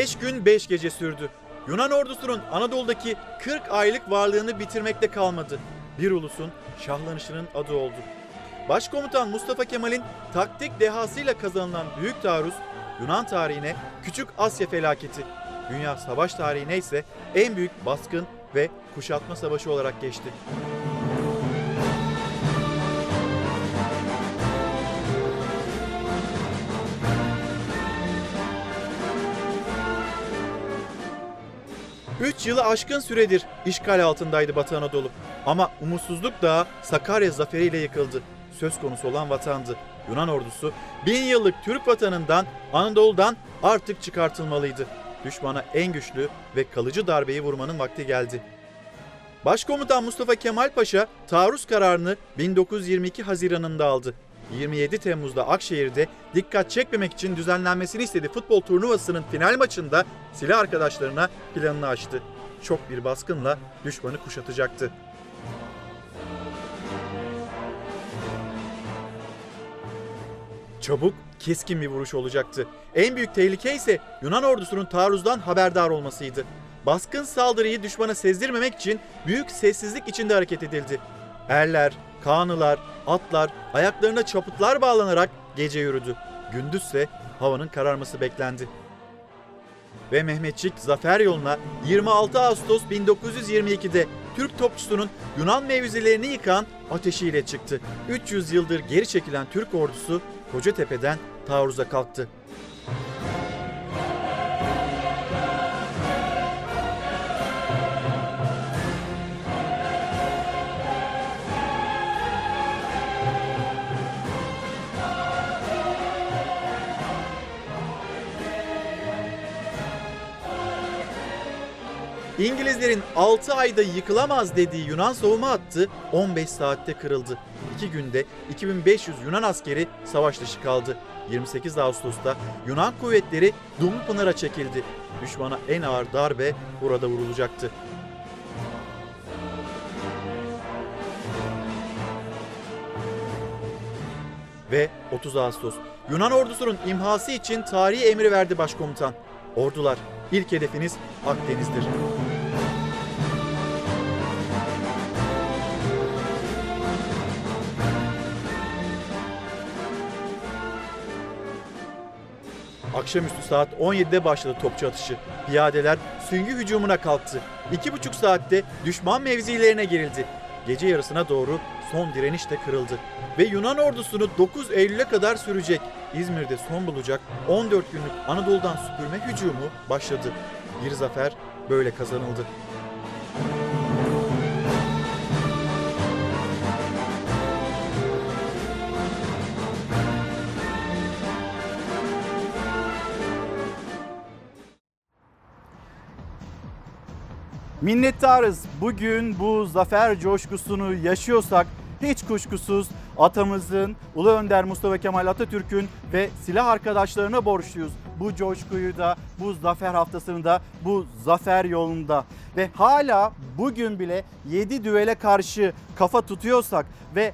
5 gün 5 gece sürdü. Yunan ordusunun Anadolu'daki 40 aylık varlığını bitirmekte kalmadı. Bir ulusun şahlanışının adı oldu. Başkomutan Mustafa Kemal'in taktik dehasıyla kazanılan büyük taarruz Yunan tarihine Küçük Asya felaketi, dünya savaş tarihine ise en büyük baskın ve kuşatma savaşı olarak geçti. Üç yılı aşkın süredir işgal altındaydı Batı Anadolu. Ama umutsuzluk dağı Sakarya zaferiyle yıkıldı. Söz konusu olan vatandı. Yunan ordusu bin yıllık Türk vatanından Anadolu'dan artık çıkartılmalıydı. Düşmana en güçlü ve kalıcı darbeyi vurmanın vakti geldi. Başkomutan Mustafa Kemal Paşa taarruz kararını 1922 Haziran'ında aldı. 27 Temmuz'da Akşehir'de dikkat çekmemek için düzenlenmesini istediği futbol turnuvasının final maçında silah arkadaşlarına planını açtı. Çok bir baskınla düşmanı kuşatacaktı. Çabuk, keskin bir vuruş olacaktı. En büyük tehlike ise Yunan ordusunun taarruzdan haberdar olmasıydı. Baskın saldırıyı düşmana sezdirmemek için büyük sessizlik içinde hareket edildi. Erler, kanılar, atlar ayaklarına çaputlar bağlanarak gece yürüdü. Gündüzse havanın kararması beklendi. Ve Mehmetçik zafer yoluna 26 Ağustos 1922'de Türk topçusunun Yunan mevzilerini yıkan ateşiyle çıktı. 300 yıldır geri çekilen Türk ordusu Kocatepe'den taarruza kalktı. İngilizlerin 6 ayda yıkılamaz dediği Yunan savunma hattı 15 saatte kırıldı. 2 günde 2500 Yunan askeri savaş dışı kaldı. 28 Ağustos'ta Yunan kuvvetleri Dumlupınar'a çekildi. Düşmana en ağır darbe burada vurulacaktı. Ve 30 Ağustos Yunan ordusunun imhası için tarihi emri verdi başkomutan. Ordular, ilk hedefiniz Akdeniz'dir. Akşamüstü saat 17'de başladı topçu atışı. Piyadeler süngü hücumuna kalktı. İki buçuk saatte düşman mevzilerine girildi. Gece yarısına doğru son direniş de kırıldı. Ve Yunan ordusunu 9 Eylül'e kadar sürecek İzmir'de son bulacak 14 günlük Anadolu'dan süpürme hücumu başladı. Bir zafer böyle kazanıldı. Minnettarız. Bugün bu zafer coşkusunu yaşıyorsak hiç kuşkusuz atamızın, Ulu Önder Mustafa Kemal Atatürk'ün ve silah arkadaşlarına borçluyuz. Bu coşkuyu da, bu zafer haftasını da, bu zafer yolunda. Ve hala bugün bile 7 düvele karşı kafa tutuyorsak ve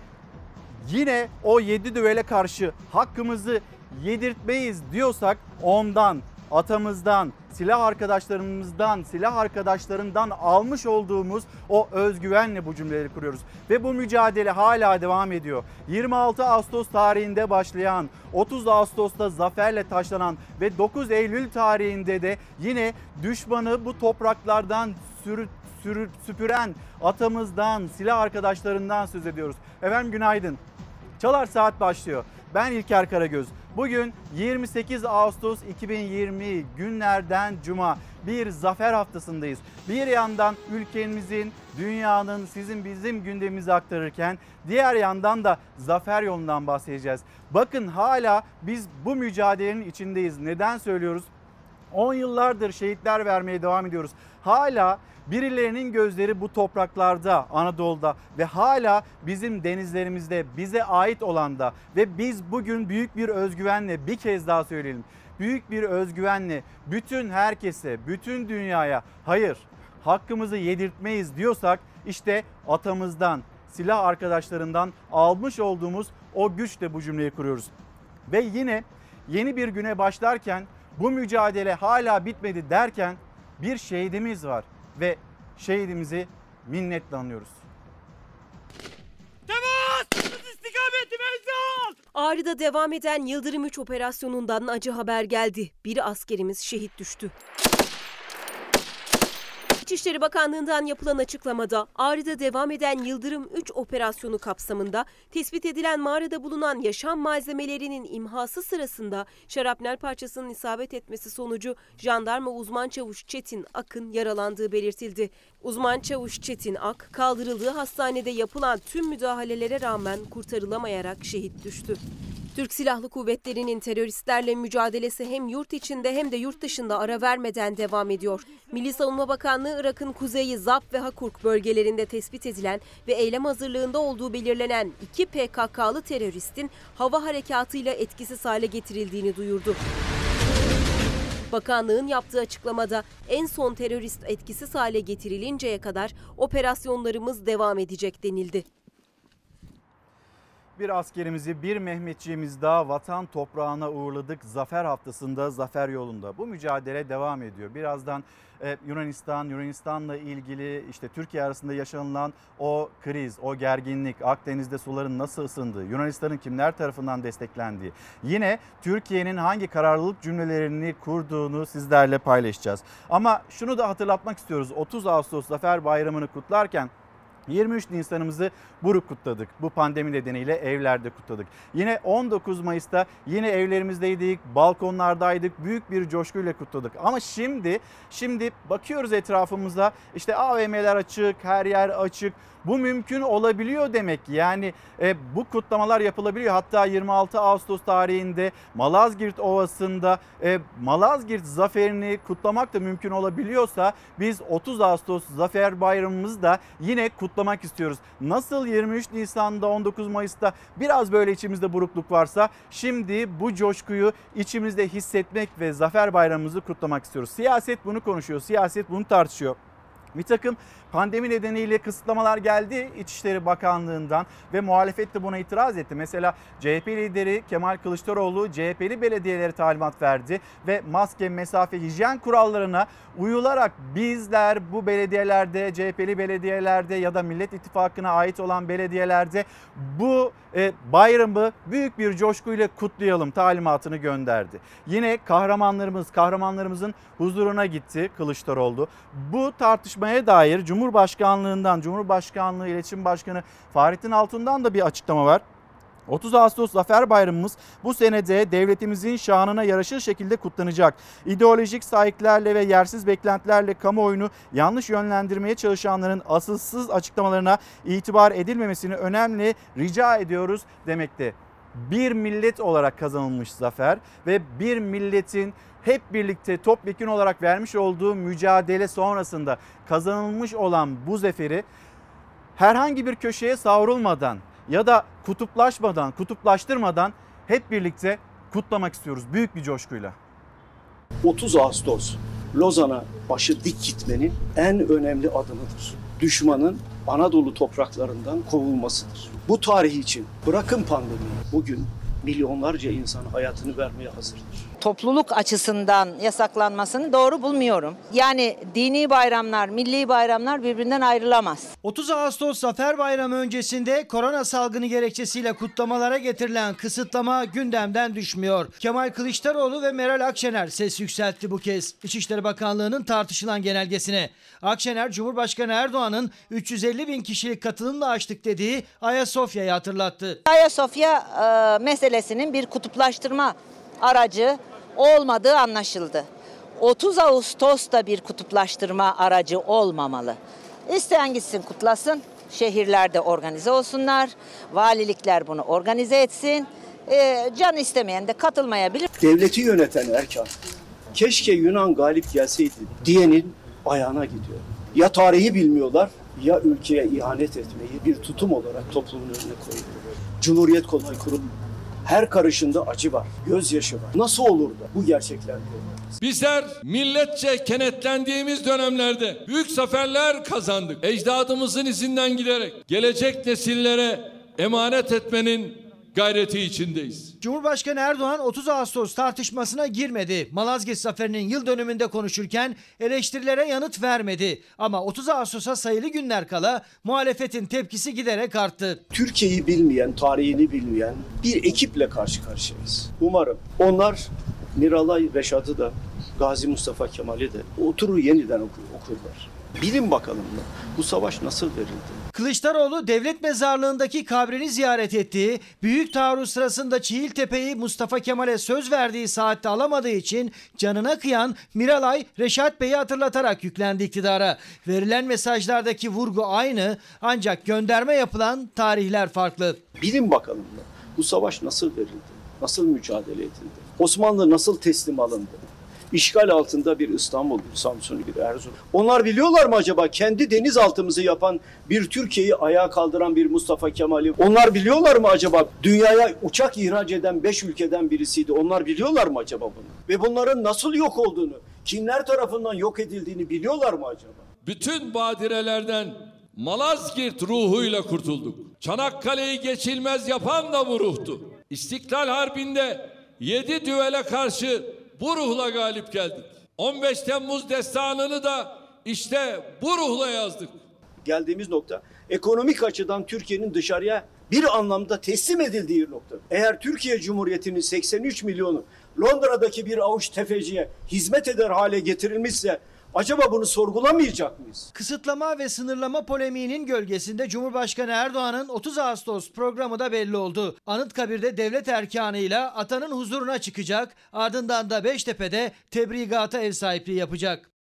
yine o 7 düvele karşı hakkımızı yedirtmeyiz diyorsak ondan, atamızdan, silah arkadaşlarımızdan, silah arkadaşlarından almış olduğumuz o özgüvenle bu cümleleri kuruyoruz. Ve bu mücadele hala devam ediyor. 26 Ağustos tarihinde başlayan, 30 Ağustos'ta zaferle taşlanan ve 9 Eylül tarihinde de yine düşmanı bu topraklardan sürü, sürü, süpüren atamızdan, silah arkadaşlarından söz ediyoruz. Efendim günaydın. Çalar Saat başlıyor. Ben İlker Karagöz. Bugün 28 Ağustos 2020 günlerden cuma bir zafer haftasındayız. Bir yandan ülkemizin, dünyanın, sizin bizim gündemimizi aktarırken diğer yandan da zafer yolundan bahsedeceğiz. Bakın hala biz bu mücadelenin içindeyiz. Neden söylüyoruz? 10 yıllardır şehitler vermeye devam ediyoruz. Hala birilerinin gözleri bu topraklarda, Anadolu'da ve hala bizim denizlerimizde, bize ait olanda ve biz bugün büyük bir özgüvenle bir kez daha söyleyelim. Büyük bir özgüvenle bütün herkese, bütün dünyaya hayır hakkımızı yedirtmeyiz diyorsak işte atamızdan, silah arkadaşlarından almış olduğumuz o güçle bu cümleyi kuruyoruz. Ve yine yeni bir güne başlarken bu mücadele hala bitmedi derken bir şehidimiz var ve şehidimizi minnetle anıyoruz. Ağrı'da devam eden Yıldırım 3 operasyonundan acı haber geldi. Bir askerimiz şehit düştü. İçişleri Bakanlığı'ndan yapılan açıklamada Ağrı'da devam eden Yıldırım 3 operasyonu kapsamında tespit edilen mağarada bulunan yaşam malzemelerinin imhası sırasında şarapnel parçasının isabet etmesi sonucu jandarma uzman çavuş Çetin Akın yaralandığı belirtildi. Uzman çavuş Çetin Ak kaldırıldığı hastanede yapılan tüm müdahalelere rağmen kurtarılamayarak şehit düştü. Türk Silahlı Kuvvetleri'nin teröristlerle mücadelesi hem yurt içinde hem de yurt dışında ara vermeden devam ediyor. Milli Savunma Bakanlığı Irak'ın kuzeyi Zap ve Hakurk bölgelerinde tespit edilen ve eylem hazırlığında olduğu belirlenen iki PKK'lı teröristin hava harekatıyla etkisiz hale getirildiğini duyurdu. Bakanlığın yaptığı açıklamada en son terörist etkisiz hale getirilinceye kadar operasyonlarımız devam edecek denildi. Bir askerimizi, bir Mehmetçiğimiz daha vatan toprağına uğurladık. Zafer haftasında, zafer yolunda. Bu mücadele devam ediyor. Birazdan e, Yunanistan, Yunanistan'la ilgili işte Türkiye arasında yaşanılan o kriz, o gerginlik, Akdeniz'de suların nasıl ısındığı, Yunanistan'ın kimler tarafından desteklendiği, yine Türkiye'nin hangi kararlılık cümlelerini kurduğunu sizlerle paylaşacağız. Ama şunu da hatırlatmak istiyoruz. 30 Ağustos Zafer Bayramı'nı kutlarken 23 Nisan'ımızı buruk kutladık. Bu pandemi nedeniyle evlerde kutladık. Yine 19 Mayıs'ta yine evlerimizdeydik, balkonlardaydık. Büyük bir coşkuyla kutladık. Ama şimdi şimdi bakıyoruz etrafımıza işte AVM'ler açık, her yer açık. Bu mümkün olabiliyor demek. Yani e, bu kutlamalar yapılabiliyor. Hatta 26 Ağustos tarihinde Malazgirt Ovası'nda e, Malazgirt zaferini kutlamak da mümkün olabiliyorsa biz 30 Ağustos Zafer Bayramımızı da yine kutlamak istiyoruz. Nasıl 23 Nisan'da 19 Mayıs'ta biraz böyle içimizde burukluk varsa şimdi bu coşkuyu içimizde hissetmek ve Zafer Bayramımızı kutlamak istiyoruz. Siyaset bunu konuşuyor, siyaset bunu tartışıyor. Bir takım pandemi nedeniyle kısıtlamalar geldi İçişleri Bakanlığı'ndan ve muhalefet de buna itiraz etti. Mesela CHP lideri Kemal Kılıçdaroğlu CHP'li belediyelere talimat verdi ve maske, mesafe, hijyen kurallarına uyularak bizler bu belediyelerde, CHP'li belediyelerde ya da Millet İttifakı'na ait olan belediyelerde bu e, bayramı büyük bir coşkuyla kutlayalım talimatını gönderdi. Yine kahramanlarımız, kahramanlarımızın huzuruna gitti Kılıçdaroğlu. Bu tartışmaya dair Cumhurbaşkanlığından, Cumhurbaşkanlığı İletişim Başkanı Fahrettin Altun'dan da bir açıklama var. 30 Ağustos Zafer Bayramımız bu senede devletimizin şanına yaraşır şekilde kutlanacak. İdeolojik sahiplerle ve yersiz beklentilerle kamuoyunu yanlış yönlendirmeye çalışanların asılsız açıklamalarına itibar edilmemesini önemli rica ediyoruz demekte. Bir millet olarak kazanılmış zafer ve bir milletin hep birlikte topyekun olarak vermiş olduğu mücadele sonrasında kazanılmış olan bu zaferi herhangi bir köşeye savrulmadan ya da kutuplaşmadan, kutuplaştırmadan hep birlikte kutlamak istiyoruz büyük bir coşkuyla. 30 Ağustos Lozan'a başı dik gitmenin en önemli adımıdır. Düşmanın Anadolu topraklarından kovulmasıdır. Bu tarih için bırakın pandemiyi bugün milyonlarca insan hayatını vermeye hazırdır. Topluluk açısından yasaklanmasını doğru bulmuyorum. Yani dini bayramlar, milli bayramlar birbirinden ayrılamaz. 30 Ağustos Zafer Bayramı öncesinde korona salgını gerekçesiyle kutlamalara getirilen kısıtlama gündemden düşmüyor. Kemal Kılıçdaroğlu ve Meral Akşener ses yükseltti bu kez İçişleri Bakanlığı'nın tartışılan genelgesine. Akşener, Cumhurbaşkanı Erdoğan'ın 350 bin kişilik katılımla açtık dediği Ayasofya'yı hatırlattı. Ayasofya e, meselesinin bir kutuplaştırma aracı olmadığı anlaşıldı. 30 Ağustos'ta bir kutuplaştırma aracı olmamalı. İsteyen gitsin kutlasın, şehirlerde organize olsunlar, valilikler bunu organize etsin. E, can istemeyen de katılmayabilir. Devleti yöneten erkan keşke Yunan galip gelseydi diyenin ayağına gidiyor. Ya tarihi bilmiyorlar ya ülkeye ihanet etmeyi bir tutum olarak toplumun önüne koyuyor. Cumhuriyet kolay kurum her karışında acı var, gözyaşı var. Nasıl olur da bu gerçekler Bizler milletçe kenetlendiğimiz dönemlerde büyük zaferler kazandık. Ecdadımızın izinden giderek gelecek nesillere emanet etmenin gayreti içindeyiz. Cumhurbaşkanı Erdoğan 30 Ağustos tartışmasına girmedi. Malazgirt Zaferi'nin yıl dönümünde konuşurken eleştirilere yanıt vermedi. Ama 30 Ağustos'a sayılı günler kala muhalefetin tepkisi giderek arttı. Türkiye'yi bilmeyen, tarihini bilmeyen bir ekiple karşı karşıyayız. Umarım onlar Miralay Reşat'ı da Gazi Mustafa Kemal'i de oturur yeniden okur, okurlar. Bilin bakalım da bu savaş nasıl verildi? Kılıçdaroğlu devlet mezarlığındaki kabrini ziyaret ettiği, büyük taarruz sırasında Çiğiltepe'yi Mustafa Kemal'e söz verdiği saatte alamadığı için canına kıyan Miralay Reşat Bey'i hatırlatarak yüklendi iktidara. Verilen mesajlardaki vurgu aynı ancak gönderme yapılan tarihler farklı. Bilin bakalım da bu savaş nasıl verildi? Nasıl mücadele edildi? Osmanlı nasıl teslim alındı? İşgal altında bir İstanbul, bir Samsun, bir Erzurum. Onlar biliyorlar mı acaba kendi denizaltımızı yapan bir Türkiye'yi ayağa kaldıran bir Mustafa Kemal'i? Onlar biliyorlar mı acaba dünyaya uçak ihraç eden 5 ülkeden birisiydi. Onlar biliyorlar mı acaba bunu? Ve bunların nasıl yok olduğunu, kimler tarafından yok edildiğini biliyorlar mı acaba? Bütün badirelerden Malazgirt ruhuyla kurtulduk. Çanakkale'yi geçilmez yapan da bu ruhtu. İstiklal Harbi'nde yedi düvele karşı bu ruhla galip geldik. 15 Temmuz destanını da işte bu ruhla yazdık. geldiğimiz nokta ekonomik açıdan Türkiye'nin dışarıya bir anlamda teslim edildiği nokta. Eğer Türkiye Cumhuriyeti'nin 83 milyonu Londra'daki bir avuç tefeciye hizmet eder hale getirilmişse acaba bunu sorgulamayacak mıyız? Kısıtlama ve sınırlama polemiğinin gölgesinde Cumhurbaşkanı Erdoğan'ın 30 Ağustos programı da belli oldu. Anıtkabir'de devlet erkanıyla atanın huzuruna çıkacak, ardından da Beştepe'de tebrigata ev sahipliği yapacak.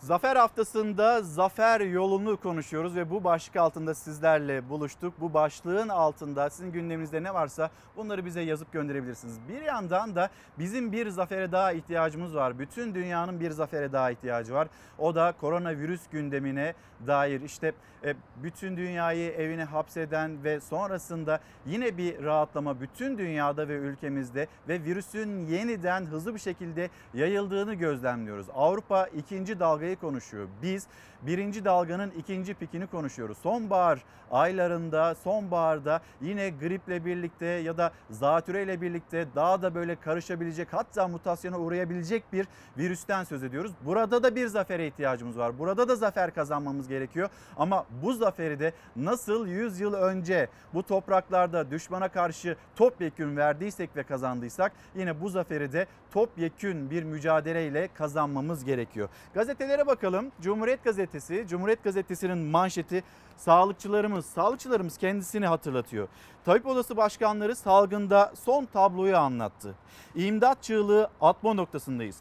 Zafer haftasında zafer yolunu konuşuyoruz ve bu başlık altında sizlerle buluştuk. Bu başlığın altında sizin gündeminizde ne varsa bunları bize yazıp gönderebilirsiniz. Bir yandan da bizim bir zafere daha ihtiyacımız var. Bütün dünyanın bir zafere daha ihtiyacı var. O da koronavirüs gündemine dair işte e, bütün dünyayı evine hapseden ve sonrasında yine bir rahatlama bütün dünyada ve ülkemizde ve virüsün yeniden hızlı bir şekilde yayıldığını gözlemliyoruz. Avrupa ikinci dalgayı konuşuyor. Biz birinci dalganın ikinci pikini konuşuyoruz. Sonbahar aylarında, sonbaharda yine griple birlikte ya da zatüreyle birlikte daha da böyle karışabilecek hatta mutasyona uğrayabilecek bir virüsten söz ediyoruz. Burada da bir zafere ihtiyacımız var. Burada da zafer kazanmamız gerekiyor. Ama bu zaferi de nasıl 100 yıl önce bu topraklarda düşmana karşı topyekün verdiysek ve kazandıysak yine bu zaferi de topyekün bir mücadeleyle kazanmamız gerekiyor. Gazetelere bakalım. Cumhuriyet Gazetesi, Cumhuriyet Gazetesi'nin manşeti sağlıkçılarımız, sağlıkçılarımız kendisini hatırlatıyor. Tabip Odası Başkanları salgında son tabloyu anlattı. İmdat çığlığı atma noktasındayız.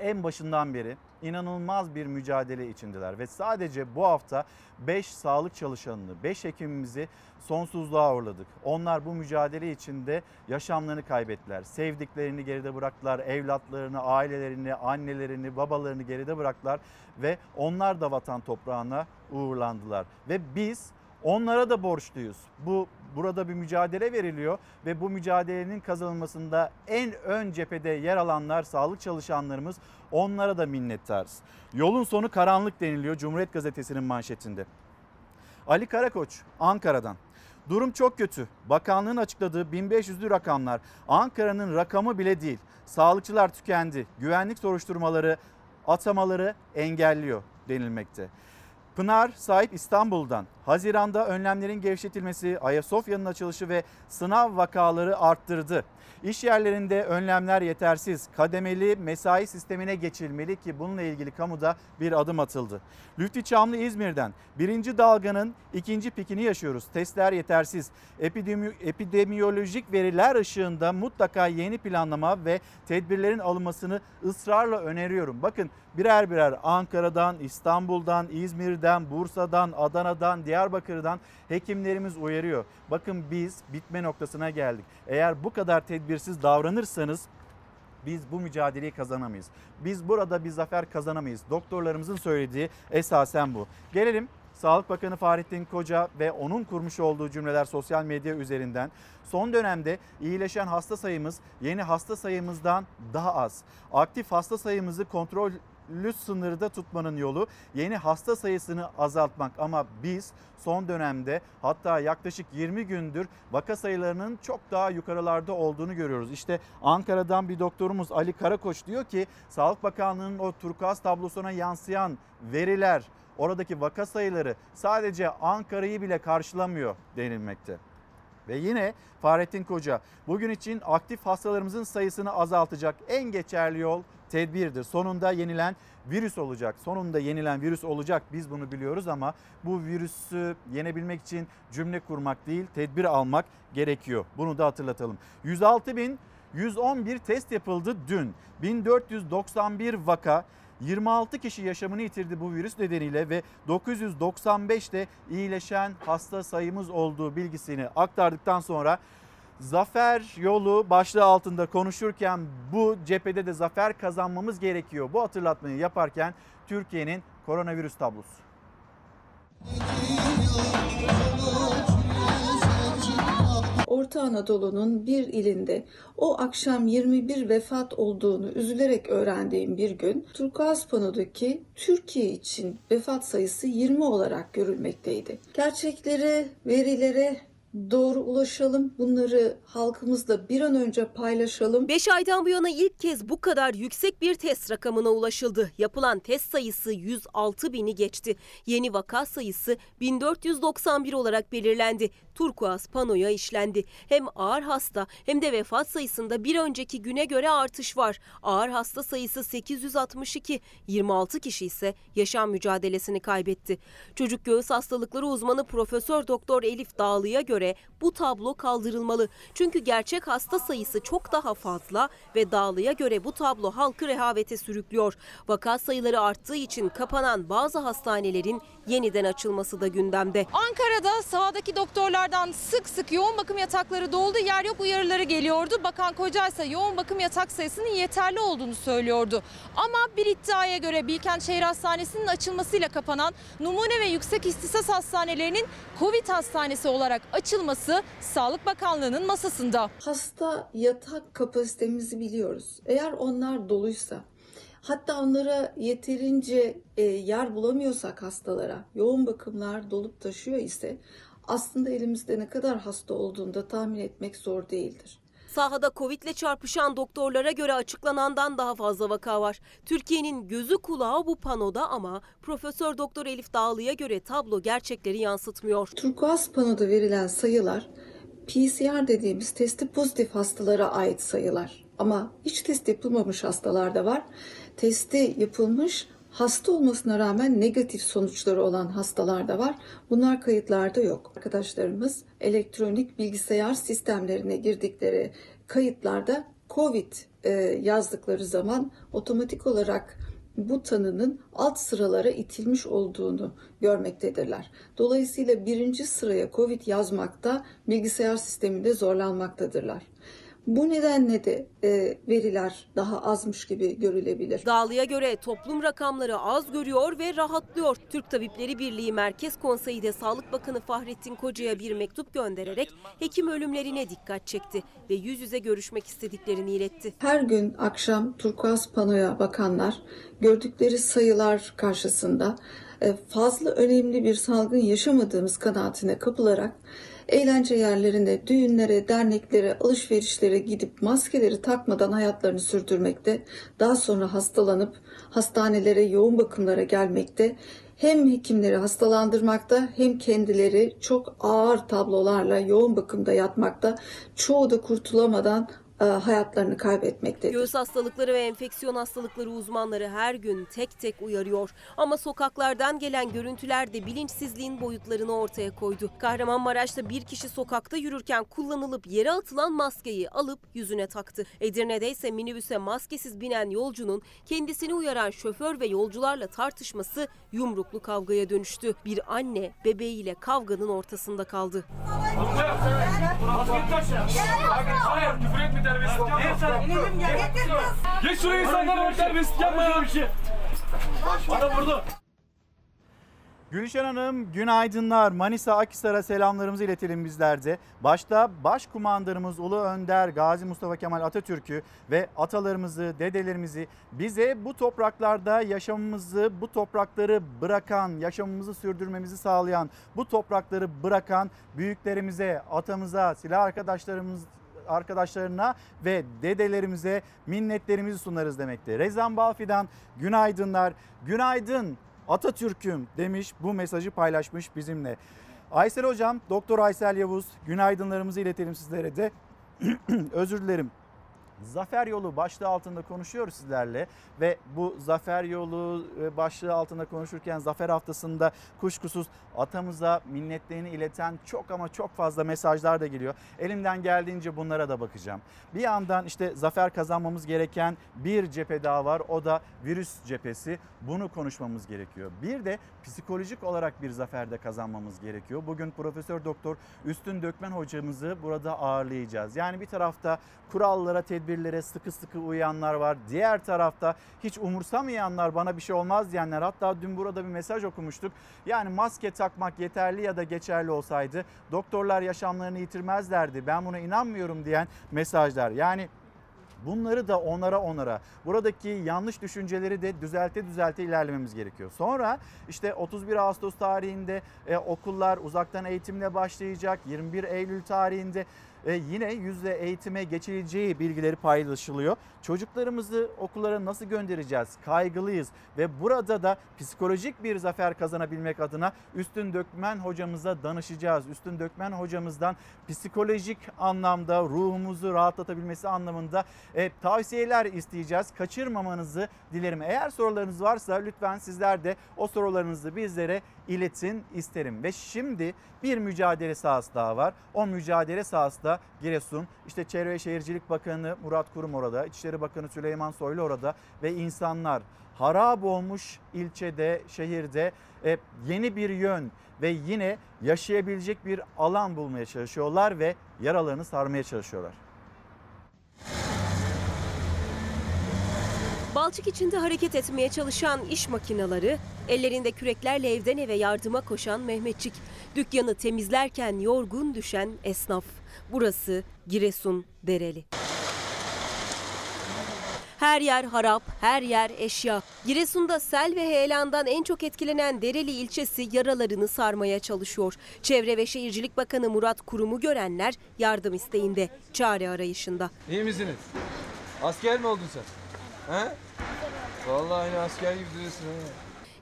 En başından beri inanılmaz bir mücadele içindeler ve sadece bu hafta 5 sağlık çalışanını, 5 hekimimizi sonsuzluğa uğurladık. Onlar bu mücadele içinde yaşamlarını kaybettiler. Sevdiklerini geride bıraktılar, evlatlarını, ailelerini, annelerini, babalarını geride bıraktılar ve onlar da vatan toprağına uğurlandılar. Ve biz Onlara da borçluyuz. Bu burada bir mücadele veriliyor ve bu mücadelenin kazanılmasında en ön cephede yer alanlar sağlık çalışanlarımız. Onlara da minnettarız. Yolun sonu karanlık deniliyor Cumhuriyet Gazetesi'nin manşetinde. Ali Karakoç Ankara'dan. Durum çok kötü. Bakanlığın açıkladığı 1500'lü rakamlar Ankara'nın rakamı bile değil. Sağlıkçılar tükendi. Güvenlik soruşturmaları, atamaları engelliyor denilmekte. Pınar Sahip İstanbul'dan Haziran'da önlemlerin gevşetilmesi, Ayasofya'nın açılışı ve sınav vakaları arttırdı. İş yerlerinde önlemler yetersiz. Kademeli mesai sistemine geçilmeli ki bununla ilgili kamuda bir adım atıldı. Lütfi Çamlı İzmir'den birinci dalganın ikinci pikini yaşıyoruz. Testler yetersiz. Epidemi, epidemiyolojik veriler ışığında mutlaka yeni planlama ve tedbirlerin alınmasını ısrarla öneriyorum. Bakın birer birer Ankara'dan, İstanbul'dan, İzmir'den, Bursa'dan, Adana'dan, Diyarbakır'dan hekimlerimiz uyarıyor. Bakın biz bitme noktasına geldik. Eğer bu kadar tedbirsiz davranırsanız biz bu mücadeleyi kazanamayız. Biz burada bir zafer kazanamayız. Doktorlarımızın söylediği esasen bu. Gelelim Sağlık Bakanı Fahrettin Koca ve onun kurmuş olduğu cümleler sosyal medya üzerinden. Son dönemde iyileşen hasta sayımız yeni hasta sayımızdan daha az. Aktif hasta sayımızı kontrol virüslü sınırda tutmanın yolu yeni hasta sayısını azaltmak ama biz son dönemde hatta yaklaşık 20 gündür vaka sayılarının çok daha yukarılarda olduğunu görüyoruz. İşte Ankara'dan bir doktorumuz Ali Karakoç diyor ki Sağlık Bakanlığı'nın o turkuaz tablosuna yansıyan veriler oradaki vaka sayıları sadece Ankara'yı bile karşılamıyor denilmekte. Ve yine Fahrettin Koca bugün için aktif hastalarımızın sayısını azaltacak en geçerli yol tedbirdir. Sonunda yenilen virüs olacak. Sonunda yenilen virüs olacak. Biz bunu biliyoruz ama bu virüsü yenebilmek için cümle kurmak değil, tedbir almak gerekiyor. Bunu da hatırlatalım. 106 bin 111 test yapıldı dün. 1491 vaka 26 kişi yaşamını yitirdi bu virüs nedeniyle ve 995'te iyileşen hasta sayımız olduğu bilgisini aktardıktan sonra Zafer yolu başlığı altında konuşurken bu cephede de zafer kazanmamız gerekiyor. Bu hatırlatmayı yaparken Türkiye'nin koronavirüs tablosu. Orta Anadolu'nun bir ilinde o akşam 21 vefat olduğunu üzülerek öğrendiğim bir gün Turkuaz Pano'daki Türkiye için vefat sayısı 20 olarak görülmekteydi. Gerçeklere, verilere doğru ulaşalım. Bunları halkımızla bir an önce paylaşalım. 5 aydan bu yana ilk kez bu kadar yüksek bir test rakamına ulaşıldı. Yapılan test sayısı 106 bini geçti. Yeni vaka sayısı 1491 olarak belirlendi. Turkuaz panoya işlendi. Hem ağır hasta hem de vefat sayısında bir önceki güne göre artış var. Ağır hasta sayısı 862, 26 kişi ise yaşam mücadelesini kaybetti. Çocuk göğüs hastalıkları uzmanı Profesör Doktor Elif Dağlı'ya göre bu tablo kaldırılmalı. Çünkü gerçek hasta sayısı çok daha fazla ve Dağlı'ya göre bu tablo halkı rehavete sürüklüyor. Vaka sayıları arttığı için kapanan bazı hastanelerin yeniden açılması da gündemde. Ankara'da sahadaki doktorlardan sık sık yoğun bakım yatakları doldu, yer yok uyarıları geliyordu. Bakan Koca ise yoğun bakım yatak sayısının yeterli olduğunu söylüyordu. Ama bir iddiaya göre Bilkent Şehir Hastanesi'nin açılmasıyla kapanan numune ve yüksek istisas hastanelerinin Covid hastanesi olarak açılması Sağlık Bakanlığı'nın masasında. Hasta yatak kapasitemizi biliyoruz. Eğer onlar doluysa Hatta onlara yeterince e, yer bulamıyorsak hastalara, yoğun bakımlar dolup taşıyor ise aslında elimizde ne kadar hasta olduğunu da tahmin etmek zor değildir. Sahada Covid ile çarpışan doktorlara göre açıklanandan daha fazla vaka var. Türkiye'nin gözü kulağı bu panoda ama Profesör Doktor Elif Dağlı'ya göre tablo gerçekleri yansıtmıyor. Turkuaz panoda verilen sayılar PCR dediğimiz testi pozitif hastalara ait sayılar. Ama hiç test yapılmamış hastalar da var. Testi yapılmış hasta olmasına rağmen negatif sonuçları olan hastalar da var. Bunlar kayıtlarda yok. Arkadaşlarımız elektronik bilgisayar sistemlerine girdikleri kayıtlarda COVID e, yazdıkları zaman otomatik olarak bu tanının alt sıralara itilmiş olduğunu görmektedirler. Dolayısıyla birinci sıraya COVID yazmakta bilgisayar sisteminde zorlanmaktadırlar. Bu nedenle de e, veriler daha azmış gibi görülebilir. Dağlı'ya göre toplum rakamları az görüyor ve rahatlıyor. Türk Tabipleri Birliği Merkez Konseyi de Sağlık Bakanı Fahrettin Koca'ya bir mektup göndererek hekim ölümlerine dikkat çekti ve yüz yüze görüşmek istediklerini iletti. Her gün akşam turkuaz panoya bakanlar gördükleri sayılar karşısında e, fazla önemli bir salgın yaşamadığımız kanaatine kapılarak eğlence yerlerine, düğünlere, derneklere, alışverişlere gidip maskeleri takmadan hayatlarını sürdürmekte, daha sonra hastalanıp hastanelere, yoğun bakımlara gelmekte, hem hekimleri hastalandırmakta hem kendileri çok ağır tablolarla yoğun bakımda yatmakta, çoğu da kurtulamadan hayatlarını kaybetmektedir. Göğüs hastalıkları ve enfeksiyon hastalıkları uzmanları her gün tek tek uyarıyor. Ama sokaklardan gelen görüntüler de bilinçsizliğin boyutlarını ortaya koydu. Kahramanmaraş'ta bir kişi sokakta yürürken kullanılıp yere atılan maskeyi alıp yüzüne taktı. Edirne'de ise minibüse maskesiz binen yolcunun kendisini uyaran şoför ve yolcularla tartışması yumruklu kavgaya dönüştü. Bir anne bebeğiyle kavganın ortasında kaldı. Geç şuraya insanlar var terbiyesizlik yapma ya. Adam vurdu. Gülşen Hanım günaydınlar. Manisa Akhisar'a selamlarımızı iletelim bizler de. Başta Başkumandanımız Ulu Önder Gazi Mustafa Kemal Atatürk'ü ve atalarımızı, dedelerimizi bize bu topraklarda yaşamımızı, bu toprakları bırakan, yaşamımızı sürdürmemizi sağlayan, bu toprakları bırakan büyüklerimize, atamıza, silah arkadaşlarımız arkadaşlarına ve dedelerimize minnetlerimizi sunarız demekte. Rezan Balfi'den günaydınlar. Günaydın Atatürk'üm demiş bu mesajı paylaşmış bizimle. Aysel Hocam, Doktor Aysel Yavuz günaydınlarımızı iletelim sizlere de. Özür dilerim. Zafer yolu başlığı altında konuşuyoruz sizlerle ve bu zafer yolu e, başlığı altında konuşurken zafer haftasında kuşkusuz atamıza minnetlerini ileten çok ama çok fazla mesajlar da geliyor. Elimden geldiğince bunlara da bakacağım. Bir yandan işte zafer kazanmamız gereken bir cephe daha var o da virüs cephesi. Bunu konuşmamız gerekiyor. Bir de psikolojik olarak bir zaferde kazanmamız gerekiyor. Bugün Profesör Doktor Üstün Dökmen hocamızı burada ağırlayacağız. Yani bir tarafta kurallara, tedbirlere sıkı sıkı uyanlar var. Diğer tarafta hiç umursamayanlar, bana bir şey olmaz diyenler. Hatta dün burada bir mesaj okumuştuk. Yani maske takmak yeterli ya da geçerli olsaydı doktorlar yaşamlarını yitirmezlerdi. Ben buna inanmıyorum diyen mesajlar. Yani Bunları da onara onara buradaki yanlış düşünceleri de düzelte düzelte ilerlememiz gerekiyor. Sonra işte 31 Ağustos tarihinde e, okullar uzaktan eğitimle başlayacak. 21 Eylül tarihinde e, yine yüzde eğitime geçileceği bilgileri paylaşılıyor. Çocuklarımızı okullara nasıl göndereceğiz? Kaygılıyız ve burada da psikolojik bir zafer kazanabilmek adına Üstün Dökmen hocamıza danışacağız. Üstün Dökmen hocamızdan psikolojik anlamda ruhumuzu rahatlatabilmesi anlamında e, tavsiyeler isteyeceğiz. Kaçırmamanızı dilerim. Eğer sorularınız varsa lütfen sizler de o sorularınızı bizlere iletin isterim. Ve şimdi bir mücadele sahası daha var. O mücadele sahası da Giresun. İşte Çevre Şehircilik Bakanı Murat Kurum orada, İçişleri Bakanı Süleyman Soylu orada ve insanlar harap olmuş ilçede, şehirde e, yeni bir yön ve yine yaşayabilecek bir alan bulmaya çalışıyorlar ve yaralarını sarmaya çalışıyorlar. Balçık içinde hareket etmeye çalışan iş makineleri, ellerinde küreklerle evden eve yardıma koşan Mehmetçik, dükkanı temizlerken yorgun düşen esnaf. Burası Giresun Dereli. Her yer harap, her yer eşya. Giresun'da sel ve heyelandan en çok etkilenen Dereli ilçesi yaralarını sarmaya çalışıyor. Çevre ve Şehircilik Bakanı Murat Kurum'u görenler yardım isteğinde, çare arayışında. İyi misiniz? Asker mi oldun sen? He? Vallahi aynı asker gibi duruyorsun ha.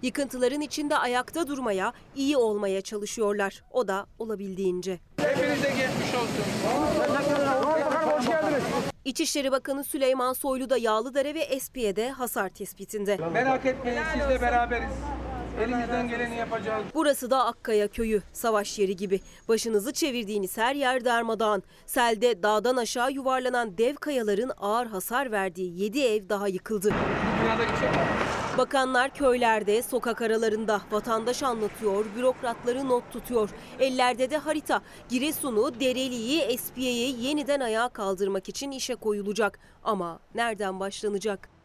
Yıkıntıların içinde ayakta durmaya, iyi olmaya çalışıyorlar. O da olabildiğince. Hepinize geçmiş olsun. Hoş geldiniz. İçişleri Bakanı Süleyman Soylu da Yağlıdere ve Espiye'de hasar tespitinde. Merak etmeyin sizle beraberiz. Elimizden geleni yapacağız. Burası da Akkaya köyü, savaş yeri gibi. Başınızı çevirdiğiniz her yer darmadağın. Selde dağdan aşağı yuvarlanan dev kayaların ağır hasar verdiği 7 ev daha yıkıldı. Bakanlar köylerde, sokak aralarında vatandaş anlatıyor, bürokratları not tutuyor. Ellerde de harita. Giresun'u, Dereli'yi, Espiye'yi yeniden ayağa kaldırmak için işe koyulacak. Ama nereden başlanacak?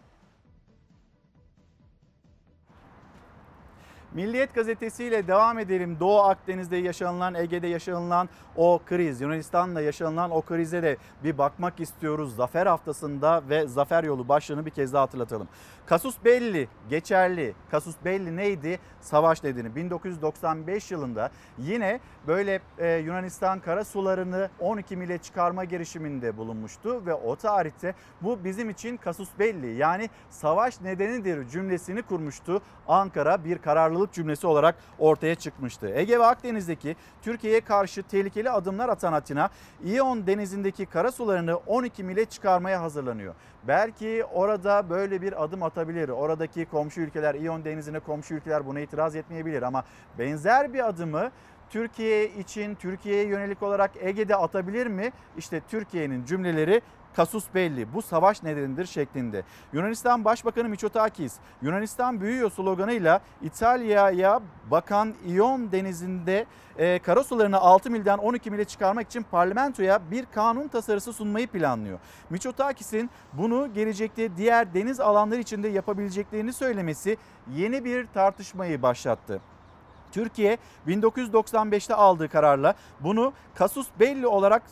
Milliyet gazetesiyle devam edelim. Doğu Akdeniz'de yaşanılan, Ege'de yaşanılan o kriz, Yunanistan'da yaşanılan o krize de bir bakmak istiyoruz. Zafer haftasında ve Zafer yolu başlığını bir kez daha hatırlatalım. Kasus belli, geçerli. Kasus belli neydi? Savaş nedeni. 1995 yılında yine böyle e, Yunanistan kara sularını 12 mile çıkarma girişiminde bulunmuştu ve o tarihte bu bizim için kasus belli yani savaş nedenidir cümlesini kurmuştu. Ankara bir kararlılık cümlesi olarak ortaya çıkmıştı. Ege ve Akdeniz'deki Türkiye'ye karşı tehlikeli adımlar atan Atina, İyon denizindeki kara sularını 12 mile çıkarmaya hazırlanıyor. Belki orada böyle bir adım atabilir. Oradaki komşu ülkeler, İyon denizine komşu ülkeler buna itiraz etmeyebilir ama benzer bir adımı Türkiye için, Türkiye'ye yönelik olarak Ege'de atabilir mi? İşte Türkiye'nin cümleleri kasus belli. Bu savaş nedenidir şeklinde. Yunanistan Başbakanı Mitsotakis Yunanistan büyüyor sloganıyla İtalya'ya bakan İyon denizinde e, karasularını 6 milden 12 mile çıkarmak için parlamentoya bir kanun tasarısı sunmayı planlıyor. Mitsotakis'in bunu gelecekte diğer deniz alanları içinde yapabileceklerini söylemesi yeni bir tartışmayı başlattı. Türkiye 1995'te aldığı kararla bunu kasus belli olarak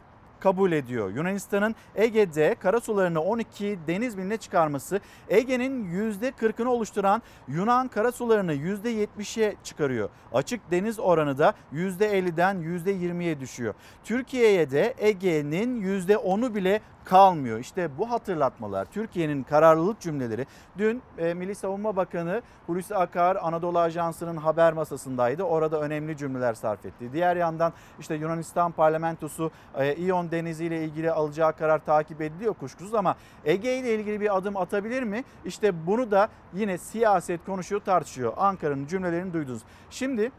kabul ediyor. Yunanistan'ın Ege'de karasularını 12 deniz miline çıkarması Ege'nin %40'ını oluşturan Yunan karasularını %70'e çıkarıyor. Açık deniz oranı da %50'den %20'ye düşüyor. Türkiye'ye de Ege'nin %10'u bile kalmıyor. İşte bu hatırlatmalar, Türkiye'nin kararlılık cümleleri. Dün e, Milli Savunma Bakanı Hulusi Akar Anadolu Ajansı'nın haber masasındaydı. Orada önemli cümleler sarf etti. Diğer yandan işte Yunanistan parlamentosu e, İyon Denizi ile ilgili alacağı karar takip ediliyor kuşkusuz ama Ege ile ilgili bir adım atabilir mi? İşte bunu da yine siyaset konuşuyor, tartışıyor. Ankara'nın cümlelerini duydunuz. Şimdi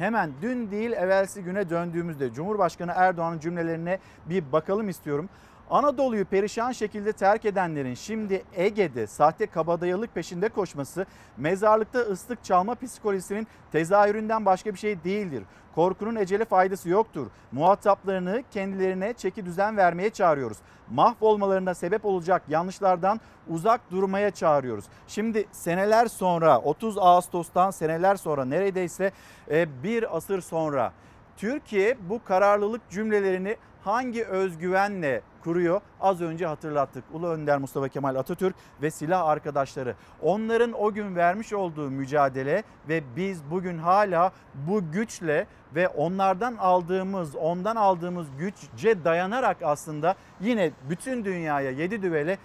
Hemen dün değil evvelsi güne döndüğümüzde Cumhurbaşkanı Erdoğan'ın cümlelerine bir bakalım istiyorum. Anadolu'yu perişan şekilde terk edenlerin şimdi Ege'de sahte kabadayılık peşinde koşması mezarlıkta ıslık çalma psikolojisinin tezahüründen başka bir şey değildir. Korkunun ecele faydası yoktur. Muhataplarını kendilerine çeki düzen vermeye çağırıyoruz. Mahvolmalarına sebep olacak yanlışlardan uzak durmaya çağırıyoruz. Şimdi seneler sonra 30 Ağustos'tan seneler sonra neredeyse e, bir asır sonra Türkiye bu kararlılık cümlelerini hangi özgüvenle kuruyor? Az önce hatırlattık. Ulu Önder Mustafa Kemal Atatürk ve silah arkadaşları. Onların o gün vermiş olduğu mücadele ve biz bugün hala bu güçle ve onlardan aldığımız, ondan aldığımız güçce dayanarak aslında yine bütün dünyaya yedi düvele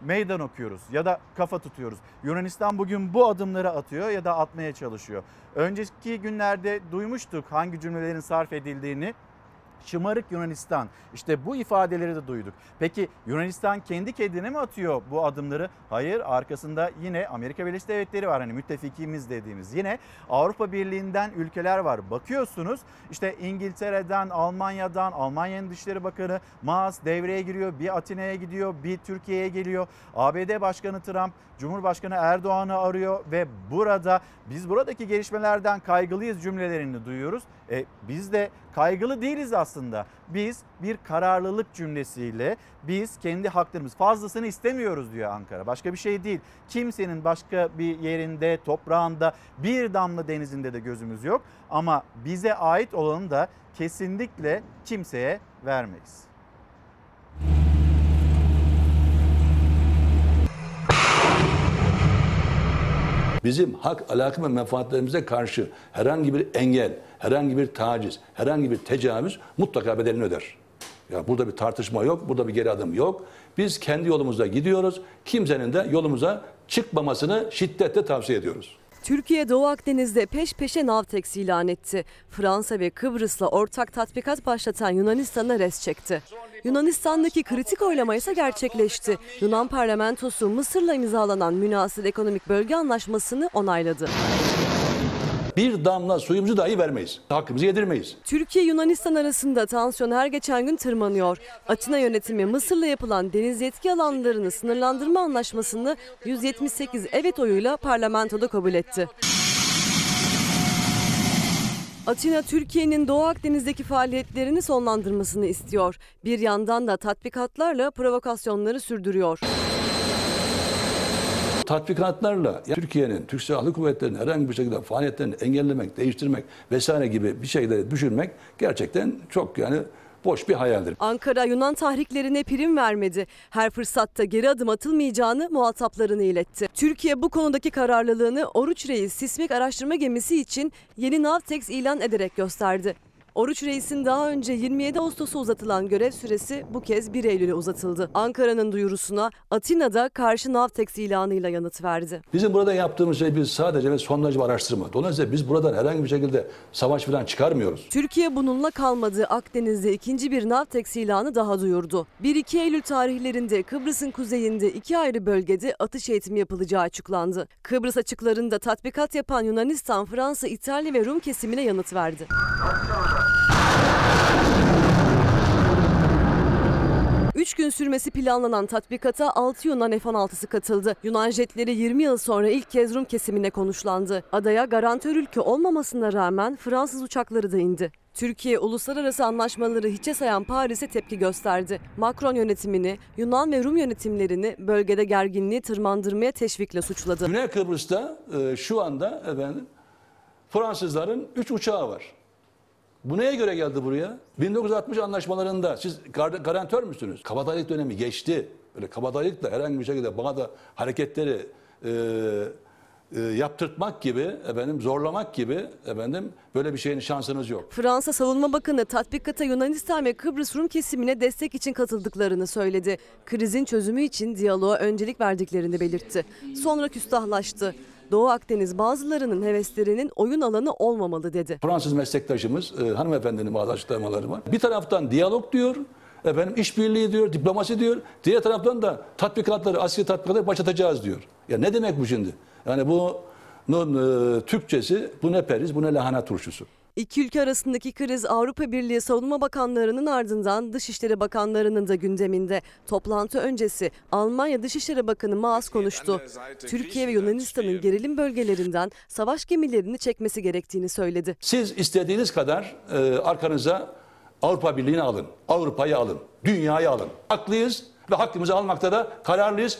meydan okuyoruz ya da kafa tutuyoruz. Yunanistan bugün bu adımları atıyor ya da atmaya çalışıyor. Önceki günlerde duymuştuk hangi cümlelerin sarf edildiğini şımarık Yunanistan. İşte bu ifadeleri de duyduk. Peki Yunanistan kendi kendine mi atıyor bu adımları? Hayır arkasında yine Amerika Birleşik Devletleri var. Hani müttefikimiz dediğimiz. Yine Avrupa Birliği'nden ülkeler var. Bakıyorsunuz işte İngiltere'den, Almanya'dan, Almanya'nın Dışişleri Bakanı Maas devreye giriyor. Bir Atina'ya gidiyor, bir Türkiye'ye geliyor. ABD Başkanı Trump, Cumhurbaşkanı Erdoğan'ı arıyor ve burada biz buradaki gelişmelerden kaygılıyız cümlelerini duyuyoruz. E, biz de kaygılı değiliz aslında. Biz bir kararlılık cümlesiyle biz kendi haklarımız fazlasını istemiyoruz diyor Ankara. Başka bir şey değil. Kimsenin başka bir yerinde, toprağında, bir damla denizinde de gözümüz yok. Ama bize ait olanı da kesinlikle kimseye vermeyiz. Bizim hak, alaka ve menfaatlerimize karşı herhangi bir engel, herhangi bir taciz, herhangi bir tecavüz mutlaka bedelini öder. Ya burada bir tartışma yok, burada bir geri adım yok. Biz kendi yolumuzda gidiyoruz. Kimsenin de yolumuza çıkmamasını şiddetle tavsiye ediyoruz. Türkiye Doğu Akdeniz'de peş peşe Navtex ilan etti. Fransa ve Kıbrıs'la ortak tatbikat başlatan Yunanistan'a res çekti. Yunanistan'daki kritik oylama ise gerçekleşti. Yunan parlamentosu Mısır'la imzalanan münasır ekonomik bölge anlaşmasını onayladı. Bir damla suyumuzu dahi vermeyiz. Hakkımızı yedirmeyiz. Türkiye Yunanistan arasında tansiyon her geçen gün tırmanıyor. Atina yönetimi Mısır'la yapılan deniz yetki alanlarını sınırlandırma anlaşmasını 178 evet oyuyla parlamentoda kabul etti. Atina Türkiye'nin Doğu Akdeniz'deki faaliyetlerini sonlandırmasını istiyor. Bir yandan da tatbikatlarla provokasyonları sürdürüyor tatbikatlarla Türkiye'nin, Türk Silahlı Kuvvetleri'nin herhangi bir şekilde faaliyetlerini engellemek, değiştirmek vesaire gibi bir şeyleri düşürmek gerçekten çok yani boş bir hayaldir. Ankara Yunan tahriklerine prim vermedi. Her fırsatta geri adım atılmayacağını muhataplarını iletti. Türkiye bu konudaki kararlılığını Oruç Reis sismik araştırma gemisi için yeni Navtex ilan ederek gösterdi. Oruç Reis'in daha önce 27 Ağustos'a uzatılan görev süresi bu kez 1 Eylül'e uzatıldı. Ankara'nın duyurusuna Atina'da karşı Navtex ilanıyla yanıt verdi. Bizim burada yaptığımız şey biz sadece ve sondaj bir araştırma. Dolayısıyla biz buradan herhangi bir şekilde savaş falan çıkarmıyoruz. Türkiye bununla kalmadı. Akdeniz'de ikinci bir Navtex ilanı daha duyurdu. 1-2 Eylül tarihlerinde Kıbrıs'ın kuzeyinde iki ayrı bölgede atış eğitimi yapılacağı açıklandı. Kıbrıs açıklarında tatbikat yapan Yunanistan, Fransa, İtalya ve Rum kesimine yanıt verdi. Üç gün sürmesi planlanan tatbikata 6 Yunan F-16'sı katıldı. Yunan jetleri 20 yıl sonra ilk kez Rum kesimine konuşlandı. Adaya garantör ülke olmamasına rağmen Fransız uçakları da indi. Türkiye uluslararası anlaşmaları hiçe sayan Paris'e tepki gösterdi. Macron yönetimini, Yunan ve Rum yönetimlerini bölgede gerginliği tırmandırmaya teşvikle suçladı. Güney Kıbrıs'ta e, şu anda efendim Fransızların 3 uçağı var. Bu neye göre geldi buraya? 1960 anlaşmalarında siz gar- garantör müsünüz? Kabadayılık dönemi geçti. Böyle kabadayılıkla herhangi bir şekilde bana da hareketleri e, e, yaptırtmak gibi, efendim zorlamak gibi efendim böyle bir şeyin şansınız yok. Fransa Savunma Bakanı tatbikata Yunanistan ve Kıbrıs Rum kesimine destek için katıldıklarını söyledi. Krizin çözümü için diyaloğa öncelik verdiklerini belirtti. Sonra küstahlaştı. Doğu Akdeniz bazılarının heveslerinin oyun alanı olmamalı dedi. Fransız meslektaşımız e, hanımefendinin bazı açıklamaları var. Bir taraftan diyalog diyor, efendim işbirliği diyor, diplomasi diyor. Diğer taraftan da tatbikatları, askeri tatbikatları başlatacağız diyor. Ya ne demek bu şimdi? Yani bunun e, Türkçesi bu ne periz, bu ne lahana turşusu. İki ülke arasındaki kriz Avrupa Birliği Savunma Bakanlarının ardından Dışişleri Bakanlarının da gündeminde. Toplantı öncesi Almanya Dışişleri Bakanı Maas konuştu. Türkiye ve Yunanistan'ın gerilim bölgelerinden savaş gemilerini çekmesi gerektiğini söyledi. Siz istediğiniz kadar e, arkanıza Avrupa Birliği'ni alın, Avrupa'yı alın, dünyayı alın. Haklıyız ve hakkımızı almakta da kararlıyız.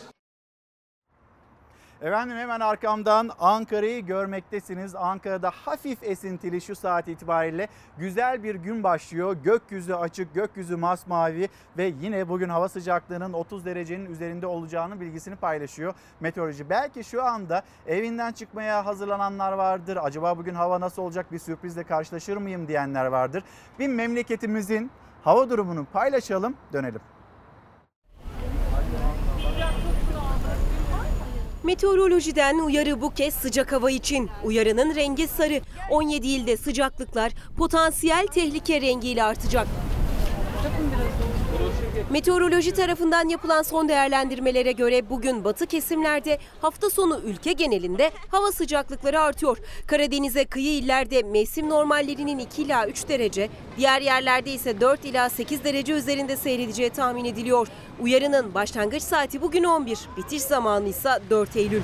Efendim hemen arkamdan Ankara'yı görmektesiniz. Ankara'da hafif esintili şu saat itibariyle güzel bir gün başlıyor. Gökyüzü açık, gökyüzü masmavi ve yine bugün hava sıcaklığının 30 derecenin üzerinde olacağının bilgisini paylaşıyor meteoroloji. Belki şu anda evinden çıkmaya hazırlananlar vardır. Acaba bugün hava nasıl olacak bir sürprizle karşılaşır mıyım diyenler vardır. Bir memleketimizin hava durumunu paylaşalım, dönelim. Meteorolojiden uyarı bu kez sıcak hava için. Uyarının rengi sarı. 17 ilde sıcaklıklar potansiyel tehlike rengiyle artacak. Meteoroloji tarafından yapılan son değerlendirmelere göre bugün batı kesimlerde hafta sonu ülke genelinde hava sıcaklıkları artıyor. Karadeniz'e kıyı illerde mevsim normallerinin 2 ila 3 derece, diğer yerlerde ise 4 ila 8 derece üzerinde seyredeceği tahmin ediliyor. Uyarının başlangıç saati bugün 11, bitiş zamanı ise 4 Eylül.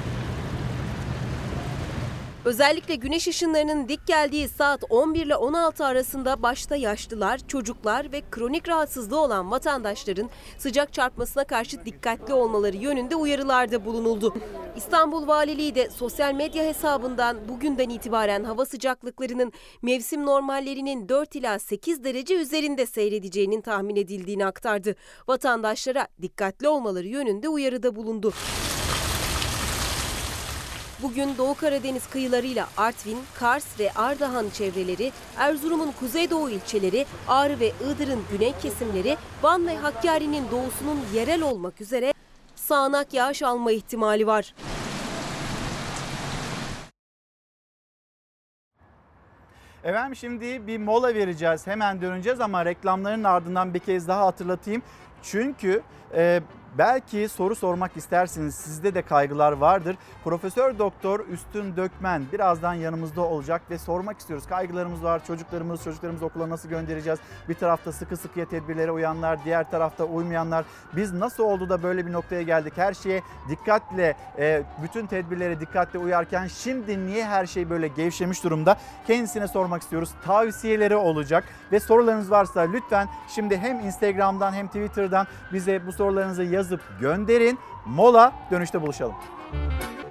Özellikle güneş ışınlarının dik geldiği saat 11 ile 16 arasında başta yaşlılar, çocuklar ve kronik rahatsızlığı olan vatandaşların sıcak çarpmasına karşı dikkatli olmaları yönünde uyarılarda bulunuldu. İstanbul Valiliği de sosyal medya hesabından bugünden itibaren hava sıcaklıklarının mevsim normallerinin 4 ila 8 derece üzerinde seyredeceğinin tahmin edildiğini aktardı. Vatandaşlara dikkatli olmaları yönünde uyarıda bulundu. Bugün Doğu Karadeniz kıyılarıyla Artvin, Kars ve Ardahan çevreleri, Erzurum'un kuzeydoğu ilçeleri, Ağrı ve Iğdır'ın güney kesimleri, Van ve Hakkari'nin doğusunun yerel olmak üzere sağanak yağış alma ihtimali var. Efendim şimdi bir mola vereceğiz. Hemen döneceğiz ama reklamların ardından bir kez daha hatırlatayım. Çünkü e, belki soru sormak istersiniz. Sizde de kaygılar vardır. Profesör Doktor Üstün Dökmen birazdan yanımızda olacak ve sormak istiyoruz. Kaygılarımız var. Çocuklarımız, çocuklarımızı okula nasıl göndereceğiz? Bir tarafta sıkı sıkıya tedbirlere uyanlar, diğer tarafta uymayanlar. Biz nasıl oldu da böyle bir noktaya geldik? Her şeye dikkatle, e, bütün tedbirlere dikkatle uyarken şimdi niye her şey böyle gevşemiş durumda? Kendisine sormak istiyoruz. Tavsiyeleri olacak ve sorularınız varsa lütfen şimdi hem Instagram'dan hem Twitter'dan bize bu sorularınızı yazıp gönderin. Mola dönüşte buluşalım.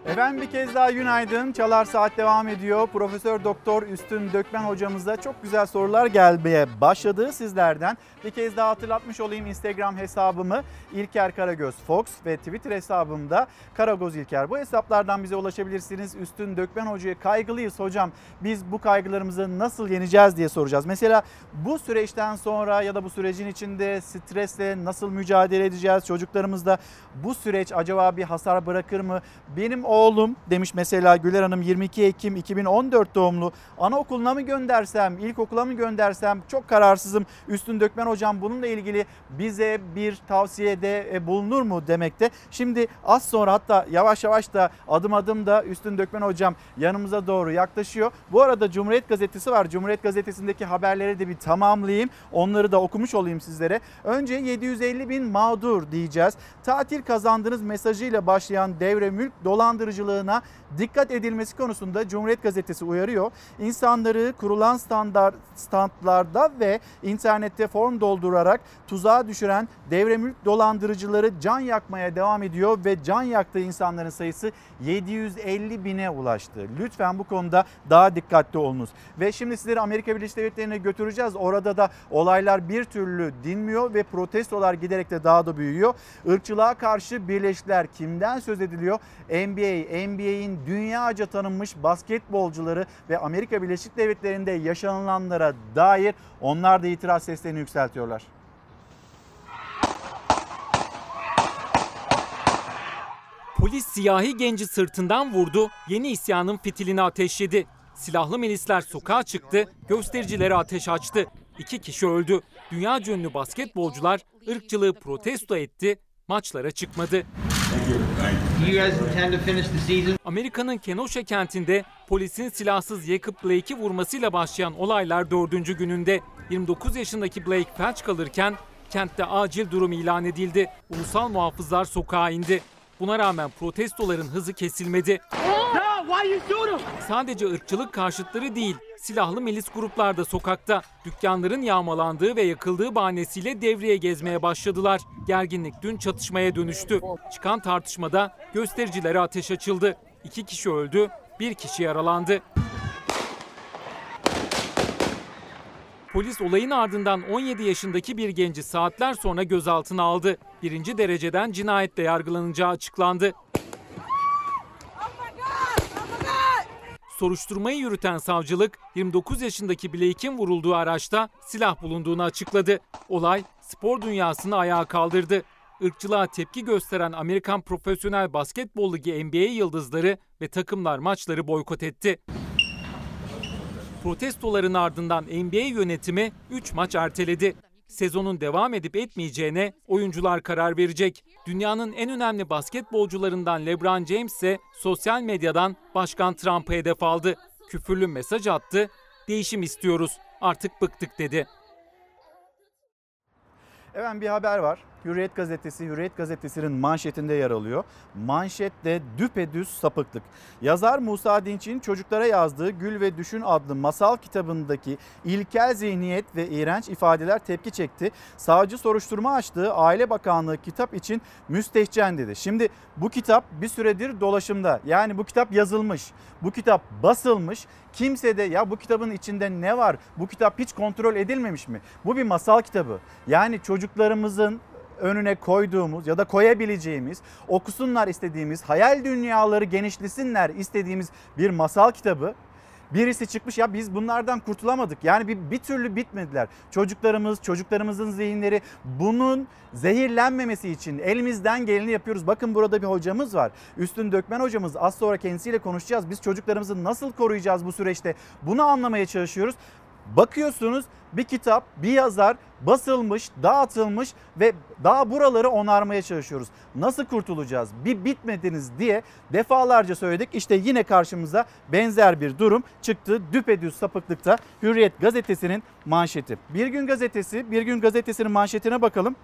Efendim bir kez daha günaydın. Çalar Saat devam ediyor. Profesör Doktor Üstün Dökmen hocamıza çok güzel sorular gelmeye başladı sizlerden. Bir kez daha hatırlatmış olayım Instagram hesabımı İlker Karagöz Fox ve Twitter hesabımda Karagoz İlker. Bu hesaplardan bize ulaşabilirsiniz. Üstün Dökmen hocaya kaygılıyız hocam. Biz bu kaygılarımızı nasıl yeneceğiz diye soracağız. Mesela bu süreçten sonra ya da bu sürecin içinde stresle nasıl mücadele edeceğiz? Çocuklarımızda bu süreç acaba bir hasar bırakır mı? Benim oğlum demiş mesela Güler Hanım 22 Ekim 2014 doğumlu. Anaokuluna mı göndersem, ilkokula mı göndersem çok kararsızım. Üstün Dökmen hocam bununla ilgili bize bir tavsiyede e, bulunur mu demekte. Şimdi az sonra hatta yavaş yavaş da adım adım da Üstün Dökmen hocam yanımıza doğru yaklaşıyor. Bu arada Cumhuriyet Gazetesi var. Cumhuriyet Gazetesi'ndeki haberleri de bir tamamlayayım. Onları da okumuş olayım sizlere. Önce 750 bin mağdur diyeceğiz. Tatil kazandınız mesajıyla başlayan devre mülk dolandırıcı dolandırıcılığına dikkat edilmesi konusunda Cumhuriyet Gazetesi uyarıyor. İnsanları kurulan standart standlarda ve internette form doldurarak tuzağa düşüren devremülk dolandırıcıları can yakmaya devam ediyor ve can yaktığı insanların sayısı 750 bine ulaştı. Lütfen bu konuda daha dikkatli olunuz. Ve şimdi sizleri Amerika Birleşik Devletleri'ne götüreceğiz. Orada da olaylar bir türlü dinmiyor ve protestolar giderek de daha da büyüyor. Irkçılığa karşı birleşikler kimden söz ediliyor? NBA, NBA'in dünyaca tanınmış basketbolcuları ve Amerika Birleşik Devletleri'nde yaşanılanlara dair onlar da itiraz seslerini yükseltiyorlar. Polis siyahi genci sırtından vurdu, yeni isyanın fitilini ateşledi. Silahlı milisler sokağa çıktı, göstericilere ateş açtı. İki kişi öldü. Dünya ünlü basketbolcular ırkçılığı protesto etti, maçlara çıkmadı. Amerika'nın Kenosha kentinde polisin silahsız Jacob Blake'i vurmasıyla başlayan olaylar dördüncü gününde 29 yaşındaki Blake felç kalırken kentte acil durum ilan edildi. Ulusal muhafızlar sokağa indi. Buna rağmen protestoların hızı kesilmedi. Sadece ırkçılık karşıtları değil, silahlı milis gruplar da sokakta. Dükkanların yağmalandığı ve yakıldığı bahanesiyle devreye gezmeye başladılar. Gerginlik dün çatışmaya dönüştü. Çıkan tartışmada göstericilere ateş açıldı. İki kişi öldü, bir kişi yaralandı. Polis olayın ardından 17 yaşındaki bir genci saatler sonra gözaltına aldı. Birinci dereceden cinayetle yargılanacağı açıklandı. Soruşturmayı yürüten savcılık 29 yaşındaki Blake'in vurulduğu araçta silah bulunduğunu açıkladı. Olay spor dünyasını ayağa kaldırdı. Irkçılığa tepki gösteren Amerikan Profesyonel Basketbol Ligi NBA yıldızları ve takımlar maçları boykot etti. Protestoların ardından NBA yönetimi 3 maç erteledi. Sezonun devam edip etmeyeceğine oyuncular karar verecek. Dünyanın en önemli basketbolcularından LeBron James ise sosyal medyadan Başkan Trump'a hedef aldı. Küfürlü mesaj attı. Değişim istiyoruz. Artık bıktık dedi. Evet bir haber var. Hürriyet gazetesi, Hürriyet gazetesinin manşetinde yer alıyor. Manşette düpedüz sapıklık. Yazar Musa Dinç'in çocuklara yazdığı Gül ve Düşün adlı masal kitabındaki ilkel zihniyet ve iğrenç ifadeler tepki çekti. Savcı soruşturma açtığı Aile Bakanlığı kitap için müstehcen dedi. Şimdi bu kitap bir süredir dolaşımda. Yani bu kitap yazılmış. Bu kitap basılmış. Kimse de ya bu kitabın içinde ne var? Bu kitap hiç kontrol edilmemiş mi? Bu bir masal kitabı. Yani çocuklarımızın önüne koyduğumuz ya da koyabileceğimiz, okusunlar istediğimiz, hayal dünyaları genişlesinler istediğimiz bir masal kitabı. Birisi çıkmış ya biz bunlardan kurtulamadık. Yani bir, bir türlü bitmediler. Çocuklarımız, çocuklarımızın zihinleri bunun zehirlenmemesi için elimizden geleni yapıyoruz. Bakın burada bir hocamız var. Üstün Dökmen hocamız. Az sonra kendisiyle konuşacağız. Biz çocuklarımızı nasıl koruyacağız bu süreçte? Bunu anlamaya çalışıyoruz. Bakıyorsunuz bir kitap, bir yazar basılmış, dağıtılmış ve daha buraları onarmaya çalışıyoruz. Nasıl kurtulacağız? Bir bitmediniz diye defalarca söyledik. İşte yine karşımıza benzer bir durum çıktı. Düpedüz sapıklıkta Hürriyet gazetesinin manşeti. Bir gün gazetesi, bir gün gazetesinin manşetine bakalım.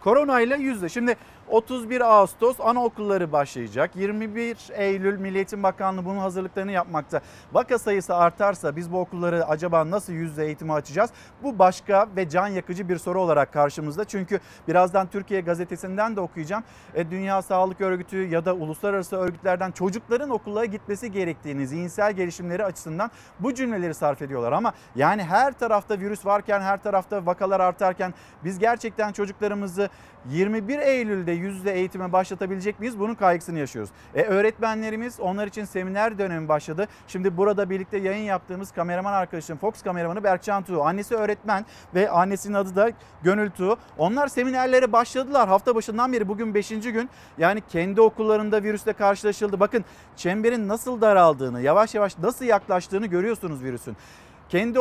Korona ile yüzde. Şimdi 31 Ağustos anaokulları başlayacak. 21 Eylül Milliyetin Bakanlığı bunun hazırlıklarını yapmakta. Vaka sayısı artarsa biz bu okulları acaba nasıl yüzde eğitimi açacağız? Bu başka ve can yakıcı bir soru olarak karşımızda. Çünkü birazdan Türkiye gazetesinden de okuyacağım. E, Dünya Sağlık Örgütü ya da uluslararası örgütlerden çocukların okullara gitmesi gerektiğini, zihinsel gelişimleri açısından bu cümleleri sarf ediyorlar. Ama yani her tarafta virüs varken, her tarafta vakalar artarken biz gerçekten çocuklarımızı 21 Eylül'de yüzde eğitime başlatabilecek miyiz? Bunun kaygısını yaşıyoruz. E, öğretmenlerimiz onlar için seminer dönemi başladı. Şimdi burada birlikte yayın yaptığımız kameraman arkadaşım Fox kameramanı Berkcan Tuğ. Annesi öğretmen ve annesinin adı da Gönül Tuğ. Onlar seminerlere başladılar hafta başından beri bugün 5. gün. Yani kendi okullarında virüsle karşılaşıldı. Bakın çemberin nasıl daraldığını, yavaş yavaş nasıl yaklaştığını görüyorsunuz virüsün kendi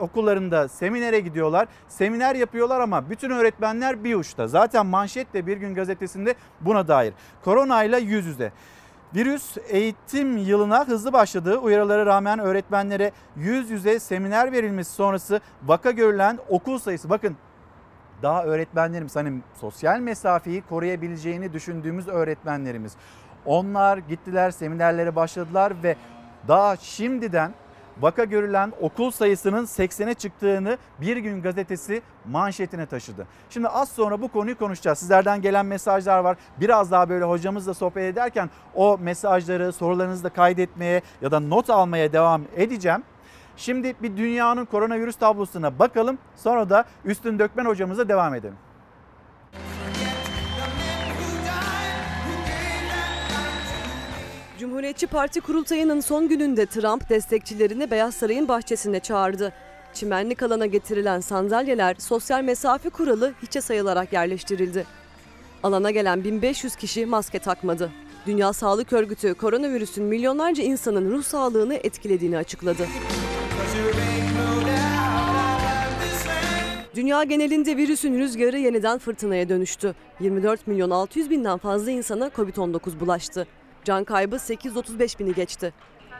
okullarında seminere gidiyorlar. Seminer yapıyorlar ama bütün öğretmenler bir uçta. Zaten manşet de bir gün gazetesinde buna dair. Korona ile yüz yüze. Virüs eğitim yılına hızlı başladığı uyarılara rağmen öğretmenlere yüz yüze seminer verilmesi sonrası vaka görülen okul sayısı bakın daha öğretmenlerimiz hani sosyal mesafeyi koruyabileceğini düşündüğümüz öğretmenlerimiz Onlar gittiler seminerlere başladılar ve daha şimdiden vaka görülen okul sayısının 80'e çıktığını Bir Gün Gazetesi manşetine taşıdı. Şimdi az sonra bu konuyu konuşacağız. Sizlerden gelen mesajlar var. Biraz daha böyle hocamızla sohbet ederken o mesajları sorularınızı da kaydetmeye ya da not almaya devam edeceğim. Şimdi bir dünyanın koronavirüs tablosuna bakalım. Sonra da Üstün Dökmen hocamıza devam edelim. Cumhuriyetçi Parti kurultayının son gününde Trump destekçilerini Beyaz Saray'ın bahçesine çağırdı. Çimenlik alana getirilen sandalyeler sosyal mesafe kuralı hiçe sayılarak yerleştirildi. Alana gelen 1500 kişi maske takmadı. Dünya Sağlık Örgütü koronavirüsün milyonlarca insanın ruh sağlığını etkilediğini açıkladı. Dünya genelinde virüsün rüzgarı yeniden fırtınaya dönüştü. 24 milyon 600 binden fazla insana Covid-19 bulaştı. Can kaybı 835 bini geçti.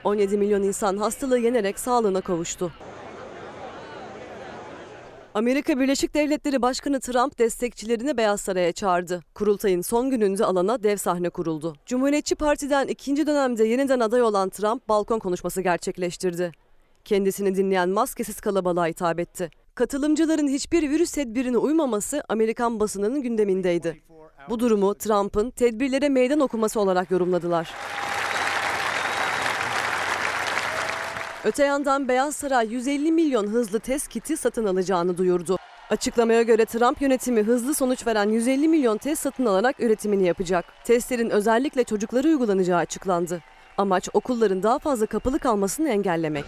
17 milyon insan hastalığı yenerek sağlığına kavuştu. Amerika Birleşik Devletleri Başkanı Trump destekçilerini Beyaz Saray'a çağırdı. Kurultayın son gününde alana dev sahne kuruldu. Cumhuriyetçi Parti'den ikinci dönemde yeniden aday olan Trump balkon konuşması gerçekleştirdi. Kendisini dinleyen maskesiz kalabalığa hitap etti. Katılımcıların hiçbir virüs tedbirine uymaması Amerikan basınının gündemindeydi. Bu durumu Trump'ın tedbirlere meydan okuması olarak yorumladılar. Öte yandan Beyaz Saray 150 milyon hızlı test kiti satın alacağını duyurdu. Açıklamaya göre Trump yönetimi hızlı sonuç veren 150 milyon test satın alarak üretimini yapacak. Testlerin özellikle çocuklara uygulanacağı açıklandı. Amaç okulların daha fazla kapalı kalmasını engellemek.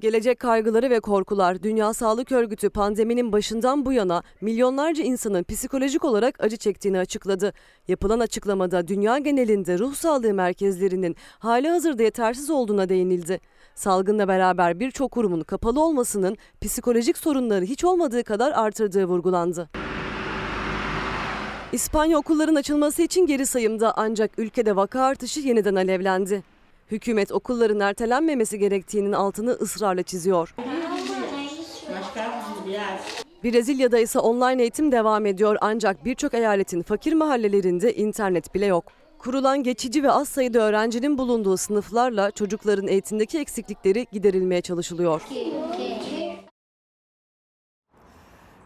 Gelecek kaygıları ve korkular Dünya Sağlık Örgütü pandeminin başından bu yana milyonlarca insanın psikolojik olarak acı çektiğini açıkladı. Yapılan açıklamada dünya genelinde ruh sağlığı merkezlerinin hali hazırda yetersiz olduğuna değinildi. Salgınla beraber birçok kurumun kapalı olmasının psikolojik sorunları hiç olmadığı kadar artırdığı vurgulandı. İspanya okulların açılması için geri sayımda ancak ülkede vaka artışı yeniden alevlendi. Hükümet okulların ertelenmemesi gerektiğinin altını ısrarla çiziyor. Brezilya'da ise online eğitim devam ediyor ancak birçok eyaletin fakir mahallelerinde internet bile yok. Kurulan geçici ve az sayıda öğrencinin bulunduğu sınıflarla çocukların eğitimdeki eksiklikleri giderilmeye çalışılıyor.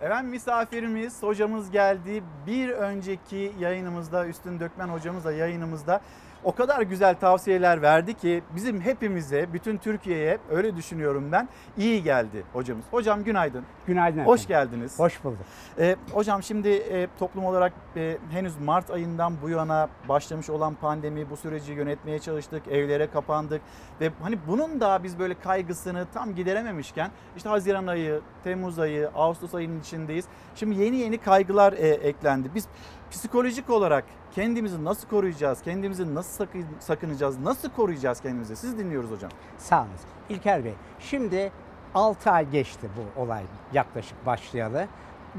Efendim misafirimiz, hocamız geldi. Bir önceki yayınımızda, Üstün Dökmen hocamızla yayınımızda o kadar güzel tavsiyeler verdi ki bizim hepimize, bütün Türkiye'ye öyle düşünüyorum ben iyi geldi hocamız. Hocam günaydın. Günaydın efendim. Hoş geldiniz. Hoş bulduk. Ee, hocam şimdi e, toplum olarak e, henüz Mart ayından bu yana başlamış olan pandemi bu süreci yönetmeye çalıştık. Evlere kapandık ve hani bunun da biz böyle kaygısını tam giderememişken işte Haziran ayı, Temmuz ayı, Ağustos ayının içindeyiz. Şimdi yeni yeni kaygılar e, eklendi. Biz psikolojik olarak kendimizi nasıl koruyacağız? Kendimizi nasıl sakınacağız? Nasıl koruyacağız kendimizi? Siz dinliyoruz hocam. Sağ. İlker Bey, şimdi 6 ay geçti bu olay yaklaşık başlayalı.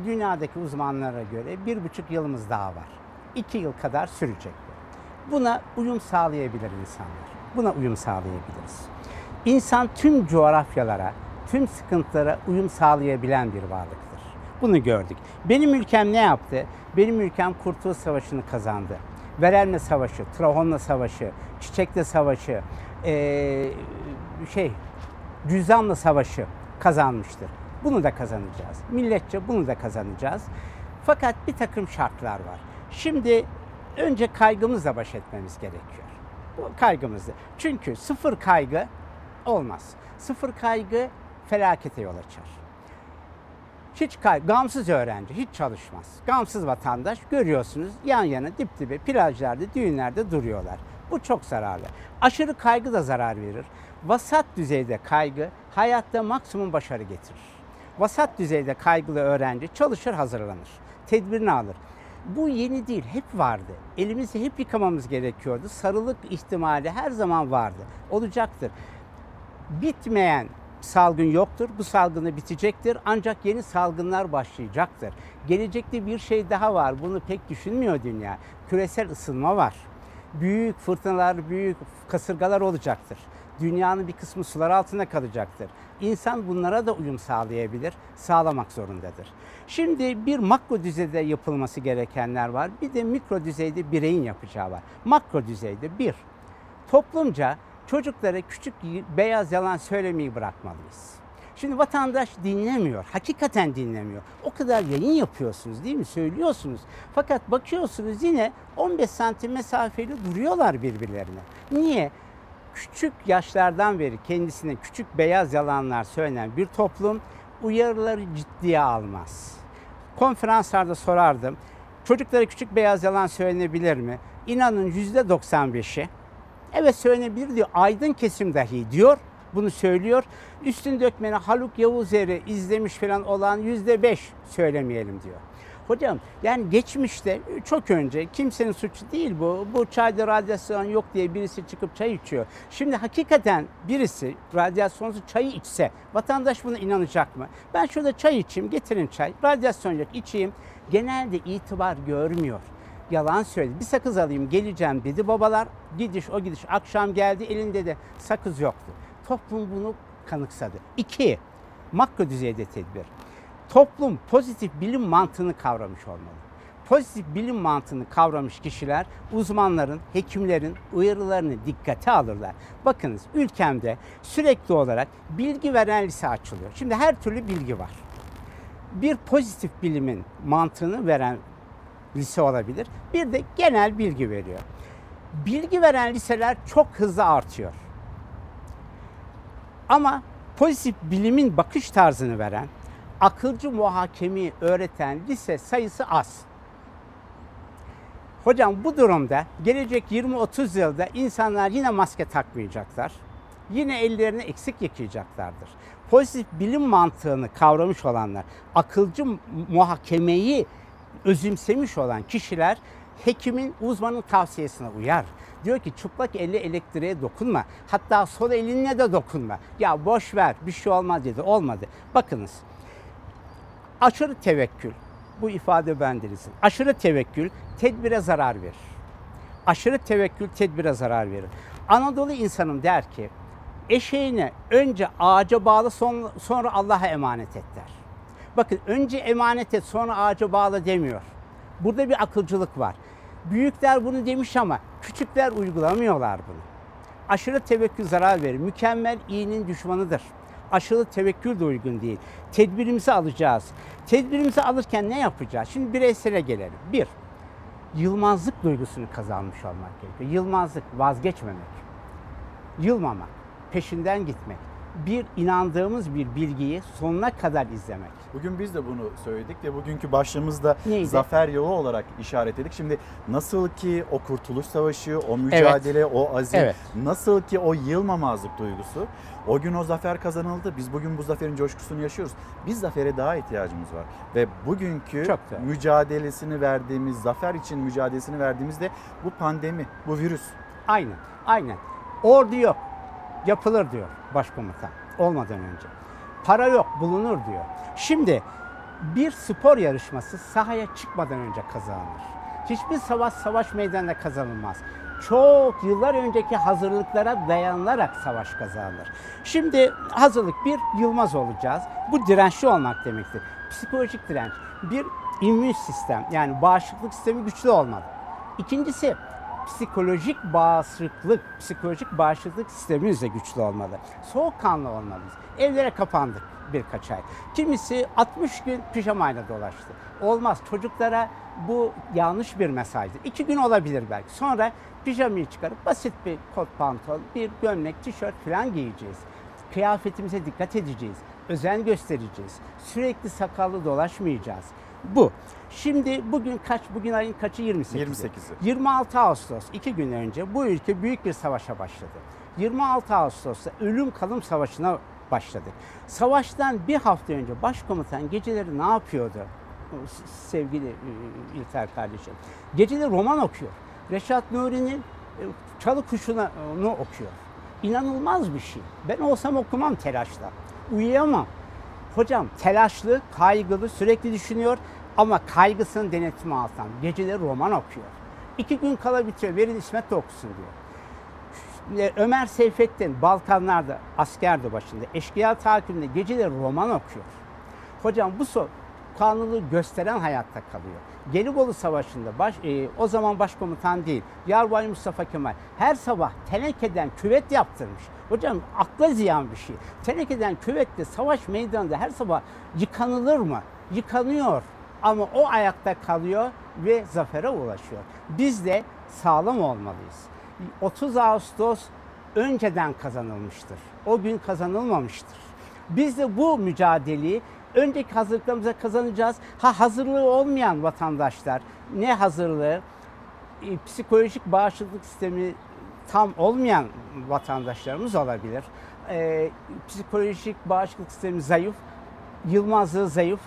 Dünyadaki uzmanlara göre bir buçuk yılımız daha var. 2 yıl kadar sürecek bu. Buna uyum sağlayabilir insanlar. Buna uyum sağlayabiliriz. İnsan tüm coğrafyalara, tüm sıkıntılara uyum sağlayabilen bir varlıktır. Bunu gördük. Benim ülkem ne yaptı? Benim ülkem Kurtuluş Savaşı'nı kazandı. Verelme Savaşı, Trahonla Savaşı, Çiçekle Savaşı, ee, şey, Cüzdanlı Savaşı kazanmıştır. Bunu da kazanacağız. Milletçe bunu da kazanacağız. Fakat bir takım şartlar var. Şimdi önce kaygımızla baş etmemiz gerekiyor. Bu kaygımızla. Çünkü sıfır kaygı olmaz. Sıfır kaygı felakete yol açar. Hiç kay gamsız öğrenci hiç çalışmaz. Gamsız vatandaş görüyorsunuz yan yana dip dibe plajlarda, düğünlerde duruyorlar. Bu çok zararlı. Aşırı kaygı da zarar verir. Vasat düzeyde kaygı hayatta maksimum başarı getirir. Vasat düzeyde kaygılı öğrenci çalışır, hazırlanır. Tedbirini alır. Bu yeni değil, hep vardı. Elimizi hep yıkamamız gerekiyordu. Sarılık ihtimali her zaman vardı. Olacaktır. Bitmeyen salgın yoktur. Bu salgını bitecektir. Ancak yeni salgınlar başlayacaktır. Gelecekte bir şey daha var. Bunu pek düşünmüyor dünya. Küresel ısınma var. Büyük fırtınalar, büyük kasırgalar olacaktır. Dünyanın bir kısmı sular altında kalacaktır. İnsan bunlara da uyum sağlayabilir, sağlamak zorundadır. Şimdi bir makro düzeyde yapılması gerekenler var. Bir de mikro düzeyde bireyin yapacağı var. Makro düzeyde bir, toplumca çocuklara küçük beyaz yalan söylemeyi bırakmalıyız. Şimdi vatandaş dinlemiyor, hakikaten dinlemiyor. O kadar yayın yapıyorsunuz değil mi? Söylüyorsunuz. Fakat bakıyorsunuz yine 15 santim mesafeli duruyorlar birbirlerine. Niye? Küçük yaşlardan beri kendisine küçük beyaz yalanlar söylenen bir toplum uyarıları ciddiye almaz. Konferanslarda sorardım. Çocuklara küçük beyaz yalan söylenebilir mi? İnanın %95'i evet söylenebilir diyor. Aydın kesim dahi diyor bunu söylüyor. Üstün dökmeni Haluk Yavuzer'i izlemiş falan olan yüzde beş söylemeyelim diyor. Hocam yani geçmişte çok önce kimsenin suçu değil bu. Bu çayda radyasyon yok diye birisi çıkıp çay içiyor. Şimdi hakikaten birisi radyasyonsuz çayı içse vatandaş buna inanacak mı? Ben şurada çay içeyim getirin çay. Radyasyon yok içeyim. Genelde itibar görmüyor yalan söyledi. Bir sakız alayım geleceğim dedi babalar. Gidiş o gidiş akşam geldi elinde de sakız yoktu. Toplum bunu kanıksadı. İki, makro düzeyde tedbir. Toplum pozitif bilim mantığını kavramış olmalı. Pozitif bilim mantığını kavramış kişiler uzmanların, hekimlerin uyarılarını dikkate alırlar. Bakınız ülkemde sürekli olarak bilgi veren lise açılıyor. Şimdi her türlü bilgi var. Bir pozitif bilimin mantığını veren lise olabilir. Bir de genel bilgi veriyor. Bilgi veren liseler çok hızlı artıyor. Ama pozitif bilimin bakış tarzını veren, akılcı muhakemeyi öğreten lise sayısı az. Hocam bu durumda gelecek 20-30 yılda insanlar yine maske takmayacaklar. Yine ellerini eksik yıkayacaklardır. Pozitif bilim mantığını kavramış olanlar, akılcı muhakemeyi özümsemiş olan kişiler hekimin, uzmanın tavsiyesine uyar. Diyor ki çıplak elle elektriğe dokunma. Hatta sol elinle de dokunma. Ya boş ver bir şey olmaz dedi. Olmadı. Bakınız aşırı tevekkül bu ifade bendirilsin. Aşırı tevekkül tedbire zarar verir. Aşırı tevekkül tedbire zarar verir. Anadolu insanım der ki eşeğini önce ağaca bağlı sonra Allah'a emanet et der. Bakın önce emanet et sonra ağaca bağla demiyor. Burada bir akılcılık var. Büyükler bunu demiş ama küçükler uygulamıyorlar bunu. Aşırı tevekkül zarar verir. Mükemmel iyinin düşmanıdır. Aşırı tevekkül de uygun değil. Tedbirimizi alacağız. Tedbirimizi alırken ne yapacağız? Şimdi bireysele gelelim. Bir, yılmazlık duygusunu kazanmış olmak gerekiyor. Yılmazlık, vazgeçmemek. Yılmamak, peşinden gitmek bir inandığımız bir bilgiyi sonuna kadar izlemek. Bugün biz de bunu söyledik ve bugünkü başlığımızda Neydi? zafer yolu olarak işaretledik. Şimdi nasıl ki o kurtuluş savaşı, o mücadele, evet. o azim, evet. nasıl ki o yılmamazlık duygusu, o gün o zafer kazanıldı. Biz bugün bu zaferin coşkusunu yaşıyoruz. Biz zafere daha ihtiyacımız var. Ve bugünkü mücadelesini verdiğimiz, zafer için mücadelesini verdiğimizde bu pandemi, bu virüs. Aynen, aynen. Ordu yok, yapılır diyor başkomutan olmadan önce. Para yok bulunur diyor. Şimdi bir spor yarışması sahaya çıkmadan önce kazanılır. Hiçbir savaş savaş meydanında kazanılmaz. Çok yıllar önceki hazırlıklara dayanılarak savaş kazanılır. Şimdi hazırlık bir yılmaz olacağız. Bu dirençli olmak demektir. Psikolojik direnç. Bir immün sistem yani bağışıklık sistemi güçlü olmalı. İkincisi psikolojik bağışıklık, psikolojik bağışıklık sistemimiz de güçlü olmalı. Soğukkanlı olmalıyız. Evlere kapandık birkaç ay. Kimisi 60 gün pijamayla dolaştı. Olmaz. Çocuklara bu yanlış bir mesajdır. İki gün olabilir belki. Sonra pijamayı çıkarıp basit bir kot pantol, bir gömlek, tişört falan giyeceğiz. Kıyafetimize dikkat edeceğiz. Özen göstereceğiz. Sürekli sakallı dolaşmayacağız. Bu. Şimdi bugün kaç? Bugün ayın kaçı? 28'i. 28'i. 26 Ağustos iki gün önce bu ülke büyük bir savaşa başladı. 26 Ağustos'ta ölüm kalım savaşına başladı. Savaştan bir hafta önce başkomutan geceleri ne yapıyordu? Sevgili e, İlter kardeşim. Geceleri roman okuyor. Reşat Nuri'nin e, Çalı Kuşu'nu okuyor. İnanılmaz bir şey. Ben olsam okumam telaşla. Uyuyamam. Hocam telaşlı, kaygılı, sürekli düşünüyor ama kaygısının denetimi altında. Geceleri roman okuyor. İki gün kala bitiyor. Verin İsmet okusun diyor. Ömer Seyfettin Balkanlarda askerdi başında. Eşkıya tahakkümünde geceleri roman okuyor. Hocam bu so kanunu gösteren hayatta kalıyor. Gelibolu Savaşı'nda baş, e, o zaman başkomutan değil, Yarbay Mustafa Kemal her sabah tenekeden küvet yaptırmış. Hocam akla ziyan bir şey. Tenekeden küvette savaş meydanında her sabah yıkanılır mı? Yıkanıyor ama o ayakta kalıyor ve zafere ulaşıyor. Biz de sağlam olmalıyız. 30 Ağustos önceden kazanılmıştır. O gün kazanılmamıştır. Biz de bu mücadeleyi önceki hazırlıklarımıza kazanacağız. Ha hazırlığı olmayan vatandaşlar ne hazırlığı? E, psikolojik bağışıklık sistemi tam olmayan vatandaşlarımız olabilir. E, psikolojik bağışıklık sistemi zayıf, yılmazlığı zayıf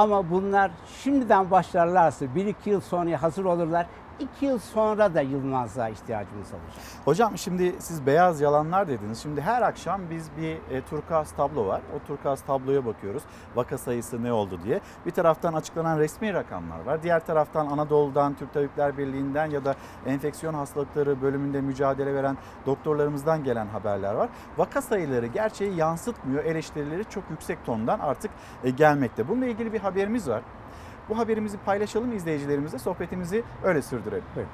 ama bunlar şimdiden başlarlarsa 1-2 yıl sonra hazır olurlar. 2 yıl sonra da Yılmaz'a ihtiyacımız olacak. Hocam şimdi siz beyaz yalanlar dediniz. Şimdi her akşam biz bir e, turkuaz tablo var. O turkuaz tabloya bakıyoruz. Vaka sayısı ne oldu diye. Bir taraftan açıklanan resmi rakamlar var. Diğer taraftan Anadolu'dan, Türk Tabipler Birliği'nden ya da enfeksiyon hastalıkları bölümünde mücadele veren doktorlarımızdan gelen haberler var. Vaka sayıları gerçeği yansıtmıyor. Eleştirileri çok yüksek tondan artık e, gelmekte. Bununla ilgili bir haberimiz var. Bu haberimizi paylaşalım izleyicilerimizle sohbetimizi öyle sürdürelim. Buyurun.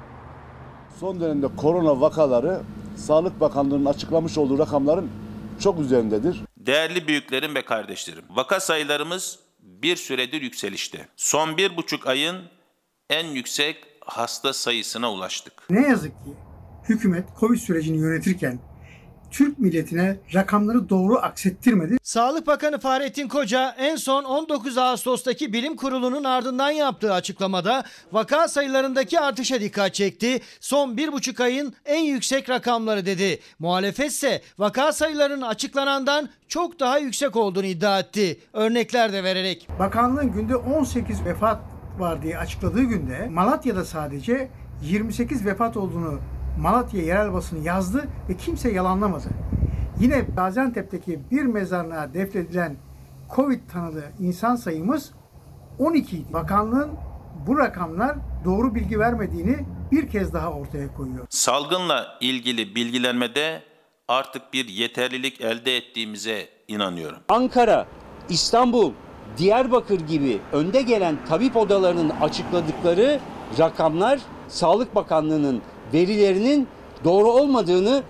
Son dönemde korona vakaları Sağlık Bakanlığı'nın açıklamış olduğu rakamların çok üzerindedir. Değerli büyüklerim ve kardeşlerim, vaka sayılarımız bir süredir yükselişte. Son bir buçuk ayın en yüksek hasta sayısına ulaştık. Ne yazık ki hükümet Covid sürecini yönetirken Türk milletine rakamları doğru aksettirmedi. Sağlık Bakanı Fahrettin Koca en son 19 Ağustos'taki bilim kurulunun ardından yaptığı açıklamada vaka sayılarındaki artışa dikkat çekti. Son bir buçuk ayın en yüksek rakamları dedi. Muhalefet ise vaka sayılarının açıklanandan çok daha yüksek olduğunu iddia etti. Örnekler de vererek. Bakanlığın günde 18 vefat var diye açıkladığı günde Malatya'da sadece 28 vefat olduğunu Malatya yerel basını yazdı ve kimse yalanlamadı. Yine Gaziantep'teki bir mezarlığa defnedilen Covid tanılı insan sayımız 12 idi. Bakanlığın bu rakamlar doğru bilgi vermediğini bir kez daha ortaya koyuyor. Salgınla ilgili bilgilenmede artık bir yeterlilik elde ettiğimize inanıyorum. Ankara, İstanbul, Diyarbakır gibi önde gelen tabip odalarının açıkladıkları rakamlar Sağlık Bakanlığı'nın verilerinin doğru olmadığını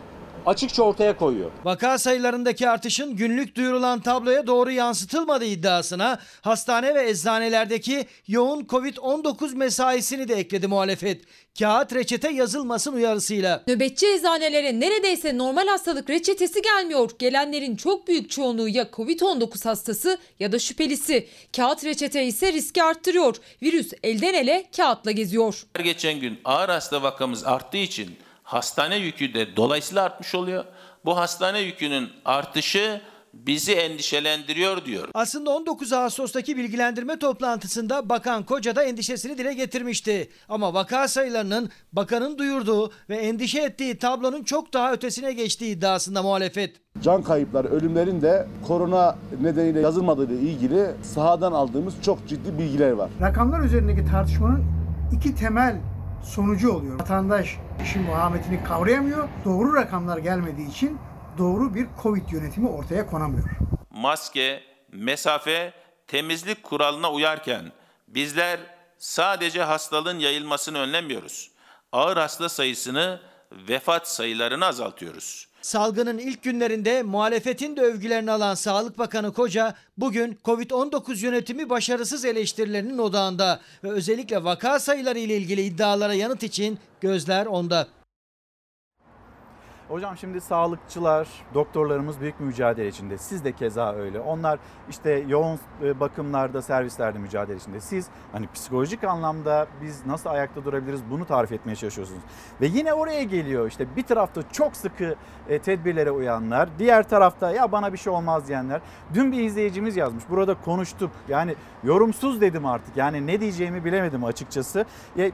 açıkça ortaya koyuyor. Vaka sayılarındaki artışın günlük duyurulan tabloya doğru yansıtılmadığı iddiasına hastane ve eczanelerdeki yoğun Covid-19 mesaisini de ekledi muhalefet. Kağıt reçete yazılmasın uyarısıyla. Nöbetçi eczanelere neredeyse normal hastalık reçetesi gelmiyor. Gelenlerin çok büyük çoğunluğu ya Covid-19 hastası ya da şüphelisi. Kağıt reçete ise riski arttırıyor. Virüs elden ele kağıtla geziyor. Her geçen gün ağır hasta vakamız arttığı için hastane yükü de dolayısıyla artmış oluyor. Bu hastane yükünün artışı bizi endişelendiriyor diyor. Aslında 19 Ağustos'taki bilgilendirme toplantısında Bakan Koca da endişesini dile getirmişti. Ama vaka sayılarının bakanın duyurduğu ve endişe ettiği tablonun çok daha ötesine geçtiği iddiasında muhalefet. Can kayıpları, ölümlerin de korona nedeniyle yazılmadığı ile ilgili sahadan aldığımız çok ciddi bilgiler var. Rakamlar üzerindeki tartışmanın iki temel sonucu oluyor. Vatandaş işin vahametini kavrayamıyor. Doğru rakamlar gelmediği için doğru bir Covid yönetimi ortaya konamıyor. Maske, mesafe, temizlik kuralına uyarken bizler sadece hastalığın yayılmasını önlemiyoruz. Ağır hasta sayısını, vefat sayılarını azaltıyoruz. Salgının ilk günlerinde muhalefetin de övgülerini alan Sağlık Bakanı Koca bugün Covid-19 yönetimi başarısız eleştirilerinin odağında ve özellikle vaka sayıları ile ilgili iddialara yanıt için gözler onda. Hocam şimdi sağlıkçılar, doktorlarımız büyük mücadele içinde. Siz de keza öyle. Onlar işte yoğun e, bakımlarda, servislerde mücadele içinde. Siz hani psikolojik anlamda biz nasıl ayakta durabiliriz bunu tarif etmeye çalışıyorsunuz. Ve yine oraya geliyor işte bir tarafta çok sıkı e, tedbirlere uyanlar, diğer tarafta ya bana bir şey olmaz diyenler. Dün bir izleyicimiz yazmış. Burada konuştuk. Yani yorumsuz dedim artık. Yani ne diyeceğimi bilemedim açıkçası. Ya,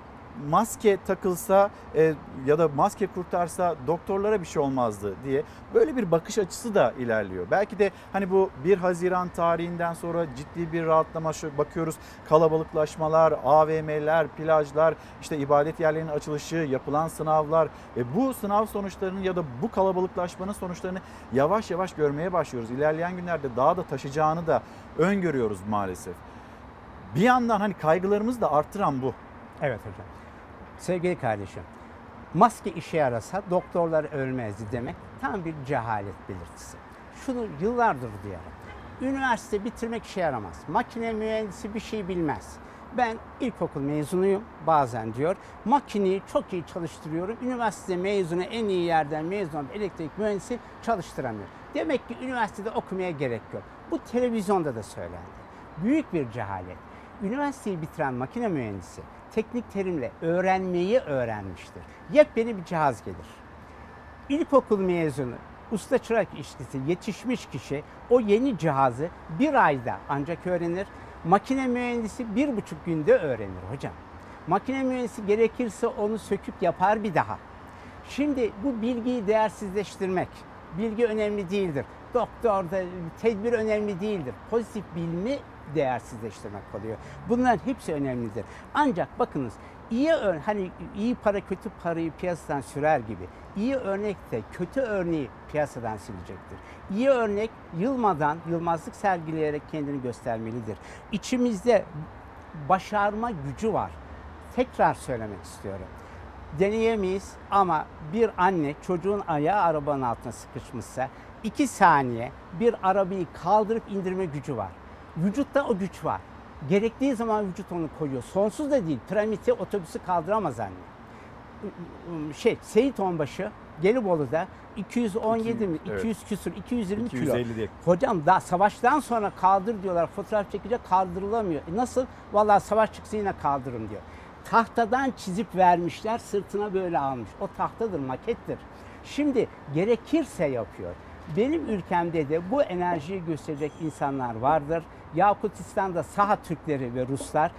maske takılsa e, ya da maske kurtarsa doktorlara bir şey olmazdı diye böyle bir bakış açısı da ilerliyor. Belki de hani bu 1 Haziran tarihinden sonra ciddi bir rahatlama bakıyoruz. Kalabalıklaşmalar, AVM'ler, plajlar, işte ibadet yerlerinin açılışı, yapılan sınavlar ve bu sınav sonuçlarının ya da bu kalabalıklaşmanın sonuçlarını yavaş yavaş görmeye başlıyoruz. İlerleyen günlerde daha da taşıyacağını da öngörüyoruz maalesef. Bir yandan hani kaygılarımızı da arttıran bu. Evet hocam. Sevgili kardeşim, maske işe yarasa doktorlar ölmezdi demek tam bir cehalet belirtisi. Şunu yıllardır duyarım. Üniversite bitirmek işe yaramaz. Makine mühendisi bir şey bilmez. Ben ilkokul mezunuyum bazen diyor. Makineyi çok iyi çalıştırıyorum. Üniversite mezunu en iyi yerden mezun olup elektrik mühendisi çalıştıramıyor. Demek ki üniversitede okumaya gerek yok. Bu televizyonda da söylendi. Büyük bir cehalet. Üniversiteyi bitiren makine mühendisi teknik terimle öğrenmeyi öğrenmiştir. Yepyeni bir cihaz gelir. İlkokul mezunu, usta çırak işçisi yetişmiş kişi o yeni cihazı bir ayda ancak öğrenir. Makine mühendisi bir buçuk günde öğrenir hocam. Makine mühendisi gerekirse onu söküp yapar bir daha. Şimdi bu bilgiyi değersizleştirmek, bilgi önemli değildir. Doktorda tedbir önemli değildir. Pozitif bilimi değersizleştirmek oluyor. Bunların hepsi önemlidir. Ancak bakınız iyi hani iyi para kötü parayı piyasadan sürer gibi iyi örnek de kötü örneği piyasadan silecektir. İyi örnek yılmadan, yılmazlık sergileyerek kendini göstermelidir. İçimizde başarma gücü var. Tekrar söylemek istiyorum. Deneyemeyiz ama bir anne çocuğun ayağı arabanın altına sıkışmışsa iki saniye bir arabayı kaldırıp indirme gücü var. Vücutta o güç var. Gerektiği zaman vücut onu koyuyor. Sonsuz da değil. Piramidi otobüsü kaldıramaz anne. Şey Seyit Onbaşı Gelibolu'da 217 mi? Evet. 200 küsur, 220 kilo. 250 diye. Hocam daha savaştan sonra kaldır diyorlar. Fotoğraf çekince kaldırılamıyor. E nasıl? Vallahi savaş çıksa yine kaldırırım diyor. Tahtadan çizip vermişler sırtına böyle almış. O tahtadır, makettir. Şimdi gerekirse yapıyor. Benim ülkemde de bu enerjiyi gösterecek insanlar vardır. Yakutistan'da Saha Türkleri ve Ruslar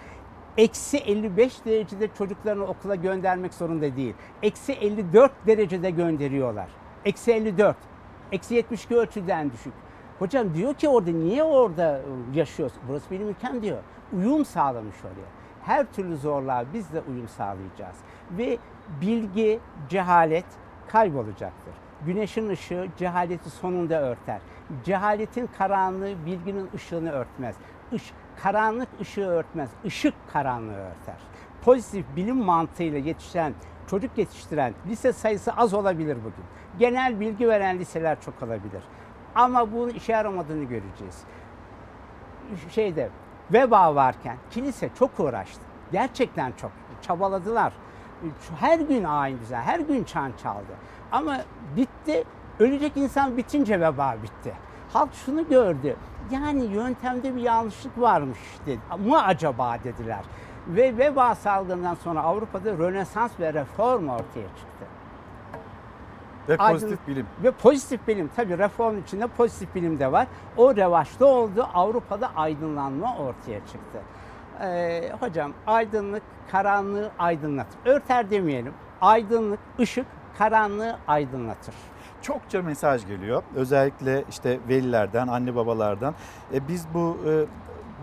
eksi 55 derecede çocuklarını okula göndermek zorunda değil. Eksi 54 derecede gönderiyorlar. Eksi 54. Eksi 72 ölçüden düşük. Hocam diyor ki orada niye orada yaşıyorsun? Burası benim ülkem diyor. Uyum sağlamış oraya. Her türlü zorluğa biz de uyum sağlayacağız. Ve bilgi, cehalet kaybolacaktır. Güneşin ışığı cehaleti sonunda örter. Cehaletin karanlığı bilginin ışığını örtmez. Iş, karanlık ışığı örtmez, ışık karanlığı örter. Pozitif bilim mantığıyla yetişen, çocuk yetiştiren lise sayısı az olabilir bugün. Genel bilgi veren liseler çok olabilir. Ama bunun işe yaramadığını göreceğiz. Şeyde veba varken kilise çok uğraştı. Gerçekten çok çabaladılar. Her gün ayin düzen, her gün çan çaldı. Ama bitti. Ölecek insan bitince veba bitti. Halk şunu gördü. Yani yöntemde bir yanlışlık varmış dedi. Mı acaba dediler. Ve veba salgından sonra Avrupa'da Rönesans ve reform ortaya çıktı. Ve Aydın- pozitif bilim. Ve pozitif bilim. Tabii reform içinde pozitif bilim de var. O revaçta oldu. Avrupa'da aydınlanma ortaya çıktı. Ee, hocam aydınlık karanlığı aydınlatır. Örter demeyelim. Aydınlık, ışık karanlığı aydınlatır. Çokça mesaj geliyor. Özellikle işte velilerden, anne babalardan. E, biz bu e,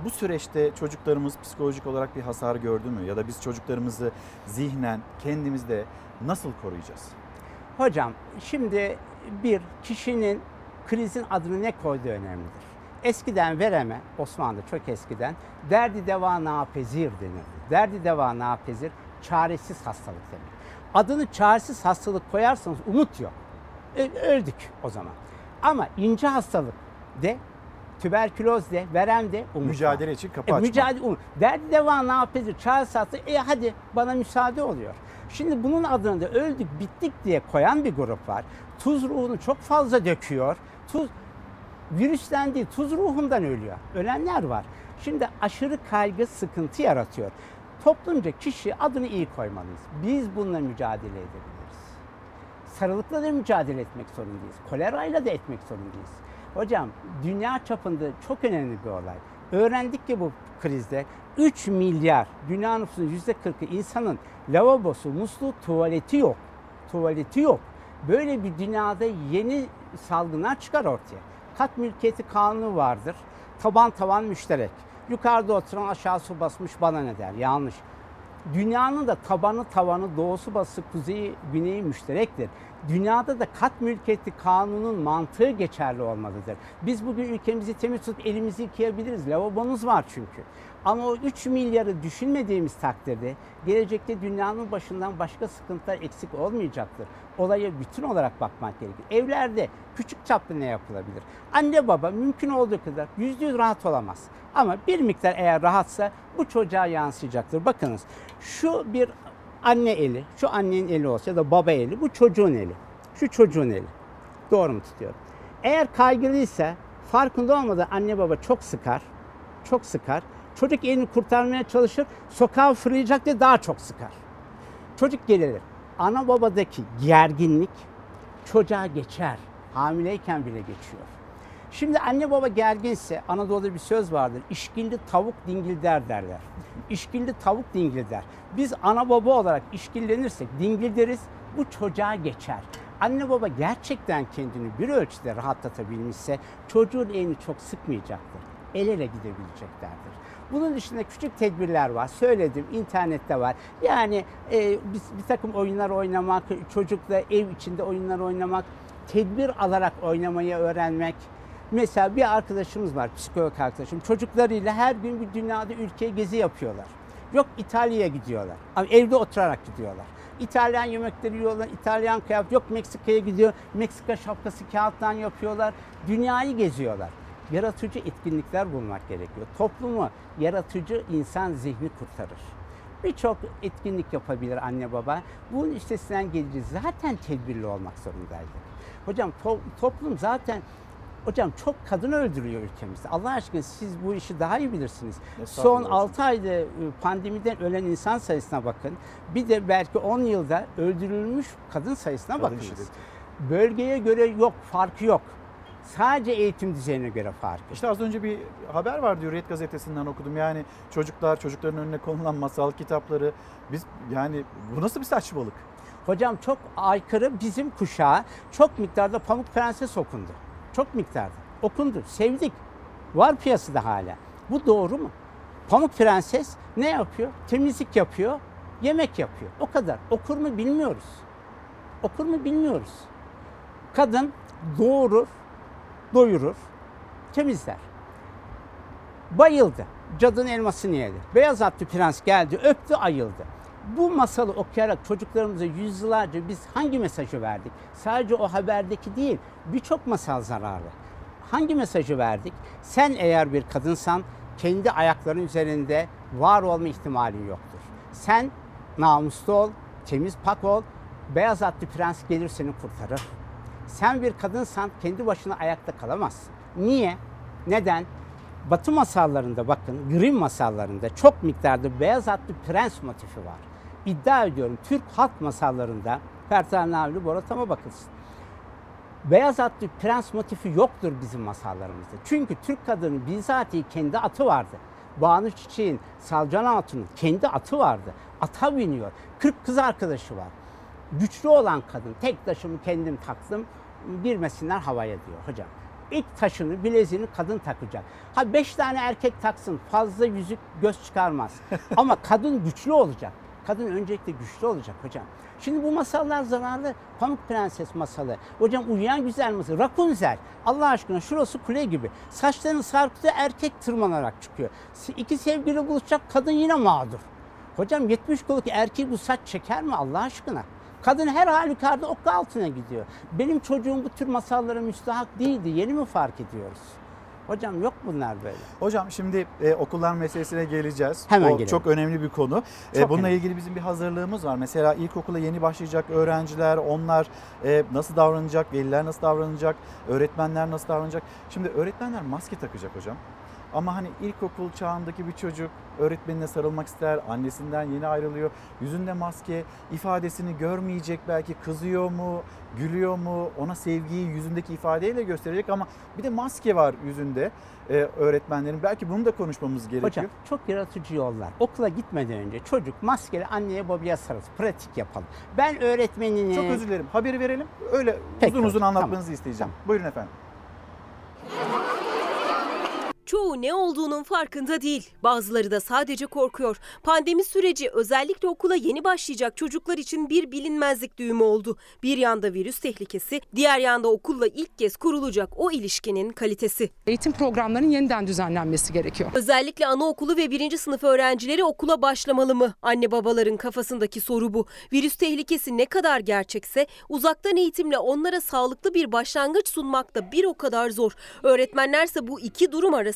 bu süreçte çocuklarımız psikolojik olarak bir hasar gördü mü? Ya da biz çocuklarımızı zihnen kendimizde nasıl koruyacağız? Hocam şimdi bir kişinin krizin adını ne koyduğu önemlidir. Eskiden vereme, Osmanlı çok eskiden derdi deva napezir denirdi. Derdi deva napezir çaresiz hastalık demek. Adını çaresiz hastalık koyarsanız umut yok. Ö- Öldük o zaman. Ama ince hastalık de, tüberküloz de, verem de umut var. Mücadele için kapı E, açmak. mücadele umut. Derdi deva napezir çaresiz hastalık. E hadi bana müsaade oluyor. Şimdi bunun adını da öldük bittik diye koyan bir grup var. Tuz ruhunu çok fazla döküyor. Tuz virüsten değil tuz ruhundan ölüyor. Ölenler var. Şimdi aşırı kaygı sıkıntı yaratıyor. Toplumca kişi adını iyi koymalıyız. Biz bununla mücadele edebiliriz. Sarılıkla da mücadele etmek zorundayız. Kolerayla da etmek zorundayız. Hocam dünya çapında çok önemli bir olay. Öğrendik ki bu krizde 3 milyar dünya nüfusunun %40'ı insanın lavabosu, musluğu, tuvaleti yok. Tuvaleti yok. Böyle bir dünyada yeni salgınlar çıkar ortaya. Kat mülkiyeti kanunu vardır. Taban taban müşterek. Yukarıda oturan aşağısı basmış bana ne der? Yanlış. Dünyanın da tabanı tavanı doğusu batısı kuzeyi güneyi müşterektir. Dünyada da kat mülkiyeti kanunun mantığı geçerli olmalıdır. Biz bugün ülkemizi temiz tutup elimizi yıkayabiliriz. Lavabomuz var çünkü. Ama o 3 milyarı düşünmediğimiz takdirde gelecekte dünyanın başından başka sıkıntılar eksik olmayacaktır. Olaya bütün olarak bakmak gerekir. Evlerde küçük çaplı ne yapılabilir? Anne baba mümkün olduğu kadar yüzde yüz rahat olamaz. Ama bir miktar eğer rahatsa bu çocuğa yansıyacaktır. Bakınız şu bir anne eli, şu annenin eli olsa ya da baba eli, bu çocuğun eli. Şu çocuğun eli. Doğru mu tutuyorum? Eğer kaygılıysa farkında olmadan anne baba çok sıkar, çok sıkar. Çocuk elini kurtarmaya çalışır, sokağa fırlayacak diye daha çok sıkar. Çocuk gerilir. Ana babadaki gerginlik çocuğa geçer. Hamileyken bile geçiyor. Şimdi anne baba gerginse Anadolu'da bir söz vardır. İşkilli tavuk dingilder derler. İşkilli tavuk dingilder. Biz ana baba olarak işkillenirsek dingilderiz bu çocuğa geçer. Anne baba gerçekten kendini bir ölçüde rahatlatabilmişse çocuğun elini çok sıkmayacaktır. El ele gidebileceklerdir. Bunun dışında küçük tedbirler var. Söyledim internette var. Yani e, bir, bir takım oyunlar oynamak, çocukla ev içinde oyunlar oynamak, tedbir alarak oynamayı öğrenmek. Mesela bir arkadaşımız var, psikolog arkadaşım. Çocuklarıyla her gün bir dünyada ülkeye gezi yapıyorlar. Yok İtalya'ya gidiyorlar. Ama evde oturarak gidiyorlar. İtalyan yemekleri yiyorlar, İtalyan kıyafet. Yok Meksika'ya gidiyor. Meksika şapkası kağıttan yapıyorlar. Dünyayı geziyorlar. Yaratıcı etkinlikler bulmak gerekiyor. Toplumu yaratıcı insan zihni kurtarır. Birçok etkinlik yapabilir anne baba. Bunun üstesinden geleceğiz. Zaten tedbirli olmak zorundaydık. Hocam to- toplum zaten Hocam çok kadın öldürüyor ülkemizde. Allah aşkına siz bu işi daha iyi bilirsiniz. Son Estağfurullah 6 ayda e, pandemiden ölen insan sayısına bakın. Bir de belki 10 yılda öldürülmüş kadın sayısına Kadın bakınız. şiddeti. Bölgeye göre yok, farkı yok. Sadece eğitim düzeyine göre farkı. İşte az önce bir haber var diyor Hürriyet gazetesinden okudum. Yani çocuklar, çocukların önüne konulan masal kitapları. Biz yani bu nasıl bir saçmalık? Hocam çok aykırı bizim kuşağa çok miktarda Pamuk Prenses okundu. Çok miktarda. Okundu. Sevdik. Var piyasada hala. Bu doğru mu? Pamuk Prenses ne yapıyor? Temizlik yapıyor, yemek yapıyor. O kadar. Okur mu bilmiyoruz. Okur mu bilmiyoruz. Kadın doğurur, doyurur, temizler. Bayıldı. Cadının elmasını yedi. Beyaz atlı prens geldi, öptü, ayıldı. Bu masalı okuyarak çocuklarımıza yüzyıllarca biz hangi mesajı verdik? Sadece o haberdeki değil, birçok masal zararlı. Hangi mesajı verdik? Sen eğer bir kadınsan kendi ayakların üzerinde var olma ihtimalin yoktur. Sen namuslu ol, temiz pak ol, beyaz atlı prens gelir seni kurtarır. Sen bir kadınsan kendi başına ayakta kalamazsın. Niye? Neden? Batı masallarında bakın, Grimm masallarında çok miktarda beyaz atlı prens motifi var. İddia ediyorum Türk halk masallarında Pertel Navli Boratam'a bakılsın. Beyaz atlı prens motifi yoktur bizim masallarımızda. Çünkü Türk kadının bizatihi kendi atı vardı. Banu Çiçek'in, Salcan Hatun'un kendi atı vardı. Ata biniyor. 40 kız arkadaşı var. Güçlü olan kadın, tek taşımı kendim taktım, girmesinler havaya diyor hocam. İlk taşını, bileziğini kadın takacak. Ha beş tane erkek taksın, fazla yüzük göz çıkarmaz. Ama kadın güçlü olacak. Kadın öncelikle güçlü olacak hocam. Şimdi bu masallar zararlı. Pamuk Prenses masalı. Hocam uyuyan güzel masal. Rapunzel. Allah aşkına şurası kule gibi. Saçlarını sarkıtı erkek tırmanarak çıkıyor. İki sevgili buluşacak kadın yine mağdur. Hocam 70 kiloluk erkeği bu saç çeker mi Allah aşkına? Kadın her halükarda okka altına gidiyor. Benim çocuğum bu tür masallara müstahak değildi. Yeni mi fark ediyoruz? Hocam yok bunlar böyle. Hocam şimdi e, okullar meselesine geleceğiz. Hemen o gelelim. çok önemli bir konu. E, Çok bununla önemli. ilgili bizim bir hazırlığımız var. Mesela ilkokula yeni başlayacak öğrenciler, onlar e, nasıl davranacak, veliler nasıl davranacak, öğretmenler nasıl davranacak? Şimdi öğretmenler maske takacak hocam. Ama hani ilkokul çağındaki bir çocuk öğretmenine sarılmak ister, annesinden yeni ayrılıyor. Yüzünde maske, ifadesini görmeyecek belki kızıyor mu, gülüyor mu, ona sevgiyi yüzündeki ifadeyle gösterecek ama bir de maske var yüzünde e, öğretmenlerin. Belki bunu da konuşmamız gerekiyor. Hocam çok yaratıcı yollar. Okula gitmeden önce çocuk maskeli anneye babaya sarılsın. Pratik yapalım. Ben öğretmenini... Çok özür dilerim. Haberi verelim. Öyle Peki uzun uzun anlatmanızı tamam. isteyeceğim. Buyurun efendim. Çoğu ne olduğunun farkında değil. Bazıları da sadece korkuyor. Pandemi süreci özellikle okula yeni başlayacak çocuklar için bir bilinmezlik düğümü oldu. Bir yanda virüs tehlikesi, diğer yanda okulla ilk kez kurulacak o ilişkinin kalitesi. Eğitim programlarının yeniden düzenlenmesi gerekiyor. Özellikle anaokulu ve birinci sınıf öğrencileri okula başlamalı mı? Anne babaların kafasındaki soru bu. Virüs tehlikesi ne kadar gerçekse uzaktan eğitimle onlara sağlıklı bir başlangıç sunmak da bir o kadar zor. Öğretmenlerse bu iki durum arasında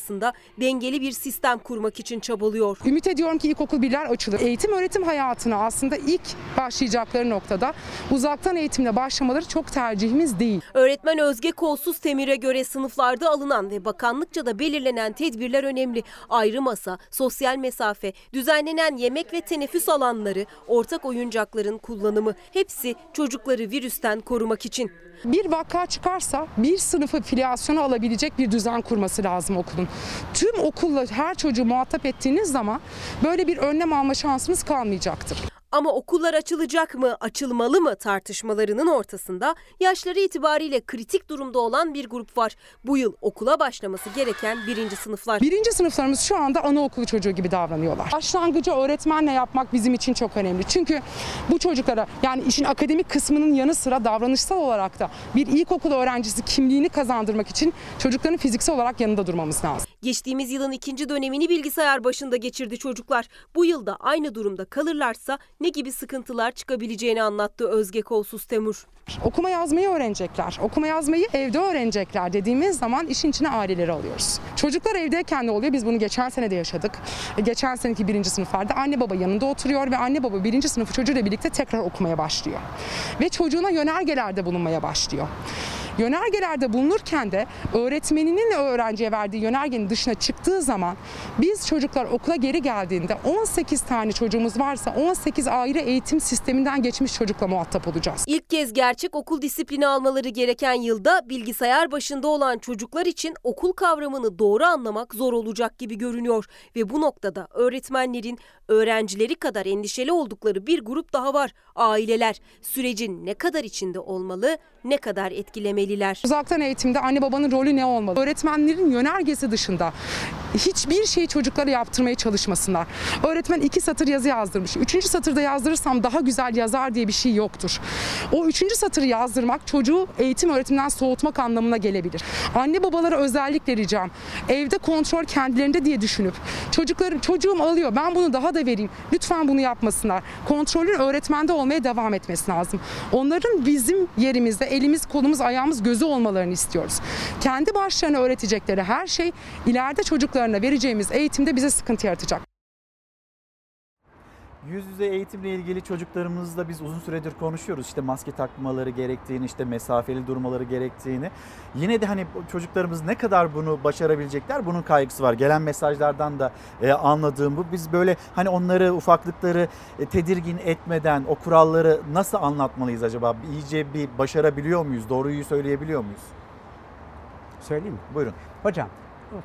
dengeli bir sistem kurmak için çabalıyor. Ümit ediyorum ki ilkokul birler açılır. Eğitim öğretim hayatına aslında ilk başlayacakları noktada uzaktan eğitimle başlamaları çok tercihimiz değil. Öğretmen Özge Kolsuz Temir'e göre sınıflarda alınan ve bakanlıkça da belirlenen tedbirler önemli. Ayrı masa, sosyal mesafe, düzenlenen yemek ve teneffüs alanları, ortak oyuncakların kullanımı hepsi çocukları virüsten korumak için. Bir vaka çıkarsa bir sınıfı filyasyona alabilecek bir düzen kurması lazım okulun. Tüm okulla her çocuğu muhatap ettiğiniz zaman böyle bir önlem alma şansınız kalmayacaktır. Ama okullar açılacak mı, açılmalı mı tartışmalarının ortasında yaşları itibariyle kritik durumda olan bir grup var. Bu yıl okula başlaması gereken birinci sınıflar. Birinci sınıflarımız şu anda anaokulu çocuğu gibi davranıyorlar. Başlangıcı öğretmenle yapmak bizim için çok önemli. Çünkü bu çocuklara yani işin akademik kısmının yanı sıra davranışsal olarak da bir ilkokul öğrencisi kimliğini kazandırmak için çocukların fiziksel olarak yanında durmamız lazım. Geçtiğimiz yılın ikinci dönemini bilgisayar başında geçirdi çocuklar. Bu yılda aynı durumda kalırlarsa ne gibi sıkıntılar çıkabileceğini anlattı Özge Kolsuz Temur. Okuma yazmayı öğrenecekler. Okuma yazmayı evde öğrenecekler dediğimiz zaman işin içine aileleri alıyoruz. Çocuklar evdeyken ne oluyor? Biz bunu geçen sene de yaşadık. Geçen seneki birinci sınıflarda anne baba yanında oturuyor ve anne baba birinci sınıfı çocuğuyla birlikte tekrar okumaya başlıyor. Ve çocuğuna yönergelerde bulunmaya başlıyor. Yönergelerde bulunurken de öğretmeninin öğrenciye verdiği yönergenin dışına çıktığı zaman biz çocuklar okula geri geldiğinde 18 tane çocuğumuz varsa 18 ayrı eğitim sisteminden geçmiş çocukla muhatap olacağız. İlk kez gerçek okul disiplini almaları gereken yılda bilgisayar başında olan çocuklar için okul kavramını doğru anlamak zor olacak gibi görünüyor ve bu noktada öğretmenlerin öğrencileri kadar endişeli oldukları bir grup daha var. Aileler sürecin ne kadar içinde olmalı, ne kadar etkilemeliler. Uzaktan eğitimde anne babanın rolü ne olmalı? Öğretmenlerin yönergesi dışında hiçbir şeyi çocuklara yaptırmaya çalışmasınlar. Öğretmen iki satır yazı yazdırmış. Üçüncü satırda yazdırırsam daha güzel yazar diye bir şey yoktur. O üçüncü satırı yazdırmak çocuğu eğitim öğretimden soğutmak anlamına gelebilir. Anne babalara özellikle ricam evde kontrol kendilerinde diye düşünüp çocukların çocuğum alıyor ben bunu daha da vereyim. Lütfen bunu yapmasınlar. Kontrolün öğretmende olmaya devam etmesi lazım. Onların bizim yerimizde elimiz, kolumuz, ayağımız, gözü olmalarını istiyoruz. Kendi başlarına öğretecekleri her şey ileride çocuklarına vereceğimiz eğitimde bize sıkıntı yaratacak. Yüz yüze eğitimle ilgili çocuklarımızla biz uzun süredir konuşuyoruz. İşte maske takmaları gerektiğini, işte mesafeli durmaları gerektiğini. Yine de hani çocuklarımız ne kadar bunu başarabilecekler bunun kaygısı var. Gelen mesajlardan da e, anladığım bu. Biz böyle hani onları ufaklıkları e, tedirgin etmeden o kuralları nasıl anlatmalıyız acaba? İyice bir başarabiliyor muyuz? Doğruyu söyleyebiliyor muyuz? Söyleyeyim mi? Buyurun. Hocam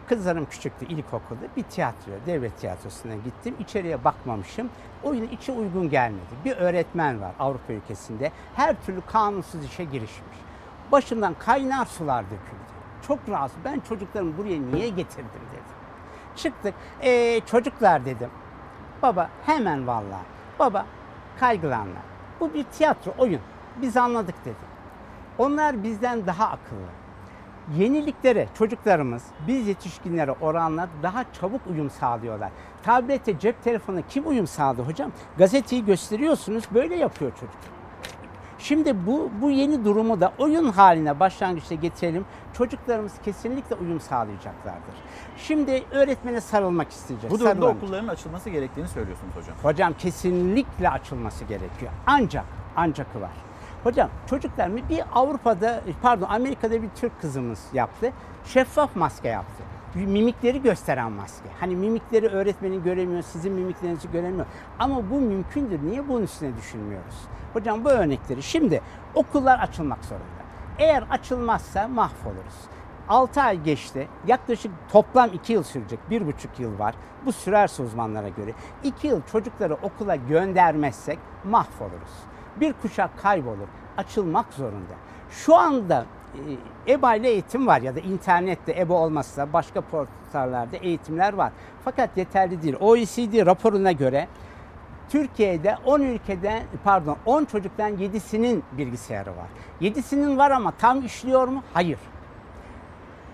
kızlarım küçüktü ilkokulda bir tiyatro, devlet tiyatrosuna gittim. İçeriye bakmamışım. Oyun içi uygun gelmedi. Bir öğretmen var Avrupa ülkesinde. Her türlü kanunsuz işe girişmiş. Başından kaynar sular döküldü. Çok rahatsız. Ben çocuklarımı buraya niye getirdim dedim. Çıktık. Ee, çocuklar dedim. Baba hemen vallahi. Baba kaygılanma. Bu bir tiyatro, oyun. Biz anladık dedim. Onlar bizden daha akıllı yeniliklere çocuklarımız biz yetişkinlere oranla daha çabuk uyum sağlıyorlar. Tablete, cep telefonu kim uyum sağladı hocam? Gazeteyi gösteriyorsunuz böyle yapıyor çocuk. Şimdi bu, bu yeni durumu da oyun haline başlangıçta getirelim. Çocuklarımız kesinlikle uyum sağlayacaklardır. Şimdi öğretmene sarılmak isteyeceğiz. Bu durumda sarılamayacak. okulların açılması gerektiğini söylüyorsunuz hocam. Hocam kesinlikle açılması gerekiyor. Ancak, ancak var. Hocam çocuklar mı bir Avrupa'da pardon Amerika'da bir Türk kızımız yaptı. Şeffaf maske yaptı. mimikleri gösteren maske. Hani mimikleri öğretmenin göremiyor, sizin mimiklerinizi göremiyor. Ama bu mümkündür. Niye bunun üstüne düşünmüyoruz? Hocam bu örnekleri. Şimdi okullar açılmak zorunda. Eğer açılmazsa mahvoluruz. 6 ay geçti. Yaklaşık toplam 2 yıl sürecek. 1,5 yıl var. Bu sürerse uzmanlara göre. 2 yıl çocukları okula göndermezsek mahvoluruz. Bir kuşak kaybolur. Açılmak zorunda. Şu anda e, EBA ile eğitim var ya da internette EBA olmazsa başka portallerde eğitimler var. Fakat yeterli değil. OECD raporuna göre Türkiye'de 10 ülkeden pardon 10 çocuktan 7'sinin bilgisayarı var. 7'sinin var ama tam işliyor mu? Hayır.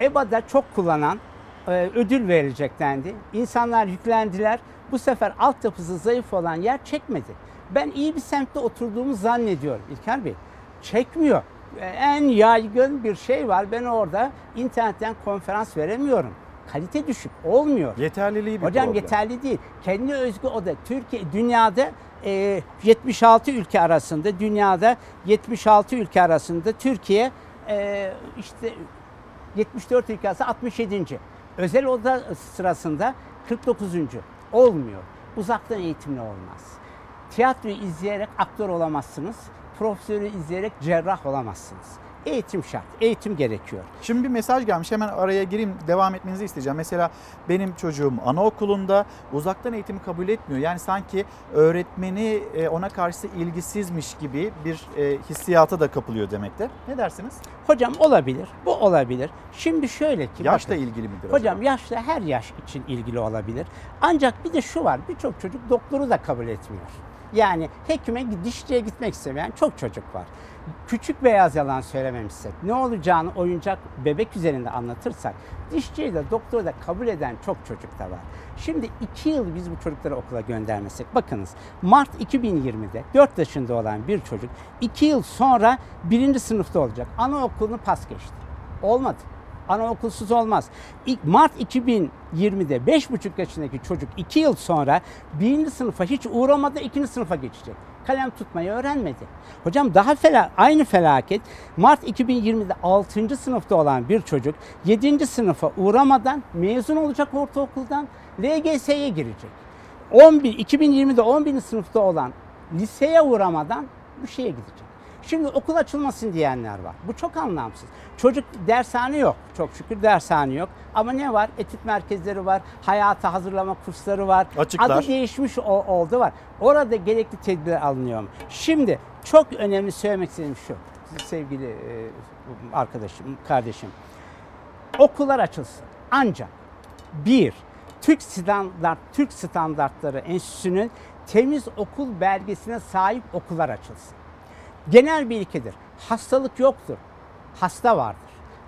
EBA'da çok kullanan e, ödül verilecek dendi. İnsanlar yüklendiler. Bu sefer altyapısı zayıf olan yer çekmedi. Ben iyi bir semtte oturduğumu zannediyorum İlker Bey. Çekmiyor. E, En yaygın bir şey var. Ben orada internetten konferans veremiyorum. Kalite düşük. Olmuyor. Yeterliliği bir Hocam problem. yeterli değil. Kendi özgü o da. Türkiye dünyada e, 76 ülke arasında dünyada 76 ülke arasında Türkiye e, işte 74 ülke arasında 67. Özel oda sırasında 49. Olmuyor. Uzaktan eğitimle olmaz. Tiyatro izleyerek aktör olamazsınız. Profesörü izleyerek cerrah olamazsınız. Eğitim şart. Eğitim gerekiyor. Şimdi bir mesaj gelmiş hemen araya gireyim devam etmenizi isteyeceğim. Mesela benim çocuğum anaokulunda uzaktan eğitimi kabul etmiyor. Yani sanki öğretmeni e, ona karşı ilgisizmiş gibi bir e, hissiyata da kapılıyor demektir. Ne dersiniz? Hocam olabilir. Bu olabilir. Şimdi şöyle ki. Yaşla bakın, ilgili midir Hocam yaşla her yaş için ilgili olabilir. Ancak bir de şu var. Birçok çocuk doktoru da kabul etmiyor. Yani hekime dişçiye gitmek istemeyen çok çocuk var. Küçük beyaz yalan söylememişsek, ne olacağını oyuncak bebek üzerinde anlatırsak, dişçiyi de doktoru da kabul eden çok çocuk da var. Şimdi iki yıl biz bu çocukları okula göndermesek, bakınız Mart 2020'de 4 yaşında olan bir çocuk iki yıl sonra birinci sınıfta olacak. Anaokulunu pas geçti. Olmadı. Anaokulsuz olmaz. Mart 2020'de 5,5 yaşındaki çocuk 2 yıl sonra birinci sınıfa hiç uğramadan ikinci sınıfa geçecek. Kalem tutmayı öğrenmedi. Hocam daha fela, aynı felaket Mart 2020'de 6. sınıfta olan bir çocuk 7. sınıfa uğramadan mezun olacak ortaokuldan LGS'ye girecek. 11 2020'de 11. sınıfta olan liseye uğramadan bu şeye gidecek. Şimdi okul açılmasın diyenler var. Bu çok anlamsız. Çocuk dershane yok. Çok şükür dershane yok. Ama ne var? Etüt merkezleri var. Hayata hazırlama kursları var. Açıklar. Adı değişmiş oldu var. Orada gerekli tedbirler alınıyor mu? Şimdi çok önemli söylemek istediğim şu. Sevgili e, arkadaşım, kardeşim. Okullar açılsın. Ancak bir, Türk standart Türk Standartları Enstitüsü'nün temiz okul belgesine sahip okullar açılsın. Genel bir ilkedir. Hastalık yoktur. Hasta vardır.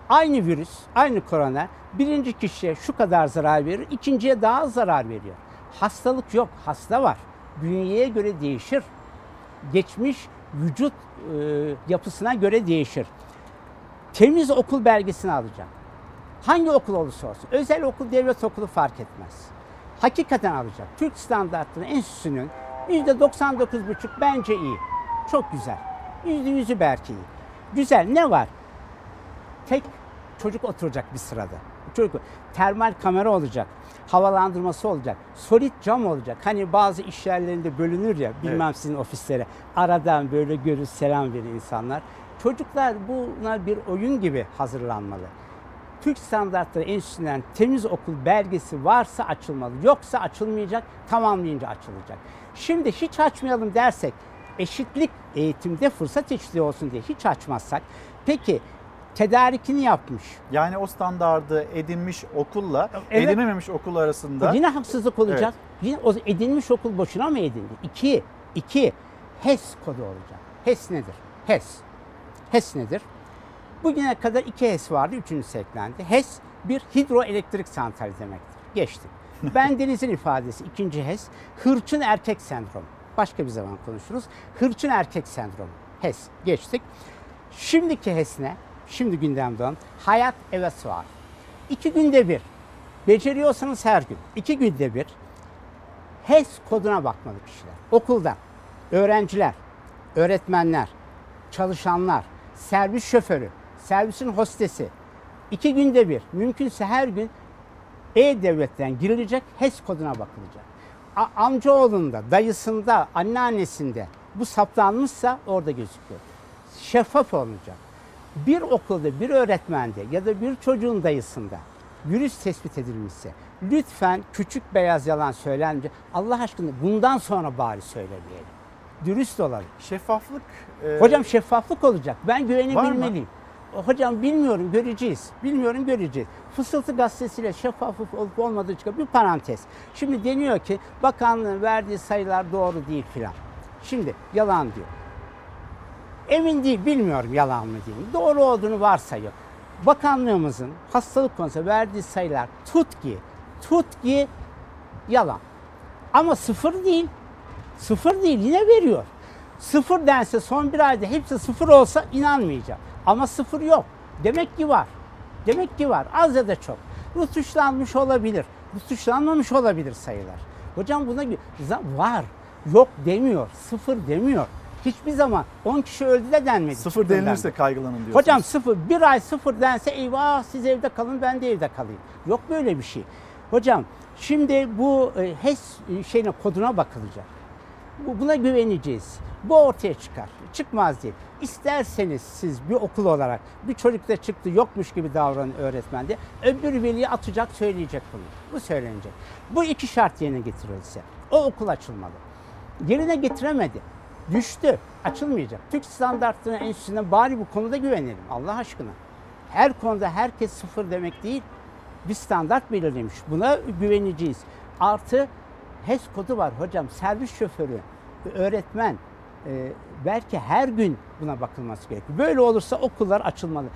Aynı virüs, aynı korona birinci kişiye şu kadar zarar verir, ikinciye daha az zarar veriyor. Hastalık yok, hasta var. Bünyeye göre değişir. Geçmiş vücut e, yapısına göre değişir. Temiz okul belgesini alacak. Hangi okul olursa olsun. Özel okul, devlet okulu fark etmez. Hakikaten alacak. Türk Standartları Enstitüsü'nün %99,5 bence iyi. Çok güzel. %100'ü belki iyi. Güzel. Ne var? Tek çocuk oturacak bir sırada. Çocuk termal kamera olacak. Havalandırması olacak. Solid cam olacak. Hani bazı iş yerlerinde bölünür ya bilmem Evet. sizin ofislere. Aradan böyle görür selam verir insanlar. Çocuklar buna bir oyun gibi hazırlanmalı. Türk Standartları Enstitüsü'nden temiz okul belgesi varsa açılmalı. Yoksa açılmayacak, tamamlayınca açılacak. Şimdi hiç açmayalım dersek, eşitlik eğitimde fırsat eşitliği olsun diye hiç açmazsak, peki tedarikini yapmış. Yani o standardı edinmiş okulla Evet. edinememiş okul arasında. Yine haksızlık olacak. Yine o edinmiş okul boşuna mı edindi? İki, iki HES kodu olacak. HES nedir? HES. HES nedir? Bugüne kadar iki HES vardı, üçüncüsü eklendi. HES bir hidroelektrik santrali demektir. Geçti. Ben Deniz'in ifadesi ikinci HES, hırçın erkek sendromu. Başka bir zaman konuşuruz. Hırçın erkek sendromu. HES. Geçtik. Şimdiki HES ne? Şimdi gündemde olan hayat evet var. İki günde bir. Beceriyorsanız her gün. iki günde bir HES koduna bakmalı kişiler. Okulda öğrenciler, öğretmenler, çalışanlar, servis şoförü, servisin hostesi iki günde bir, mümkünse her gün E-Devlet'ten girilecek, HES koduna bakılacak. Amcaoğlunda, dayısında, anneannesinde bu saptanmışsa orada gözüküyor. Şeffaf olacak. Bir okulda, bir öğretmende ya da bir çocuğun dayısında virüs tespit edilmişse lütfen küçük beyaz yalan söylenmeyecek. Allah aşkına bundan sonra bari söylemeyelim. Dürüst olalım. Şeffaflık. e, Hocam şeffaflık olacak. Ben güvenebilmeliyim. Hocam bilmiyorum göreceğiz. Bilmiyorum göreceğiz. Fısıltı gazetesiyle şeffaflık olup olmadığı çıkıyor. Bir parantez. Şimdi deniyor ki bakanlığın verdiği sayılar doğru değil filan. Şimdi yalan diyor. Emin değil bilmiyorum yalan mı mi. Doğru olduğunu varsayıyor. Bakanlığımızın hastalık konusunda verdiği sayılar tut ki, tut ki yalan. Ama sıfır değil. Sıfır değil yine veriyor. Sıfır dense son bir ayda hepsi sıfır olsa inanmayacağım. Ama sıfır yok. Demek ki var. Demek ki var. Az ya da çok. Rutuşlanmış olabilir. Rutuşlanmamış olabilir sayılar. Hocam buna var. Yok demiyor. Sıfır demiyor. Hiçbir zaman 10 kişi öldü de denmedi. Sıfır denilirse beri. kaygılanın diyorsunuz. Hocam sıfır, bir ay sıfır dense eyvah siz evde kalın ben de evde kalayım. Yok böyle bir şey. Hocam şimdi bu e, HES şeyine koduna bakılacak. Bu- Buna güveneceğiz. Bu ortaya çıkar. Çıkmaz değil. İsterseniz siz bir okul olarak bir çocukta çıktı yokmuş gibi davranın öğretmen de öbür veli atacak söyleyecek bunu. Bu söylenecek. Bu iki şart yerine getirilse o okul açılmalı. Yerine getiremedi. Düştü. Açılmayacak. Türk Standartları Enstitüsü'ne bari bu konuda güvenelim Allah aşkına. Her konuda herkes sıfır demek değil. Bir standart belirlemiş. Buna güveneceğiz. Artı HES kodu var hocam. Servis şoförü, öğretmen, e, belki her gün buna bakılması gerekiyor. Böyle olursa okullar açılmalı.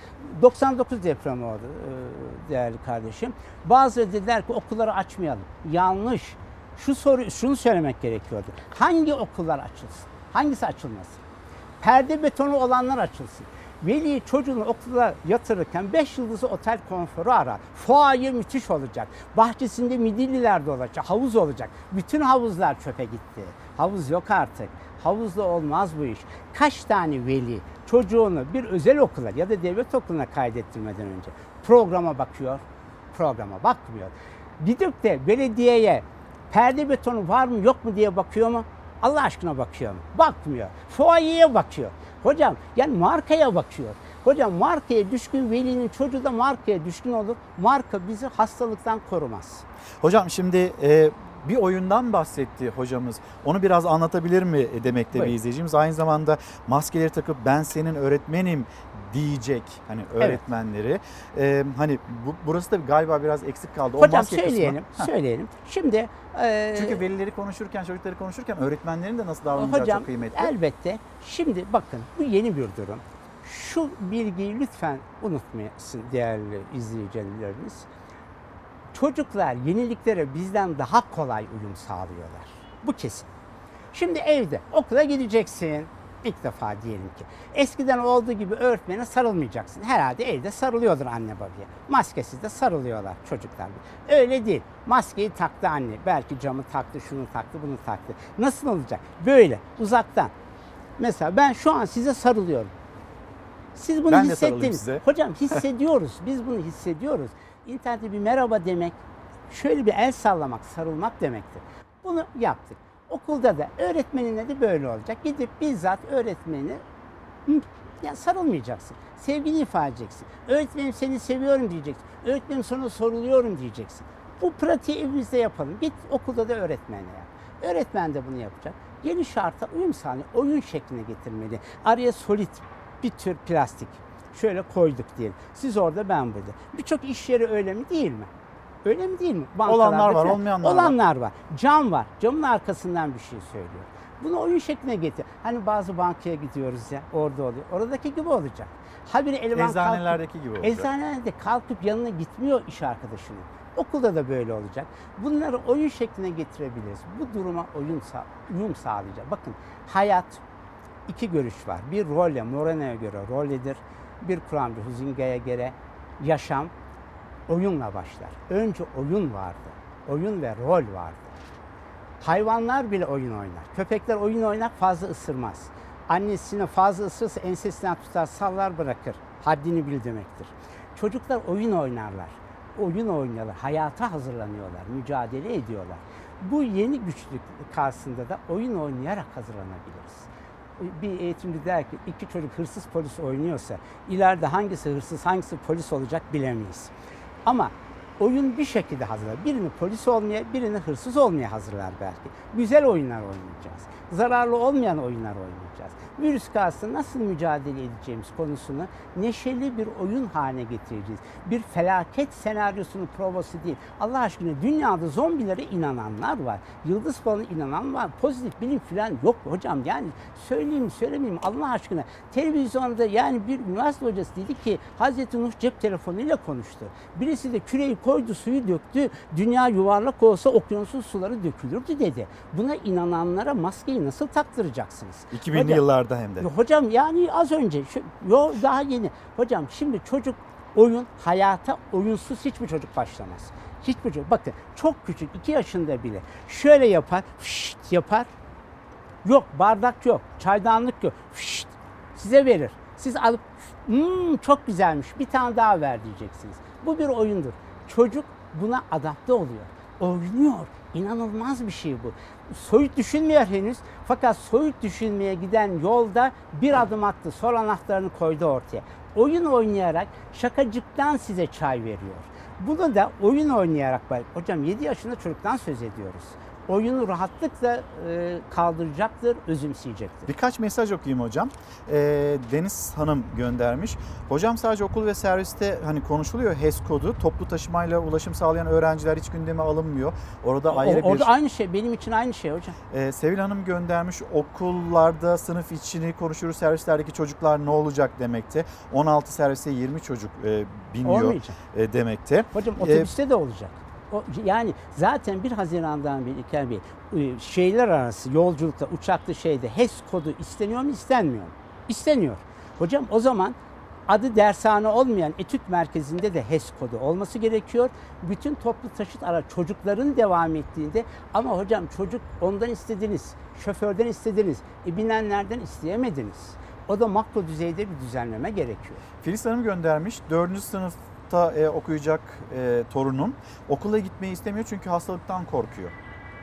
99 depremi oldu e, değerli kardeşim. Bazıları dediler ki okulları açmayalım. Yanlış. Şu soru şunu söylemek gerekiyordu. Hangi okullar açılsın? Hangisi açılmasın? Perde betonu olanlar açılsın. Veli çocuğunu okula yatırırken 5 yıldızlı otel konforu arar. Fuaye müthiş olacak. Bahçesinde midilliler olacak. Havuz olacak. Bütün havuzlar çöpe gitti. Havuz yok artık. Havuzda olmaz bu iş. Kaç tane veli çocuğunu bir özel okula ya da devlet okuluna kaydettirmeden önce programa bakıyor, programa bakmıyor. Gidip de belediyeye perde betonu var mı yok mu diye bakıyor mu? Allah aşkına bakıyor mu? Bakmıyor. Fuayeye bakıyor. Hocam yani markaya bakıyor. Hocam markaya düşkün velinin çocuğu da markaya düşkün olur. Marka bizi hastalıktan korumaz. Hocam şimdi e, bir oyundan bahsetti hocamız. Onu biraz anlatabilir mi demekte bir Buyurun. izleyicimiz. Aynı zamanda maskeleri takıp ben senin öğretmenim diyecek hani öğretmenleri. E, hani bu, burası da galiba biraz eksik kaldı. O Hocam kısmı. söyleyelim, Heh. söyleyelim. Şimdi e, Çünkü velileri konuşurken, çocukları konuşurken öğretmenlerin de nasıl davranacağı Hocam çok kıymetli. elbette. Şimdi bakın bu yeni bir durum. Şu bilgiyi lütfen unutmayasın değerli izleyicilerimiz. Çocuklar yeniliklere bizden daha kolay uyum sağlıyorlar. Bu kesin. Şimdi evde okula gideceksin. İlk defa diyelim ki. Eskiden olduğu gibi öğretmene sarılmayacaksın. Herhalde evde sarılıyordur anne babaya. Maskesiz de sarılıyorlar çocuklar. Öyle değil. Maskeyi taktı anne. Belki camı taktı, şunu taktı, bunu taktı. Nasıl olacak? Böyle uzaktan. Mesela ben şu an size sarılıyorum. Siz bunu Ben hissettiniz. Hocam hissediyoruz. Biz bunu hissediyoruz. İnternette bir merhaba demek, şöyle bir el sallamak, sarılmak demektir. Bunu yaptık. Okulda da öğretmenine de böyle olacak. Gidip bizzat öğretmenine hı, ya sarılmayacaksın. Sevgini ifade edeceksin. Öğretmenim seni seviyorum diyeceksin. Öğretmenim sana soruluyorum diyeceksin. Bu pratiği evimizde yapalım. Git okulda da öğretmenle yap. Öğretmen de bunu yapacak. Yeni şarta uyum sağlayın. Oyun şekline getirmeli. Araya solit bir tür plastik. Şöyle koyduk diyelim. Siz orada ben burada. Birçok iş yeri öyle mi değil mi? Öyle mi değil mi? Olanlar var, olmayanlar var. Olanlar var. Cam var. Camın arkasından bir şey söylüyor. Bunu oyun şekline getir. Hani bazı bankaya gidiyoruz ya orada oluyor. Oradaki gibi olacak. Habire eleman Eczanelerdeki kalkıp, gibi olacak. Eczanelerde kalkıp yanına gitmiyor iş arkadaşının. Okulda da böyle olacak. Bunları oyun şekline getirebiliriz. Bu duruma oyun sağ, uyum sağlayacak. Bakın hayat iki görüş var. Bir rolle, Moreno'ya göre rolledir. Bir kuramcı Huzinga'ya göre yaşam oyunla başlar. Önce oyun vardı. Oyun ve rol vardı. Hayvanlar bile oyun oynar. Köpekler oyun oynar fazla ısırmaz. Annesine fazla ısırsa ensesinden tutar sallar bırakır. Haddini bil demektir. Çocuklar oyun oynarlar. oyun oynuyorlar, hayata hazırlanıyorlar, mücadele ediyorlar. Bu yeni güçlük karşısında da oyun oynayarak hazırlanabiliriz. Bir eğitimci der ki iki çocuk hırsız polis oynuyorsa ileride hangisi hırsız hangisi polis olacak bilemeyiz. Ama oyun bir şekilde hazırlar. Birini polis olmaya, birini hırsız olmaya hazırlar belki. Güzel oyunlar oynayacağız. Zararlı olmayan oyunlar oynayacağız. Virüs karşısında nasıl mücadele edeceğimiz konusunu neşeli bir oyun haline getireceğiz. Bir felaket senaryosunun provası değil. Allah aşkına dünyada zombilere inananlar var. Yıldız falan inanan var. Pozitif bilim falan yok hocam. Yani söyleyeyim söylemeyeyim Allah aşkına. Televizyonda yani bir üniversite hocası dedi ki Hazreti Nuh cep telefonuyla konuştu. Birisi de küreyi koydu suyu döktü. Dünya yuvarlak olsa okyanusun suları dökülürdü dedi. Buna inananlara maskeyi nasıl taktıracaksınız? 2000'li Hocam- yıllarda hem de. Hocam yani az önce, şu, yo daha yeni. Hocam şimdi çocuk oyun, hayata oyunsuz hiçbir çocuk başlamaz. Hiçbir çocuk. Bakın çok küçük, 2 yaşında bile şöyle yapar, fışt yapar. Yok bardak yok, çaydanlık yok. Fışt, size verir. Siz alıp "Hmm, çok güzelmiş bir tane daha ver diyeceksiniz. Bu bir oyundur. Çocuk buna adapte oluyor. Oynuyor. İnanılmaz bir şey bu. Soyut düşünmüyor henüz. Fakat soyut düşünmeye giden yolda bir adım attı. Sol anahtarını koydu ortaya. Oyun oynayarak şakacıktan size çay veriyor. Bunu da oyun oynayarak. Hocam 7 yaşında çocuktan söz ediyoruz. Oyunu rahatlıkla e, kaldıracaktır, özümseyecektir. Birkaç mesaj okuyayım hocam. Ee, Deniz Hanım göndermiş. Hocam sadece okul ve serviste hani konuşuluyor HES kodu. Toplu taşımayla ulaşım sağlayan öğrenciler hiç gündeme alınmıyor. Orada O- ayrı bir... orada aynı şey, benim için aynı şey hocam. Ee, Sevil Hanım göndermiş okullarda sınıf içini konuşuruz servislerdeki çocuklar ne olacak demekte. 16 servise 20 çocuk e, biniyor Olmayacak. e, demekte. Hocam otobüste de olacak. O, yani zaten 1 Haziran'dan beri İlker Bey e, şehirler arası yolculukta, uçakta şeyde HES kodu isteniyor mu istenmiyor mu? İsteniyor. Hocam o zaman adı dershane olmayan etüt merkezinde de HES kodu olması gerekiyor. Bütün toplu taşıt araç çocukların devam ettiğinde ama hocam çocuk ondan istediniz, şoförden istediniz, e, binenlerden isteyemediniz. O da makro düzeyde bir düzenleme gerekiyor. Filiz Hanım göndermiş. 4. sınıfta e, okuyacak e, torunum okula gitmeyi istemiyor çünkü hastalıktan korkuyor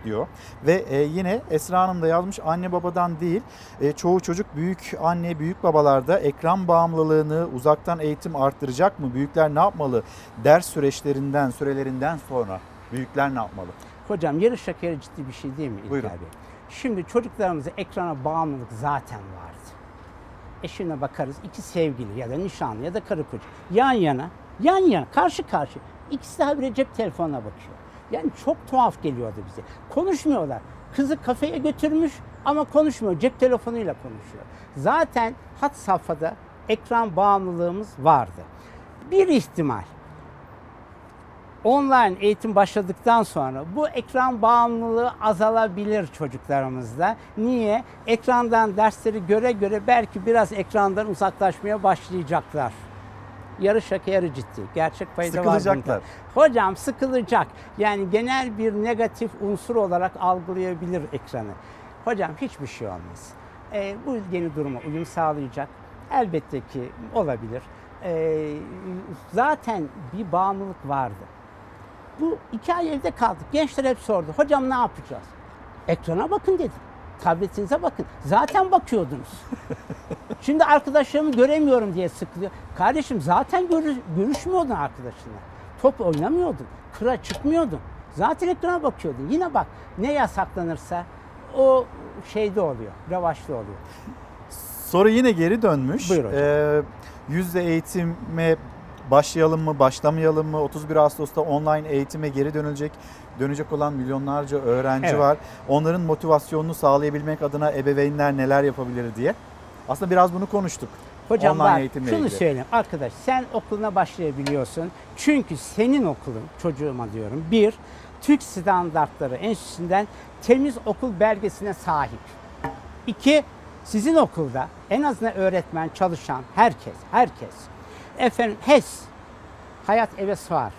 diyor. Ve e, yine Esra Hanım da yazmış anne babadan değil e, çoğu çocuk büyük anne büyük babalarda ekran bağımlılığını uzaktan eğitim arttıracak mı? Büyükler ne yapmalı? Ders süreçlerinden sürelerinden sonra büyükler ne yapmalı? Hocam yarış şekeri ciddi bir şey değil mi İlker Buyurun. Bey? Şimdi çocuklarımıza ekrana bağımlılık zaten vardı. Eşine bakarız iki sevgili ya da nişanlı ya da karı koca yan yana, yan yana, karşı karşı. İkisi de habire cep telefonuna bakıyor. Yani çok tuhaf geliyordu bize. Konuşmuyorlar. Kızı kafeye götürmüş ama konuşmuyor. Cep telefonuyla konuşuyor. Zaten hat safhada ekran bağımlılığımız vardı. Bir ihtimal online eğitim başladıktan sonra bu ekran bağımlılığı azalabilir çocuklarımızda. Niye? Ekrandan dersleri göre göre belki biraz ekrandan uzaklaşmaya başlayacaklar. Yarı şaka yarı ciddi. Gerçek payı da var bunda. Sıkılacaklar. Hocam sıkılacak. Yani genel bir negatif unsur olarak algılayabilir ekranı. Hocam hiçbir şey olmaz. Ee, bu yeni duruma uyum sağlayacak. Elbette ki olabilir. Ee, zaten bir bağımlılık vardı. Bu iki ay evde kaldık. Gençler hep sordu. Hocam ne yapacağız? Ekrana bakın dedim. Tabletinize bakın. Zaten bakıyordunuz. Şimdi arkadaşlarımı göremiyorum diye sıkılıyor. Kardeşim zaten görü- görüşmüyordun arkadaşınla. Top oynamıyordun. Kıra çıkmıyordun. Zaten ekrana bakıyordun. Yine bak ne yasaklanırsa o şeyde oluyor. Revaçta oluyor. Soru yine geri dönmüş. Buyur hocam. Ee, yüzde eğitime başlayalım mı, başlamayalım mı? 31 Ağustos'ta online eğitime geri dönülecek dönecek olan milyonlarca öğrenci Evet. var. Onların motivasyonunu sağlayabilmek adına ebeveynler neler yapabilir diye. Aslında biraz bunu konuştuk. Hocam online bak eğitimle şunu ilgili. söyleyeyim. Arkadaş sen okuluna başlayabiliyorsun. Çünkü senin okulun çocuğuma diyorum. Bir, Türk standartları enstitüsünden temiz okul belgesine sahip. İki, sizin okulda en azından öğretmen, çalışan herkes, herkes. Efendim HES, Hayat Eves var.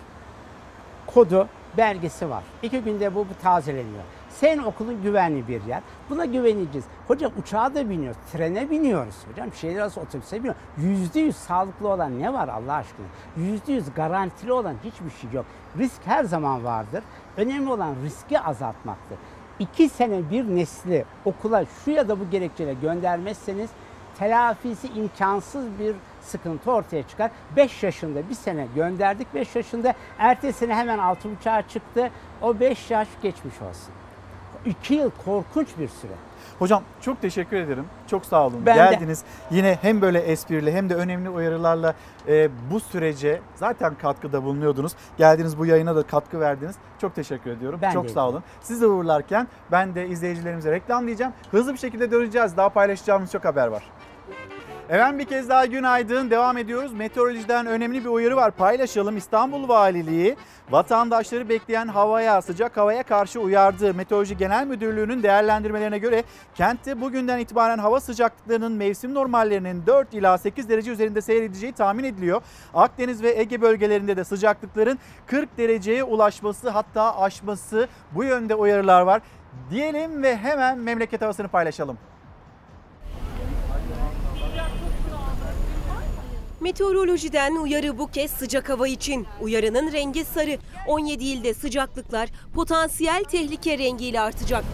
Kodu, belgesi var. İki günde bu, bu tazeleniyor. Sen okulun güvenli bir yer. Buna güveneceğiz. Hocam uçağa da biniyoruz, trene biniyoruz. Hocam şehir arası otobüse biniyoruz. Yüzde yüz sağlıklı olan ne var Allah aşkına? Yüzde yüz garantili olan hiçbir şey yok. Risk her zaman vardır. Önemli olan riski azaltmaktır. İki sene bir nesli okula şu ya da bu gerekçeyle göndermezseniz telafisi imkansız bir sıkıntı ortaya çıkar. 5 yaşında bir sene gönderdik. 5 yaşında ertesi sene hemen 6.5'a çıktı. O 5 yaş geçmiş olsun. 2 yıl korkunç bir süre. Hocam çok teşekkür ederim. Çok sağ olun. Ben de. Geldiniz. Yine hem böyle esprili hem de önemli uyarılarla e, bu sürece zaten katkıda bulunuyordunuz. Geldiniz bu yayına da katkı verdiniz. Çok teşekkür ediyorum. Ben çok de. sağ olun. Sizi uğurlarken ben de izleyicilerimize reklam diyeceğim. Hızlı bir şekilde döneceğiz. Daha paylaşacağımız çok haber var. Efendim bir kez daha günaydın. Devam ediyoruz. Meteorolojiden önemli bir uyarı var. Paylaşalım. İstanbul Valiliği vatandaşları bekleyen havaya, sıcak havaya karşı uyardı. Meteoroloji Genel Müdürlüğü'nün değerlendirmelerine göre kentte bugünden itibaren hava sıcaklıklarının mevsim normallerinin 4 ila 8 derece üzerinde seyredeceği tahmin ediliyor. Akdeniz ve Ege bölgelerinde de sıcaklıkların 40 dereceye ulaşması hatta aşması bu yönde uyarılar var. Diyelim ve hemen memleket havasını paylaşalım. Meteorolojiden uyarı bu kez sıcak hava için. Uyarının rengi sarı. 17 ilde sıcaklıklar potansiyel tehlike rengiyle artacak.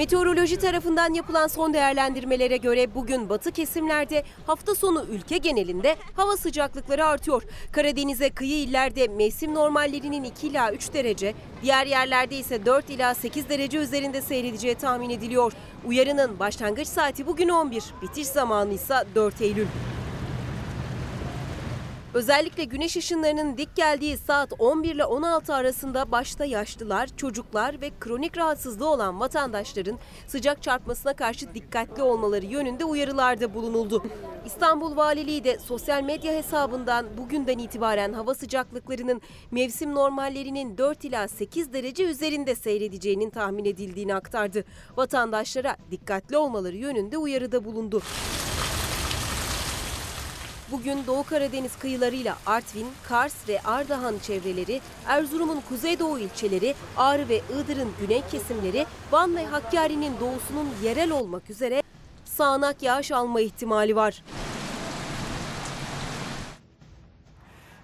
Meteoroloji tarafından yapılan son değerlendirmelere göre bugün batı kesimlerde hafta sonu ülke genelinde hava sıcaklıkları artıyor. Karadeniz'e kıyı illerde mevsim normallerinin 2 ila 3 derece, diğer yerlerde ise 4 ila 8 derece üzerinde seyredeceği tahmin ediliyor. Uyarının başlangıç saati bugün 11, bitiş zamanı ise 4 Eylül. Özellikle güneş ışınlarının dik geldiği saat 11 ile 16 arasında başta yaşlılar, çocuklar ve kronik rahatsızlığı olan vatandaşların sıcak çarpmasına karşı dikkatli olmaları yönünde uyarılarda bulunuldu. İstanbul Valiliği de sosyal medya hesabından bugünden itibaren hava sıcaklıklarının mevsim normallerinin 4 ila 8 derece üzerinde seyredeceğinin tahmin edildiğini aktardı. Vatandaşlara dikkatli olmaları yönünde uyarıda bulundu. Bugün Doğu Karadeniz kıyılarıyla Artvin, Kars ve Ardahan çevreleri, Erzurum'un kuzeydoğu ilçeleri, Ağrı ve Iğdır'ın güney kesimleri, Van ve Hakkari'nin doğusunun yerel olmak üzere sağanak yağış alma ihtimali var.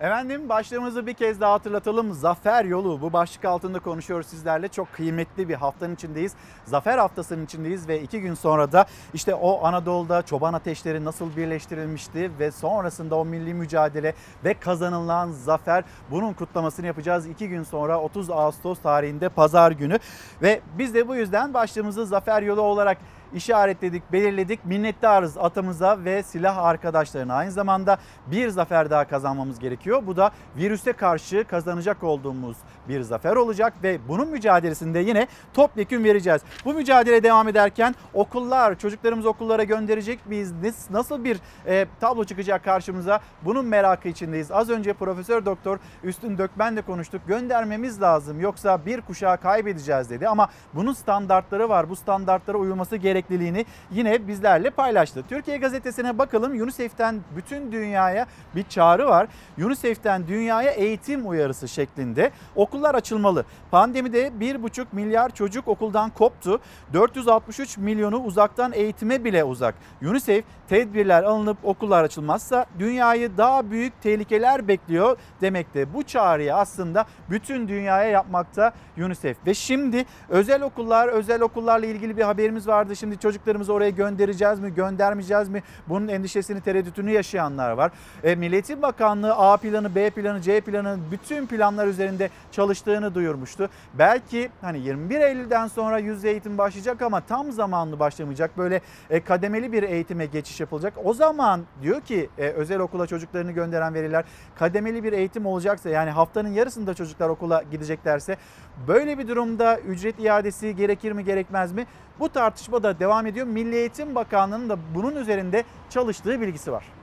Efendim başlığımızı bir kez daha hatırlatalım. Zafer yolu bu başlık altında konuşuyoruz sizlerle. Çok kıymetli bir haftanın içindeyiz. Zafer haftasının içindeyiz ve iki gün sonra da işte o Anadolu'da çoban ateşleri nasıl birleştirilmişti ve sonrasında o milli mücadele ve kazanılan zafer bunun kutlamasını yapacağız. iki gün sonra 30 Ağustos tarihinde pazar günü ve biz de bu yüzden başlığımızı zafer yolu olarak işaretledik, belirledik. Minnettarız atamıza ve silah arkadaşlarına. Aynı zamanda bir zafer daha kazanmamız gerekiyor. Bu da virüse karşı kazanacak olduğumuz bir zafer olacak ve bunun mücadelesinde yine topyekün vereceğiz. Bu mücadele devam ederken okullar, çocuklarımızı okullara gönderecek miyiz? Nasıl bir e, tablo çıkacak karşımıza? Bunun merakı içindeyiz. Az önce Profesör Doktor Üstün Dökmen'le konuştuk. Göndermemiz lazım yoksa bir kuşağı kaybedeceğiz dedi ama bunun standartları var. Bu standartlara uyulması gerekliliğini yine bizlerle paylaştı. Türkiye Gazetesi'ne bakalım. UNICEF'ten bütün dünyaya bir çağrı var. UNICEF'ten dünyaya eğitim uyarısı şeklinde okullar açılmalı. Pandemide 1,5 milyar çocuk okuldan koptu. 463 milyonu uzaktan eğitime bile uzak. UNICEF tedbirler alınıp okullar açılmazsa dünyayı daha büyük tehlikeler bekliyor demekte. Bu çağrıyı aslında bütün dünyaya yapmakta UNICEF. Ve şimdi özel okullar, özel okullarla ilgili bir haberimiz vardı. Şimdi çocuklarımızı oraya göndereceğiz mi, göndermeyeceğiz mi? Bunun endişesini, tereddütünü yaşayanlar var. E, Milli Eğitim Bakanlığı A planı, B planı, C planı bütün planlar üzerinde çalıştığını duyurmuştu. Belki hani 21 Eylül'den sonra yüz eğitim başlayacak ama tam zamanlı başlamayacak. Böyle kademeli bir eğitime geçiş yapılacak. O zaman diyor ki e, özel okula çocuklarını gönderen veriler kademeli bir eğitim olacaksa yani haftanın yarısında çocuklar okula gideceklerse böyle bir durumda ücret iadesi gerekir mi gerekmez mi? Bu tartışma da devam ediyor. Milli Eğitim Bakanlığı'nın da bunun üzerinde çalıştığı bilgisi var.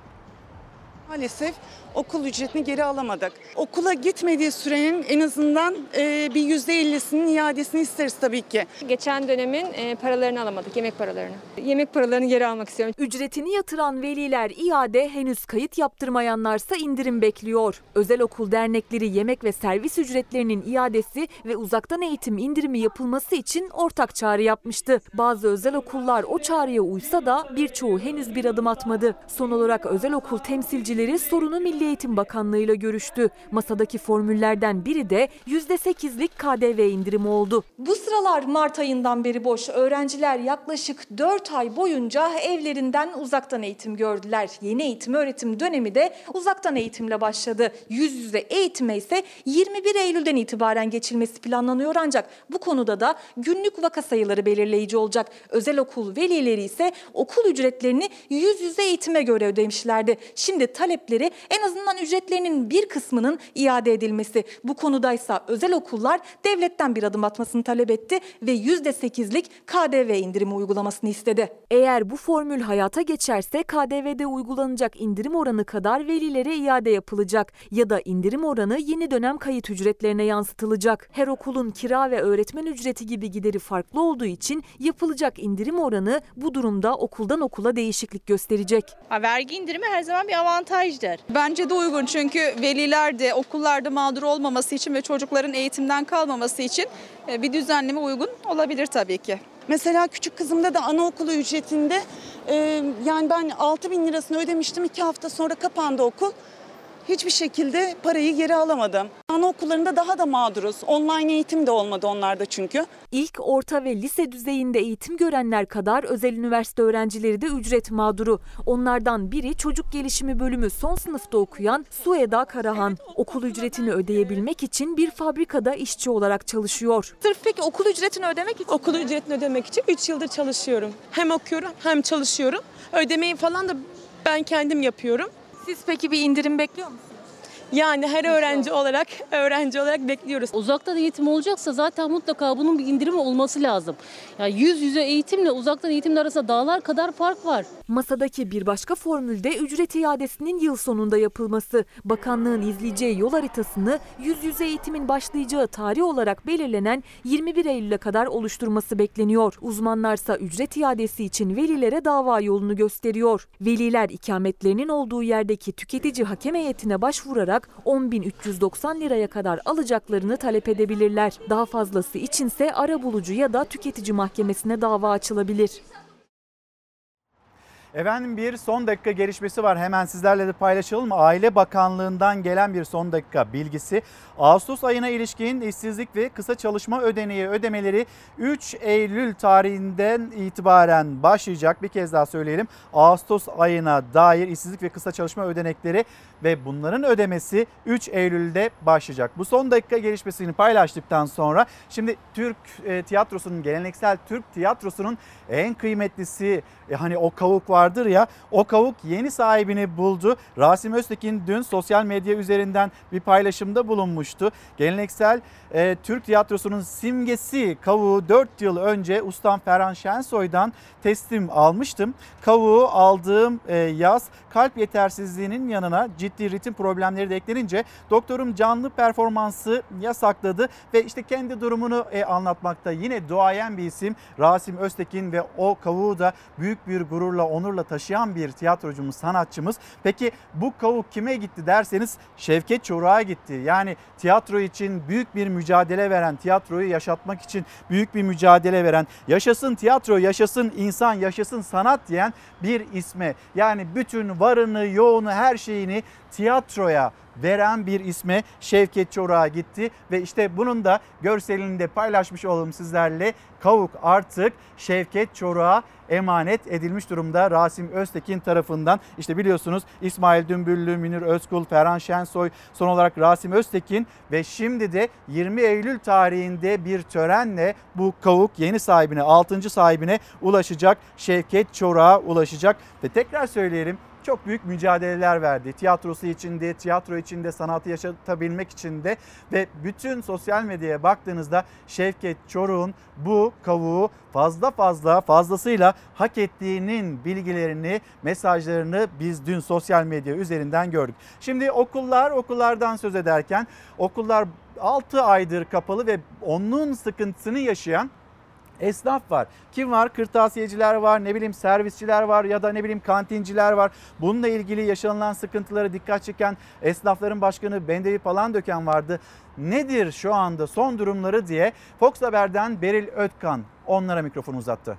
Maalesef okul ücretini geri alamadık. Okula gitmediği sürenin en azından e, bir %50'sinin iadesini isteriz tabii ki. Geçen dönemin e, paralarını alamadık, yemek paralarını. Yemek paralarını geri almak istiyorum. Ücretini yatıran veliler iade, henüz kayıt yaptırmayanlarsa indirim bekliyor. Özel okul dernekleri yemek ve servis ücretlerinin iadesi ve uzaktan eğitim indirimi yapılması için ortak çağrı yapmıştı. Bazı özel okullar o çağrıya uysa da birçoğu henüz bir adım atmadı. Son olarak özel okul temsilcileri sorunu Milli Eğitim Bakanlığı ile görüştü. Masadaki formüllerden biri de %8'lik KDV indirimi oldu. Bu sıralar Mart ayından beri boş. Öğrenciler yaklaşık 4 ay boyunca evlerinden uzaktan eğitim gördüler. Yeni eğitim öğretim dönemi de uzaktan eğitimle başladı. Yüz yüze eğitime ise 21 Eylül'den itibaren geçilmesi planlanıyor ancak bu konuda da günlük vaka sayıları belirleyici olacak. Özel okul velileri ise okul ücretlerini yüz yüze eğitime göre ödemişlerdi. Şimdi talepleri en azından ücretlerinin bir kısmının iade edilmesi. Bu konudaysa özel okullar devletten bir adım atmasını talep etti ve %8'lik KDV indirimi uygulamasını istedi. Eğer bu formül hayata geçerse KDV'de uygulanacak indirim oranı kadar velilere iade yapılacak ya da indirim oranı yeni dönem kayıt ücretlerine yansıtılacak. Her okulun kira ve öğretmen ücreti gibi gideri farklı olduğu için yapılacak indirim oranı bu durumda okuldan okula değişiklik gösterecek. Vergi indirimi her zaman bir avantajdır. Bence de uygun çünkü veliler de okullarda mağdur olmaması için ve çocukların eğitimden kalmaması için e, bir düzenleme uygun olabilir tabii ki. Mesela küçük kızımda da anaokulu ücretinde e, yani ben 6 bin lirasını ödemiştim. iki hafta sonra kapandı okul. Hiçbir şekilde parayı geri alamadım. Anaokullarında daha da mağduruz. Online eğitim de olmadı onlarda çünkü. İlk, orta ve lise düzeyinde eğitim görenler kadar özel üniversite öğrencileri de ücret mağduru. Onlardan biri çocuk gelişimi bölümü son sınıfta okuyan Sueda Karahan. Okul ücretini ödeyebilmek için bir fabrikada işçi olarak çalışıyor. Sırf peki okul ücretini ödemek için? Okul ücretini ödemek için 3 yıldır çalışıyorum. Hem okuyorum hem çalışıyorum. Ödemeyi falan da ben kendim yapıyorum. Siz peki bir indirim bekliyor musunuz? Yani her öğrenci olarak öğrenci olarak bekliyoruz. Uzaktan eğitim olacaksa zaten mutlaka bunun bir indirimi olması lazım. Yani yüz yüze eğitimle uzaktan eğitimle arasında dağlar kadar fark var. Masadaki bir başka formülde ücret iadesinin yıl sonunda yapılması. Bakanlığın izleyeceği yol haritasını yüz yüze eğitimin başlayacağı tarih olarak belirlenen 21 Eylül'e kadar oluşturması bekleniyor. Uzmanlarsa ücret iadesi için velilere dava yolunu gösteriyor. Veliler ikametlerinin olduğu yerdeki tüketici hakem heyetine başvurarak 10.390 liraya kadar alacaklarını talep edebilirler. Daha fazlası içinse arabulucu ya da tüketici mahkemesine dava açılabilir. Efendim bir son dakika gelişmesi var. Hemen sizlerle de paylaşalım. Aile Bakanlığı'ndan gelen bir son dakika bilgisi. Ağustos ayına ilişkin işsizlik ve kısa çalışma ödeneği ödemeleri 3 Eylül tarihinden itibaren başlayacak. Bir kez daha söyleyelim. Ağustos ayına dair işsizlik ve kısa çalışma ödenekleri ve bunların ödemesi 3 Eylül'de başlayacak. Bu son dakika gelişmesini paylaştıktan sonra şimdi Türk e, tiyatrosunun geleneksel Türk tiyatrosunun en kıymetlisi e, hani o kavuk vardır ya o kavuk yeni sahibini buldu. Rasim Öztekin dün sosyal medya üzerinden bir paylaşımda bulunmuştu. Geleneksel e, Türk tiyatrosunun simgesi kavuğu 4 yıl önce ustam Ferhan Şensoy'dan teslim almıştım. Kavuğu aldığım e, yaz kalp yetersizliğinin yanına ciddi ritim problemleri de eklenince doktorum canlı performansı yasakladı ve işte kendi durumunu e, anlatmakta. Yine duayen bir isim Rasim Öztekin ve o kavuğu da büyük bir gururla onurla taşıyan bir tiyatrocumuz, sanatçımız. Peki bu kavuk kime gitti derseniz Şevket Çoruh'a gitti. Yani tiyatro için büyük bir mücadele veren, tiyatroyu yaşatmak için büyük bir mücadele veren, yaşasın tiyatro, yaşasın insan, yaşasın sanat diyen bir isme. Yani bütün varını, yoğunu, her şeyini tiyatroya veren bir isme Şevket Çoruh'a gitti ve işte bunun da görselini de paylaşmış olalım sizlerle. Kavuk artık Şevket Çoruh'a emanet edilmiş durumda Rasim Öztekin tarafından. İşte biliyorsunuz İsmail Dümbüllü, Münir Özkul, Ferhan Şensoy, son olarak Rasim Öztekin ve şimdi de 20 Eylül tarihinde bir törenle bu kavuk yeni sahibine, 6. sahibine ulaşacak. Şevket Çoruh'a ulaşacak ve tekrar söyleyelim çok büyük mücadeleler verdi. Tiyatrosu içinde, tiyatro içinde, sanatı yaşatabilmek için de ve bütün sosyal medyaya baktığınızda Şevket Çoruk'un bu kavuğu fazla fazla fazlasıyla hak ettiğinin bilgilerini, mesajlarını biz dün sosyal medya üzerinden gördük. Şimdi okullar, okullardan söz ederken okullar 6 aydır kapalı ve onun sıkıntısını yaşayan esnaf var. Kim var? Kırtasiyeciler var, ne bileyim servisçiler var ya da ne bileyim kantinciler var. Bununla ilgili yaşanılan sıkıntılara dikkat çeken esnafların başkanı Bendevi Palandöken vardı. Nedir şu anda son durumları diye Fox Haber'den Beril Ötkan onlara mikrofon uzattı.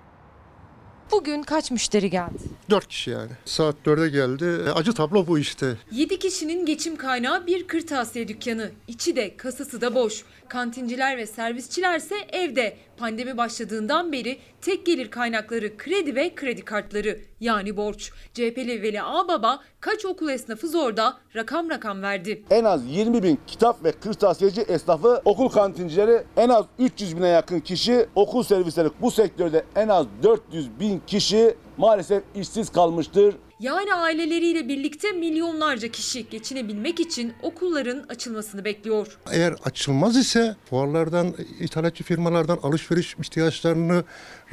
Bugün kaç müşteri geldi? 4 kişi yani. Saat 4'e geldi. E, Acı tablo bu işte. 7 kişinin geçim kaynağı bir kırtasiye dükkanı. İçi de kasası da boş. Kantinciler ve servisçilerse evde. Pandemi başladığından beri tek gelir kaynakları kredi ve kredi kartları yani borç. CHP'li Veli Ağbaba kaç okul esnafı zorda rakam rakam verdi. En az 20 bin kitap ve kırtasiyeci esnafı, okul kantincileri en az 300 bine yakın kişi, okul servisleri bu sektörde en az 400 bin kişi maalesef işsiz kalmıştır. Yani aileleriyle birlikte milyonlarca kişi geçinebilmek için okulların açılmasını bekliyor. Eğer açılmaz ise fuarlardan, ithalatçı firmalardan alışveriş ihtiyaçlarını,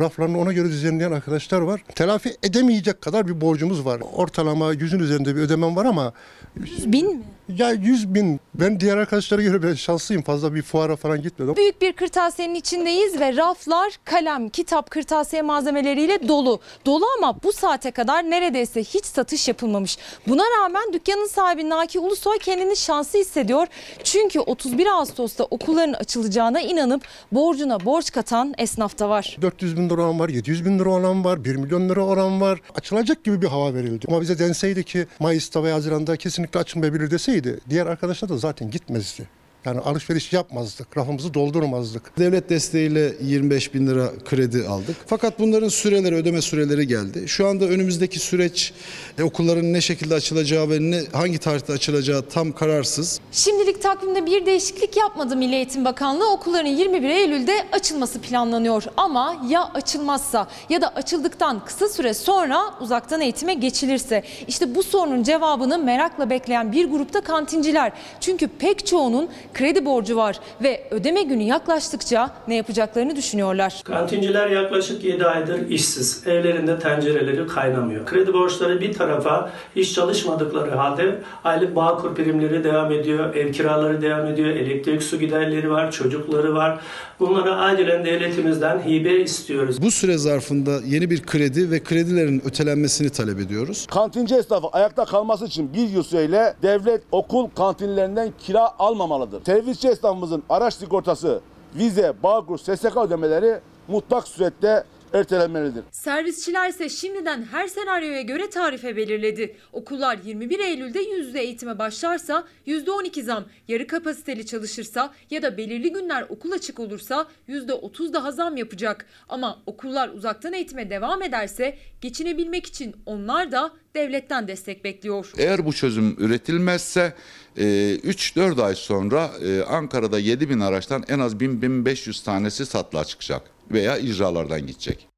raflarını ona göre düzenleyen arkadaşlar var. Telafi edemeyecek kadar bir borcumuz var. Ortalama yüzün üzerinde bir ödemem var ama... 100 bin mi? Ya 100 bin. Ben diğer arkadaşlara göre ben şanslıyım. Fazla bir fuara falan gitmedim. Büyük bir kırtasiyenin içindeyiz ve raflar kalem, kitap, kırtasiye malzemeleriyle dolu. Dolu ama bu saate kadar neredeyse hiç satış yapılmamış. Buna rağmen dükkanın sahibi Naki Ulusoy kendini şanslı hissediyor. Çünkü 31 Ağustos'ta okulların açılacağına inanıp borcuna borç katan esnaf da var. 400 bin lira olan var, 700 bin lira olan var, 1 milyon lira olan var. Açılacak gibi bir hava verildi. Ama bize denseydi ki Mayıs'ta veya Haziran'da kesinlikle açılmayabilir deseydi diğer arkadaşlar da zaten gitmezdi. Yani alışveriş yapmazdık, rafımızı doldurmazdık. Devlet desteğiyle 25 bin lira kredi aldık. Fakat bunların süreleri, ödeme süreleri geldi. Şu anda önümüzdeki süreç e, okulların ne şekilde açılacağı ve ne, hangi tarihte açılacağı tam kararsız. Şimdilik takvimde bir değişiklik yapmadı Milli Eğitim Bakanlığı. Okulların 21 Eylül'de açılması planlanıyor. Ama ya açılmazsa ya da açıldıktan kısa süre sonra uzaktan eğitime geçilirse? İşte bu sorunun cevabını merakla bekleyen bir grupta kantinciler. Çünkü pek çoğunun kredi borcu var ve ödeme günü yaklaştıkça ne yapacaklarını düşünüyorlar. Kantinciler yaklaşık 7 aydır işsiz. Evlerinde tencereleri kaynamıyor. Kredi borçları bir tarafa hiç çalışmadıkları halde aylık bağkur primleri devam ediyor, ev kiraları devam ediyor, elektrik su giderleri var, çocukları var. Bunlara acilen devletimizden hibe istiyoruz. Bu süre zarfında yeni bir kredi ve kredilerin ötelenmesini talep ediyoruz. Kantinci esnafı ayakta kalması için bir yıl süreyle devlet okul kantinlerinden kira almamalıdır. Servisçi esnafımızın araç sigortası, vize, bağkur, SSK ödemeleri mutlak surette ertelenmelidir. Servisçiler ise şimdiden her senaryoya göre tarife belirledi. Okullar 21 Eylül'de yüzde eğitime başlarsa %12 zam, yarı kapasiteli çalışırsa ya da belirli günler okul açık olursa %30 daha zam yapacak. Ama okullar uzaktan eğitime devam ederse geçinebilmek için onlar da devletten destek bekliyor. Eğer bu çözüm üretilmezse e, 3-4 ay sonra e, Ankara'da 7 bin araçtan en az 1000-1500 tanesi satlığa çıkacak veya icralardan gidecek.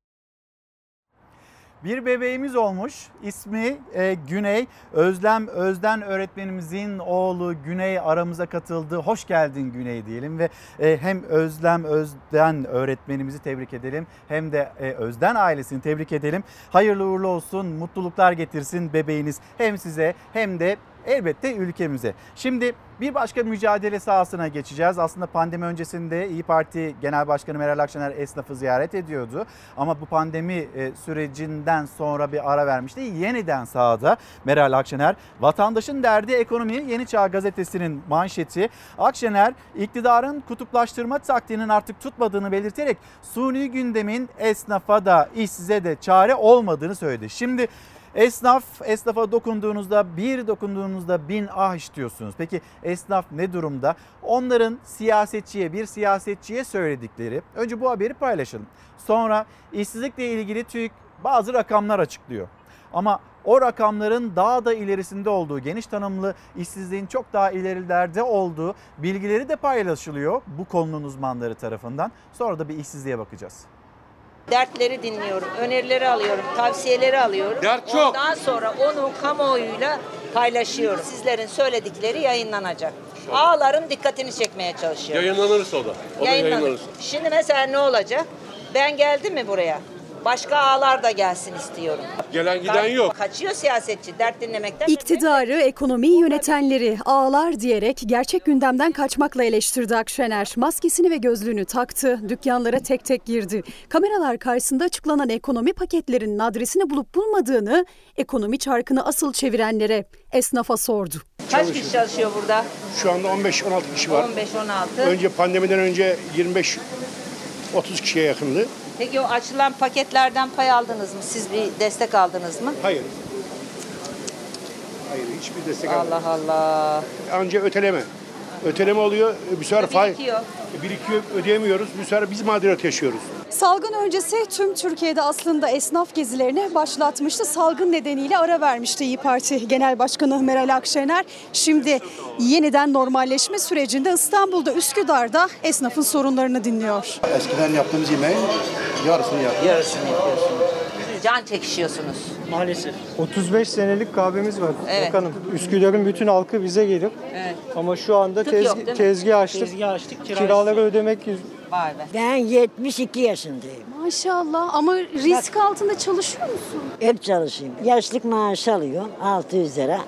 Bir bebeğimiz olmuş. İsmi e, Güney. Özlem Özden öğretmenimizin oğlu Güney aramıza katıldı. Hoş geldin Güney diyelim ve e, hem Özlem Özden öğretmenimizi tebrik edelim hem de e, Özden ailesini tebrik edelim. Hayırlı uğurlu olsun, mutluluklar getirsin bebeğiniz hem size hem de elbette ülkemize. Şimdi bir başka mücadele sahasına geçeceğiz. Aslında pandemi öncesinde İyi Parti Genel Başkanı Meral Akşener esnafı ziyaret ediyordu. Ama bu pandemi e, sürecinden sonra bir ara vermişti. Yeniden sahada Meral Akşener. Vatandaşın derdi ekonomi Yeni Çağ gazetesinin manşeti. Akşener iktidarın kutuplaştırma taktiğinin artık tutmadığını belirterek suni gündemin esnafa da işsize de çare olmadığını söyledi. Şimdi Esnaf, esnafa dokunduğunuzda bir dokunduğunuzda bin ah istiyorsunuz. Peki esnaf ne durumda? Onların siyasetçiye, bir siyasetçiye söyledikleri. Önce bu haberi paylaşalım. Sonra işsizlikle ilgili TÜİK bazı rakamlar açıklıyor. Ama o rakamların daha da ilerisinde olduğu, geniş tanımlı işsizliğin çok daha ilerilerde olduğu bilgileri de paylaşılıyor bu konunun uzmanları tarafından. Sonra da bir işsizliğe bakacağız. Dertleri dinliyorum, önerileri alıyorum, tavsiyeleri alıyorum. Dert çok. Ondan sonra onu kamuoyuyla paylaşıyorum. Sizlerin söyledikleri yayınlanacak. Ağların dikkatini çekmeye çalışıyorum. Yayınlanırsa o da. O da Yayınlanır. yayınlanırsa. Şimdi mesela ne olacak? Ben geldim mi buraya? Başka ağlar da gelsin istiyorum. Gelen giden yok. Kaçıyor siyasetçi dert dinlemekten. İktidarı, ekonomiyi yönetenleri ağlar diyerek gerçek gündemden kaçmakla eleştirdi Akşener. Maskesini ve gözlüğünü taktı, dükkanlara tek tek girdi. Kameralar karşısında açıklanan ekonomi paketlerinin adresini bulup bulmadığını, ekonomi çarkını asıl çevirenlere, esnafa sordu. Kaç kişi çalışıyor burada? Şu anda 15-16 kişi var. 15-16. Önce pandemiden önce 25-30 kişiye yakındı. Peki o açılan paketlerden pay aldınız mı? Siz bir destek aldınız mı? Hayır. Hayır hiçbir destek Allah almadık. Allah. Anca öteleme. Öteleme oluyor. Bir sefer faiz Birikiyor. birikiyor ödeyemiyoruz. Bir sefer biz mağduriyet yaşıyoruz. Salgın öncesi tüm Türkiye'de aslında esnaf gezilerini başlatmıştı. Salgın nedeniyle ara vermişti İyi Parti Genel Başkanı Meral Akşener. Şimdi yeniden normalleşme sürecinde İstanbul'da Üsküdar'da esnafın sorunlarını dinliyor. Eskiden yaptığımız yemeğin yarısını yaptık. Yarısını yapıyorsunuz. Can çekişiyorsunuz. Maalesef. 35 senelik kahvemiz var Evet. bakanım. Üsküdar'ın bütün halkı bize gelir. Evet. Ama şu anda Tık yok, tezg- değil mi? tezgah açtık. Tezgah açtık, kira Kiraları ödemek yüz... Vay be. Ben 72 yaşındayım. Maşallah ama risk altında çalışıyor musun? Hep çalışayım. Yaşlık maaşı alıyorum 600 lira.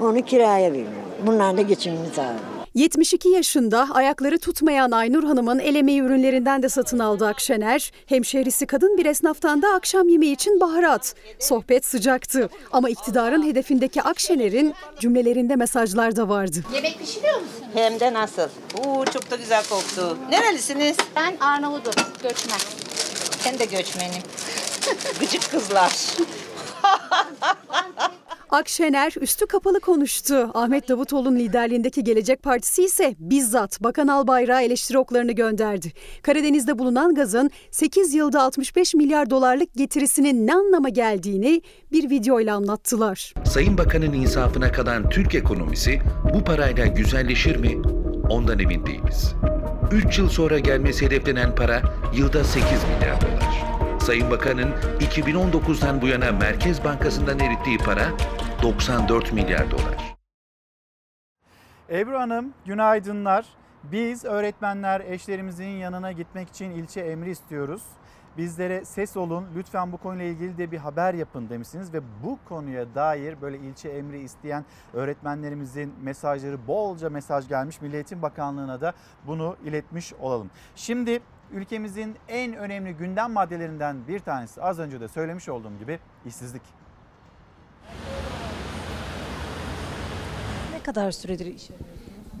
Onu kiraya veriyorum. Bunlarla geçimimi sağlıyorum. 72 yaşında ayakları tutmayan Aynur Hanım'ın el emeği ürünlerinden de satın aldı Akşener. Hemşehrisi kadın bir esnaftan da akşam yemeği için baharat. Sohbet sıcaktı ama iktidarın hedefindeki Akşener'in cümlelerinde mesajlar da vardı. Yemek pişiriyor musun? Hem de nasıl? Oo çok da güzel koktu. Nerelisiniz? Ben Arnavut'um, göçmen. Ben de göçmenim. Gıcık kızlar. Akşener üstü kapalı konuştu. Ahmet Davutoğlu'nun liderliğindeki Gelecek Partisi ise bizzat Bakan Albayrak'a eleştiri oklarını gönderdi. Karadeniz'de bulunan gazın 8 yılda 65 milyar dolarlık getirisinin ne anlama geldiğini bir videoyla anlattılar. Sayın Bakan'ın insafına kalan Türk ekonomisi bu parayla güzelleşir mi? Ondan emin değiliz. 3 yıl sonra gelmesi hedeflenen para yılda 8 milyar dolar. Sayın Bakan'ın 2019'dan bu yana Merkez Bankası'ndan erittiği para 94 milyar dolar. Ebru Hanım günaydınlar. Biz öğretmenler eşlerimizin yanına gitmek için ilçe emri istiyoruz. Bizlere ses olun lütfen bu konuyla ilgili de bir haber yapın demişsiniz ve bu konuya dair böyle ilçe emri isteyen öğretmenlerimizin mesajları bolca mesaj gelmiş. Milli Bakanlığı'na da bunu iletmiş olalım. Şimdi ülkemizin en önemli gündem maddelerinden bir tanesi az önce de söylemiş olduğum gibi işsizlik. Ne kadar süredir iş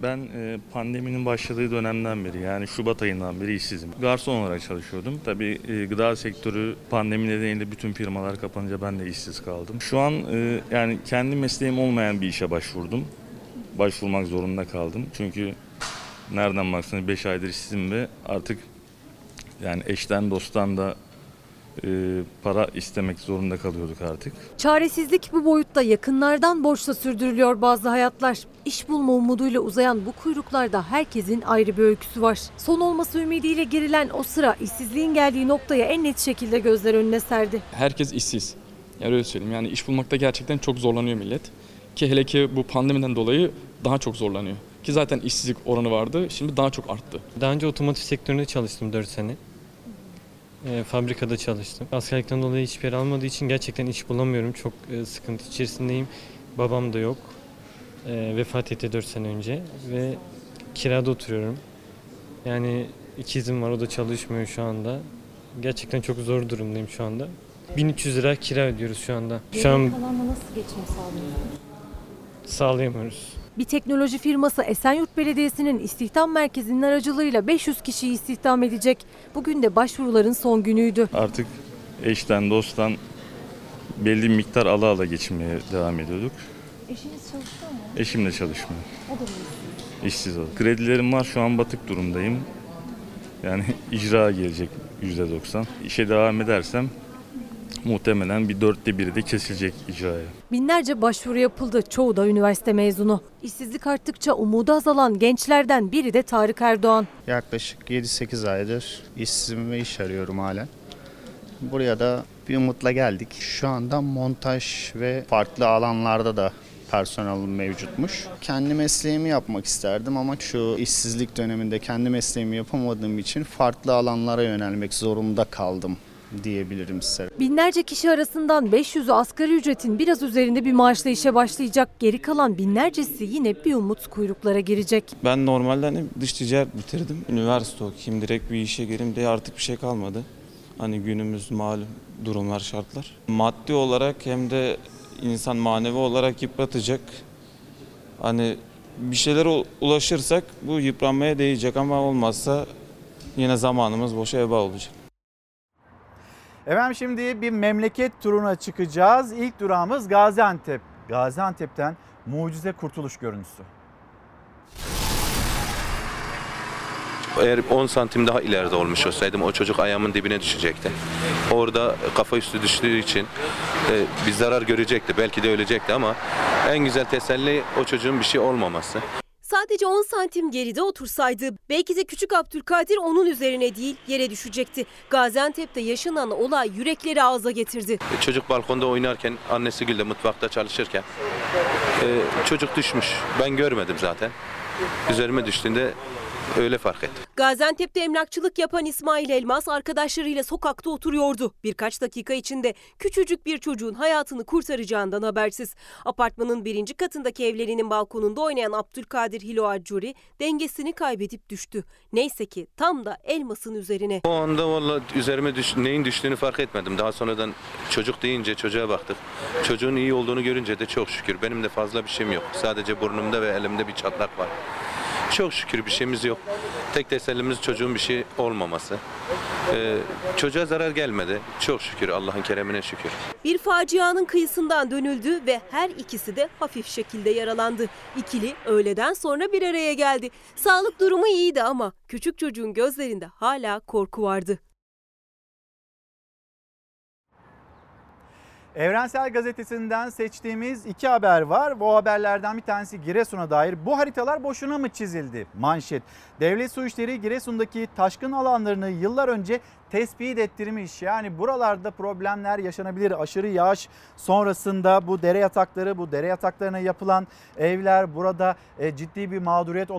Ben e, pandeminin başladığı dönemden beri yani Şubat ayından beri işsizim. Garson olarak çalışıyordum. Tabii e, gıda sektörü pandemi nedeniyle bütün firmalar kapanınca ben de işsiz kaldım. Şu an e, yani kendi mesleğim olmayan bir işe başvurdum. Başvurmak zorunda kaldım. Çünkü nereden baksanız 5 aydır işsizim ve artık yani eşten dosttan da e, para istemek zorunda kalıyorduk artık. Çaresizlik bu boyutta yakınlardan borçla sürdürülüyor bazı hayatlar. İş bulma umuduyla uzayan bu kuyruklarda herkesin ayrı bir öyküsü var. Son olması ümidiyle girilen o sıra işsizliğin geldiği noktaya en net şekilde gözler önüne serdi. Herkes işsiz. Yani öyle söyleyeyim. Yani iş bulmakta gerçekten çok zorlanıyor millet. Ki hele ki bu pandemiden dolayı daha çok zorlanıyor. Ki zaten işsizlik oranı vardı. Şimdi daha çok arttı. Daha önce otomotiv sektöründe çalıştım 4 sene. E, fabrikada çalıştım. Askerlikten dolayı hiçbir yer almadığı için gerçekten iş bulamıyorum. Çok e, sıkıntı içerisindeyim. Babam da yok. E, vefat etti 4 sene önce ve kirada oturuyorum. Yani ikizim var o da çalışmıyor şu anda. Gerçekten çok zor durumdayım şu anda. 1300 lira kira ödüyoruz şu anda. Şu an kalanla nasıl geçim sağlıyorsun? sağlayamıyoruz. Bir teknoloji firması Esenyurt Belediyesi'nin istihdam merkezinin aracılığıyla 500 kişiyi istihdam edecek. Bugün de başvuruların son günüydü. Artık eşten dosttan belli bir miktar ala ala geçinmeye devam ediyorduk. Eşiniz çalışıyor mu? Eşim de çalışmıyor. O da mı? İşsiz oldu. Kredilerim var şu an batık durumdayım. Yani icra gelecek %90. İşe devam edersem muhtemelen bir dörtte biri de kesilecek icraya. Binlerce başvuru yapıldı. Çoğu da üniversite mezunu. İşsizlik arttıkça umudu azalan gençlerden biri de Tarık Erdoğan. Yaklaşık 7-8 aydır işsizim ve iş arıyorum halen. Buraya da bir umutla geldik. Şu anda montaj ve farklı alanlarda da personel mevcutmuş. Kendi mesleğimi yapmak isterdim ama şu işsizlik döneminde kendi mesleğimi yapamadığım için farklı alanlara yönelmek zorunda kaldım diyebilirim size. Binlerce kişi arasından 500'ü asgari ücretin biraz üzerinde bir maaşla işe başlayacak. Geri kalan binlercesi yine bir umut kuyruklara girecek. Ben normalde hani dış ticaret bitirdim. Üniversite okuyayım, direkt bir işe gireyim diye artık bir şey kalmadı. Hani günümüz malum durumlar, şartlar. Maddi olarak hem de insan manevi olarak yıpratacak. Hani bir şeylere ulaşırsak bu yıpranmaya değecek ama olmazsa yine zamanımız boşa heba olacak. Efendim şimdi bir memleket turuna çıkacağız. İlk durağımız Gaziantep. Gaziantep'ten mucize kurtuluş görüntüsü. Eğer 10 santim daha ileride olmuş olsaydım o çocuk ayağımın dibine düşecekti. Orada kafa üstü düştüğü için e, bir zarar görecekti. Belki de ölecekti ama en güzel teselli o çocuğun bir şey olmaması. Sadece 10 santim geride otursaydı belki de küçük Abdülkadir onun üzerine değil yere düşecekti. Gaziantep'te yaşanan olay yürekleri ağza getirdi. E, Çocuk balkonda oynarken annesi Gül de mutfakta çalışırken e, çocuk düşmüş. Ben görmedim zaten. Üzerime düştüğünde öyle fark ettim. Gaziantep'te emlakçılık yapan İsmail Elmas arkadaşlarıyla sokakta oturuyordu. Birkaç dakika içinde küçücük bir çocuğun hayatını kurtaracağından habersiz. Apartmanın birinci katındaki evlerinin balkonunda oynayan Abdülkadir Hilo Accuri dengesini kaybedip düştü. Neyse ki tam da Elmas'ın üzerine. O anda valla üzerime düş, neyin düştüğünü fark etmedim. Daha sonradan çocuk deyince çocuğa baktık. Çocuğun iyi olduğunu görünce de çok şükür. Benim de fazla bir şeyim yok. Sadece burnumda ve elimde bir çatlak var. Çok şükür bir şeyimiz yok. Tek tesellimiz çocuğun bir şey olmaması. Ee, çocuğa zarar gelmedi. Çok şükür Allah'ın keremine şükür. Bir facianın kıyısından dönüldü ve her ikisi de hafif şekilde yaralandı. İkili öğleden sonra bir araya geldi. Sağlık durumu iyiydi ama küçük çocuğun gözlerinde hala korku vardı. Evrensel Gazetesi'nden seçtiğimiz iki haber var. Bu haberlerden bir tanesi Giresun'a dair. Bu haritalar boşuna mı çizildi? Manşet. Devlet Su İşleri Giresun'daki taşkın alanlarını yıllar önce tespit ettirmiş. Yani buralarda problemler yaşanabilir. Aşırı yağış sonrasında bu dere yatakları, bu dere yataklarına yapılan evler burada e, ciddi bir mağduriyet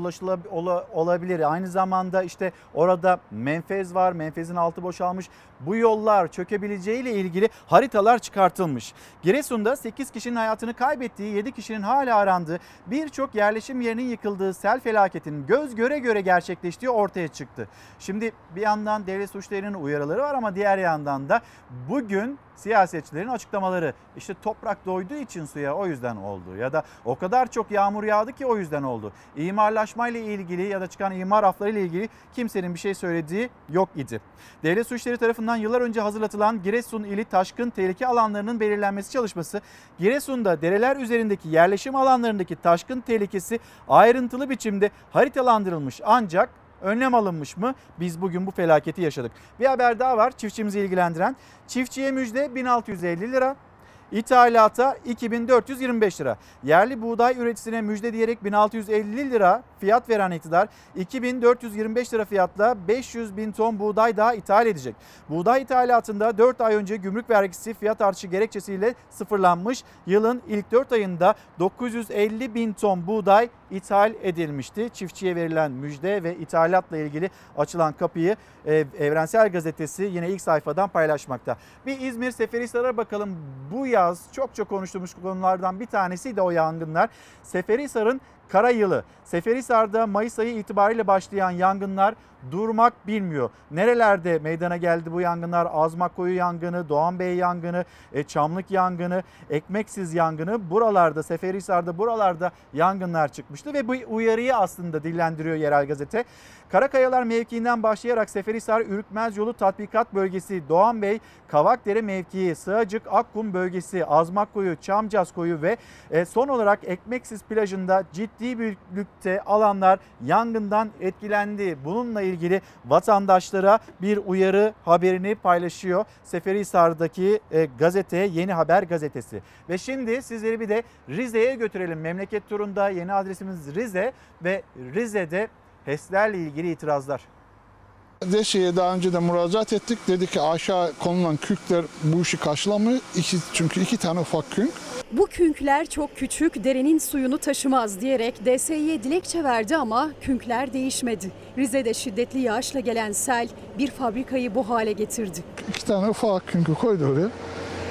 olabilir. Aynı zamanda işte orada menfez var. Menfezin altı boşalmış. Bu yollar çökebileceğiyle ilgili haritalar çıkartılmış. Giresun'da 8 kişinin hayatını kaybettiği, 7 kişinin hala arandığı, birçok yerleşim yerinin yıkıldığı sel felaketinin göz göre göre gerçekleştiği ortaya çıktı. Şimdi bir yandan devlet suçlarının uyarıları var ama diğer yandan da bugün siyasetçilerin açıklamaları işte toprak doyduğu için suya o yüzden oldu ya da o kadar çok yağmur yağdı ki o yüzden oldu. İmarlaşma ile ilgili ya da çıkan imar afları ile ilgili kimsenin bir şey söylediği yok idi. Devlet Su İşleri tarafından yıllar önce hazırlatılan Giresun ili taşkın tehlike alanlarının belirlenmesi çalışması Giresun'da dereler üzerindeki yerleşim alanlarındaki taşkın tehlikesi ayrıntılı biçimde haritalandırılmış ancak önlem alınmış mı? Biz bugün bu felaketi yaşadık. Bir haber daha var çiftçimizi ilgilendiren. Çiftçiye müjde 1650 lira. İthalata 2425 lira. Yerli buğday üreticisine müjde diyerek 1650 lira fiyat veren iktidar 2425 lira fiyatla 500 bin ton buğday daha ithal edecek. Buğday ithalatında 4 ay önce gümrük vergisi fiyat artışı gerekçesiyle sıfırlanmış. Yılın ilk 4 ayında 950 bin ton buğday ithal edilmişti. Çiftçiye verilen müjde ve ithalatla ilgili açılan kapıyı e, Evrensel Gazetesi yine ilk sayfadan paylaşmakta. Bir İzmir Seferihisar'a bakalım. Bu yaz çok çok konuştuğumuz konulardan bir tanesi de o yangınlar. Seferihisar'ın kara yılı. Seferihisar'da Mayıs ayı itibariyle başlayan yangınlar durmak bilmiyor. Nerelerde meydana geldi bu yangınlar? Azmakkoyu yangını, Doğanbey yangını, e, Çamlık yangını, Ekmeksiz yangını. Buralarda Seferihisar'da buralarda yangınlar çıkmıştı ve bu uyarıyı aslında dillendiriyor yerel gazete. Karakayalar mevkiinden başlayarak Seferihisar Ürkmez Yolu Tatbikat Bölgesi, Doğanbey, Kavakdere mevkii, Sığacık, Akkum bölgesi, Azmakkoyu, Çamcaz koyu ve e, son olarak Ekmeksiz plajında ciddi büyüklükte alanlar yangından etkilendi. Bununla ilgili vatandaşlara bir uyarı haberini paylaşıyor. Seferihisar'daki e, gazete Yeni Haber gazetesi. Ve şimdi sizleri bir de Rize'ye götürelim. Memleket turunda yeni adresimiz Rize ve Rize'de HES'lerle ilgili itirazlar. DSE'ye daha önce de müracaat ettik. Dedi ki aşağı konulan kükler bu işi karşılamıyor. İki, çünkü iki tane ufak künk. Bu künkler çok küçük, derenin suyunu taşımaz diyerek DSİ'ye dilekçe verdi ama künkler değişmedi. Rize'de şiddetli yağışla gelen sel bir fabrikayı bu hale getirdi. İki tane ufak künkü koydu oraya.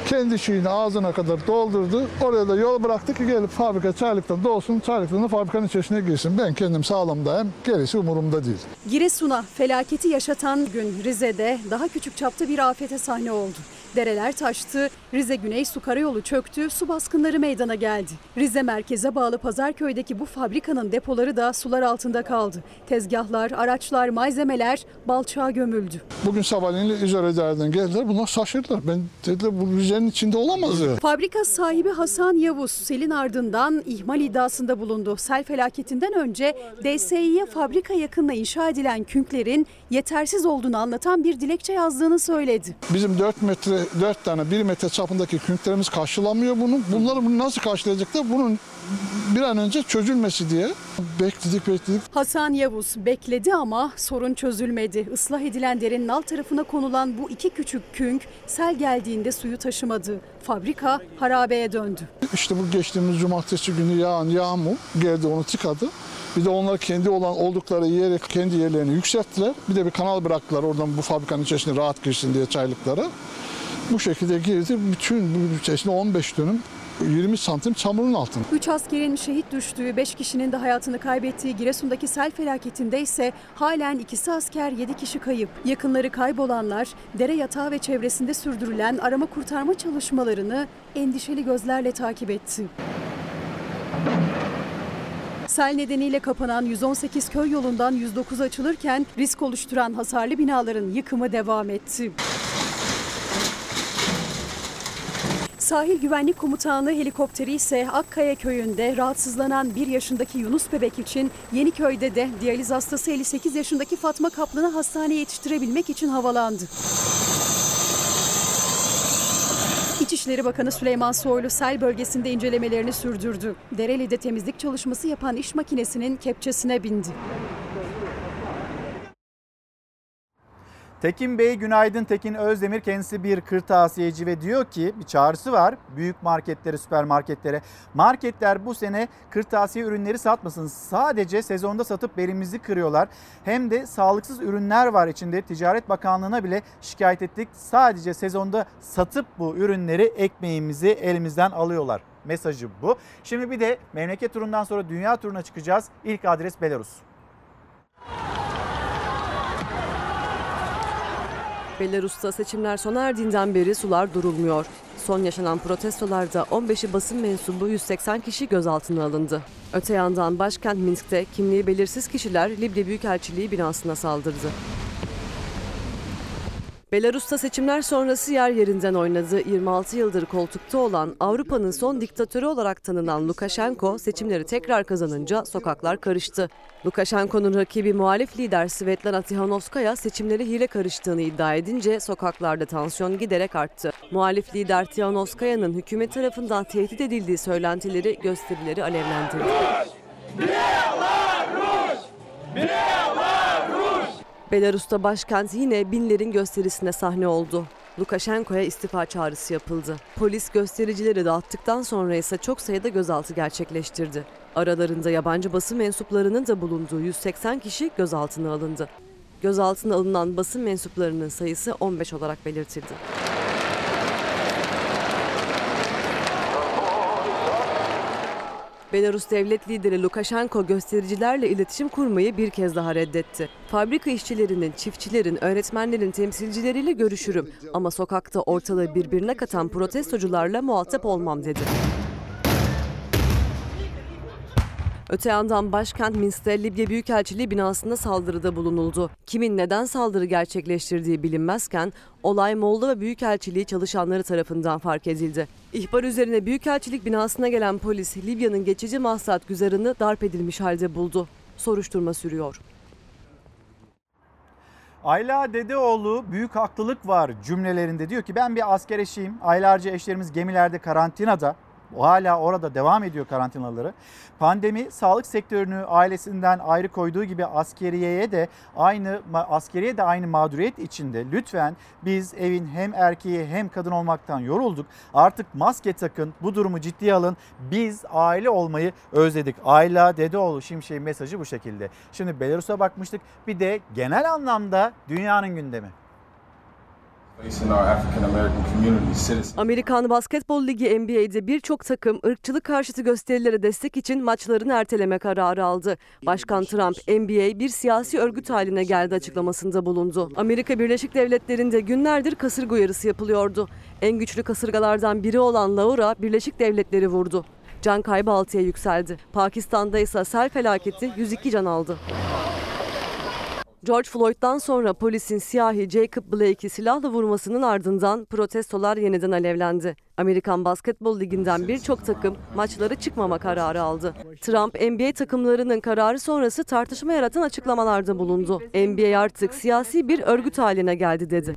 Kendi şeyini ağzına kadar doldurdu. Oraya da yol bıraktı ki gelip fabrika çaylıktan dolsun, çaylıktan da fabrikanın içerisine girsin. Ben kendim sağlamdayım, gerisi umurumda değil. Giresun'a felaketi yaşatan gün Rize'de daha küçük çapta bir afete sahne oldu. Dereler taştı, Rize Güney Su Karayolu çöktü, su baskınları meydana geldi. Rize merkeze bağlı Pazarköy'deki bu fabrikanın depoları da sular altında kaldı. Tezgahlar, araçlar, malzemeler balçağa gömüldü. Bugün sabahleyin İzmir'den geldiler. Bunlar şaşırdılar. Ben dediler bu Rize'nin içinde olamaz ya. Fabrika sahibi Hasan Yavuz selin ardından ihmal iddiasında bulundu. Sel felaketinden önce DSİ'ye fabrika yakınına inşa edilen künklerin yetersiz olduğunu anlatan bir dilekçe yazdığını söyledi. Bizim 4 metre, 4 tane 1 metre çapındaki künklerimiz karşılamıyor bunu. Bunları bunu nasıl karşılayacaklar? Bunun bir an önce çözülmesi diye bekledik bekledik. Hasan Yavuz bekledi ama sorun çözülmedi. Islah edilen derenin alt tarafına konulan bu iki küçük künk sel geldiğinde suyu taşımadı. Fabrika harabeye döndü. İşte bu geçtiğimiz cumartesi günü yağan yağmur geldi onu tıkadı. Bir de onlar kendi olan oldukları yere kendi yerlerini yükselttiler. Bir de bir kanal bıraktılar oradan bu fabrikanın içerisine rahat girsin diye çaylıklara. Bu şekilde girdi. Bütün bu içerisinde 15 dönüm 20 santim çamurun altında. 3 askerin şehit düştüğü, 5 kişinin de hayatını kaybettiği Giresun'daki sel felaketinde ise halen ikisi asker 7 kişi kayıp. Yakınları kaybolanlar dere yatağı ve çevresinde sürdürülen arama kurtarma çalışmalarını endişeli gözlerle takip etti. Sel nedeniyle kapanan 118 köy yolundan 109 açılırken risk oluşturan hasarlı binaların yıkımı devam etti. Sahil Güvenlik Komutanlığı helikopteri ise Akkaya köyünde rahatsızlanan 1 yaşındaki Yunus bebek için Yeniköy'de de diyaliz hastası 58 yaşındaki Fatma Kaplan'ı hastaneye yetiştirebilmek için havalandı. İçişleri Bakanı Süleyman Soylu sel bölgesinde incelemelerini sürdürdü. Dereli'de temizlik çalışması yapan iş makinesinin kepçesine bindi. Tekin Bey günaydın. Tekin Özdemir kendisi bir kırtasiyeci ve diyor ki bir çağrısı var büyük marketlere, süpermarketlere. Marketler bu sene kırtasiye ürünleri satmasın. Sadece sezonda satıp belimizi kırıyorlar. Hem de sağlıksız ürünler var içinde. Ticaret Bakanlığı'na bile şikayet ettik. Sadece sezonda satıp bu ürünleri ekmeğimizi elimizden alıyorlar. Mesajı bu. Şimdi bir de memleket turundan sonra dünya turuna çıkacağız. İlk adres Belarus. Belarus'ta seçimler sona erdiğinden beri sular durulmuyor. Son yaşanan protestolarda 15'i basın mensubu 180 kişi gözaltına alındı. Öte yandan başkent Minsk'te kimliği belirsiz kişiler Libya Büyükelçiliği binasına saldırdı. Belarus'ta seçimler sonrası yer yerinden oynadı. 26 yıldır koltukta olan Avrupa'nın son diktatörü olarak tanınan Lukashenko seçimleri tekrar kazanınca sokaklar karıştı. Lukashenko'nun rakibi muhalif lider Svetlana Tihanovskaya seçimleri hile karıştığını iddia edince sokaklarda tansiyon giderek arttı. Muhalif lider Tihanovskaya'nın hükümet tarafından tehdit edildiği söylentileri gösterileri alevlendirdi. Belarus'ta başkent yine binlerin gösterisine sahne oldu. Lukashenko'ya istifa çağrısı yapıldı. Polis göstericileri dağıttıktan sonra ise çok sayıda gözaltı gerçekleştirdi. Aralarında yabancı basın mensuplarının da bulunduğu 180 kişi gözaltına alındı. Gözaltına alınan basın mensuplarının sayısı 15 olarak belirtildi. Belarus devlet lideri Lukashenko göstericilerle iletişim kurmayı bir kez daha reddetti. Fabrika işçilerinin, çiftçilerin, öğretmenlerin temsilcileriyle görüşürüm ama sokakta ortalığı birbirine katan protestocularla muhatap olmam dedi. Öte yandan başkent Minsk'te Libya Büyükelçiliği binasında saldırıda bulunuldu. Kimin neden saldırı gerçekleştirdiği bilinmezken olay Moldova Büyükelçiliği çalışanları tarafından fark edildi. İhbar üzerine Büyükelçilik binasına gelen polis Libya'nın geçici maksat güzarını darp edilmiş halde buldu. Soruşturma sürüyor. Ayla Dedeoğlu büyük haklılık var cümlelerinde diyor ki ben bir asker eşiyim. Aylarca eşlerimiz gemilerde karantinada hala orada devam ediyor karantinaları. Pandemi sağlık sektörünü ailesinden ayrı koyduğu gibi askeriyeye de aynı askeriye de aynı mağduriyet içinde. Lütfen biz evin hem erkeği hem kadın olmaktan yorulduk. Artık maske takın, bu durumu ciddiye alın. Biz aile olmayı özledik. Ayla Dedeoğlu Şimşek'in mesajı bu şekilde. Şimdi Belarus'a bakmıştık. Bir de genel anlamda dünyanın gündemi. Amerikan Basketbol Ligi NBA'de birçok takım ırkçılık karşıtı gösterilere destek için maçlarını erteleme kararı aldı. Başkan Trump, NBA bir siyasi örgüt haline geldi açıklamasında bulundu. Amerika Birleşik Devletleri'nde günlerdir kasırga uyarısı yapılıyordu. En güçlü kasırgalardan biri olan Laura Birleşik Devletleri vurdu. Can kaybı 6'ya yükseldi. Pakistan'da ise sel felaketi 102 can aldı. George Floyd'dan sonra polisin siyahi Jacob Blake'i silahla vurmasının ardından protestolar yeniden alevlendi. Amerikan Basketbol Ligi'nden birçok takım maçları çıkmama kararı aldı. Trump NBA takımlarının kararı sonrası tartışma yaratan açıklamalarda bulundu. NBA artık siyasi bir örgüt haline geldi dedi.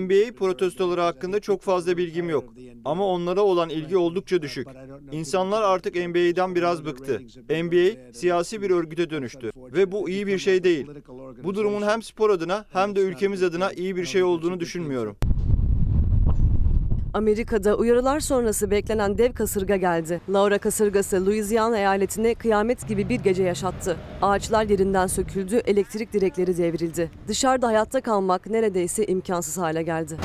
NBA protestoları hakkında çok fazla bilgim yok. Ama onlara olan ilgi oldukça düşük. İnsanlar artık NBA'den biraz bıktı. NBA siyasi bir örgüte dönüştü ve bu iyi bir şey değil. Bu durumun hem spor adına hem de ülkemiz adına iyi bir şey olduğunu düşünmüyorum. Amerika'da uyarılar sonrası beklenen dev kasırga geldi. Laura kasırgası Louisiana eyaletine kıyamet gibi bir gece yaşattı. Ağaçlar yerinden söküldü, elektrik direkleri devrildi. Dışarıda hayatta kalmak neredeyse imkansız hale geldi.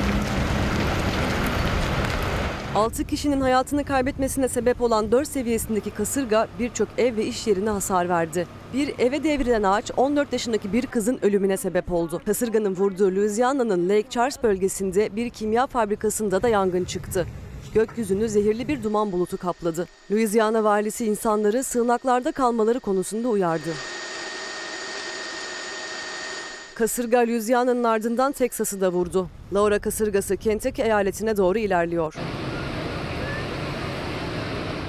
6 kişinin hayatını kaybetmesine sebep olan 4 seviyesindeki kasırga birçok ev ve iş yerine hasar verdi. Bir eve devrilen ağaç 14 yaşındaki bir kızın ölümüne sebep oldu. Kasırganın vurduğu Louisiana'nın Lake Charles bölgesinde bir kimya fabrikasında da yangın çıktı. Gökyüzünü zehirli bir duman bulutu kapladı. Louisiana valisi insanları sığınaklarda kalmaları konusunda uyardı. Kasırga Louisiana'nın ardından Teksas'ı da vurdu. Laura kasırgası Kentucky eyaletine doğru ilerliyor.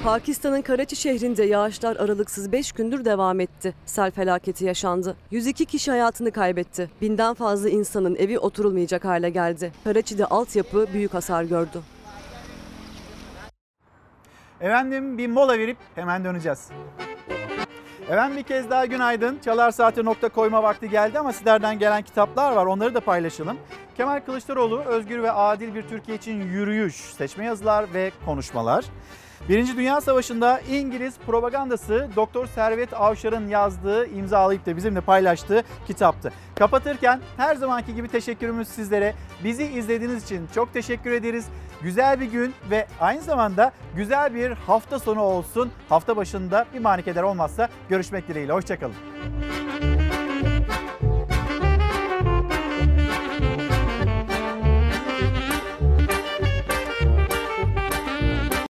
Pakistan'ın Karachi şehrinde yağışlar aralıksız 5 gündür devam etti. Sel felaketi yaşandı. 102 kişi hayatını kaybetti. Binden fazla insanın evi oturulmayacak hale geldi. Karachi'de altyapı büyük hasar gördü. Efendim bir mola verip hemen döneceğiz. Efendim bir kez daha günaydın. Çalar Saati nokta koyma vakti geldi ama sizlerden gelen kitaplar var. Onları da paylaşalım. Kemal Kılıçdaroğlu, Özgür ve Adil Bir Türkiye için Yürüyüş, seçme yazılar ve konuşmalar. Birinci Dünya Savaşı'nda İngiliz propagandası Doktor Servet Avşar'ın yazdığı, imzalayıp da bizimle paylaştığı kitaptı. Kapatırken her zamanki gibi teşekkürümüz sizlere. Bizi izlediğiniz için çok teşekkür ederiz. Güzel bir gün ve aynı zamanda güzel bir hafta sonu olsun. Hafta başında bir manikeler olmazsa görüşmek dileğiyle. Hoşçakalın.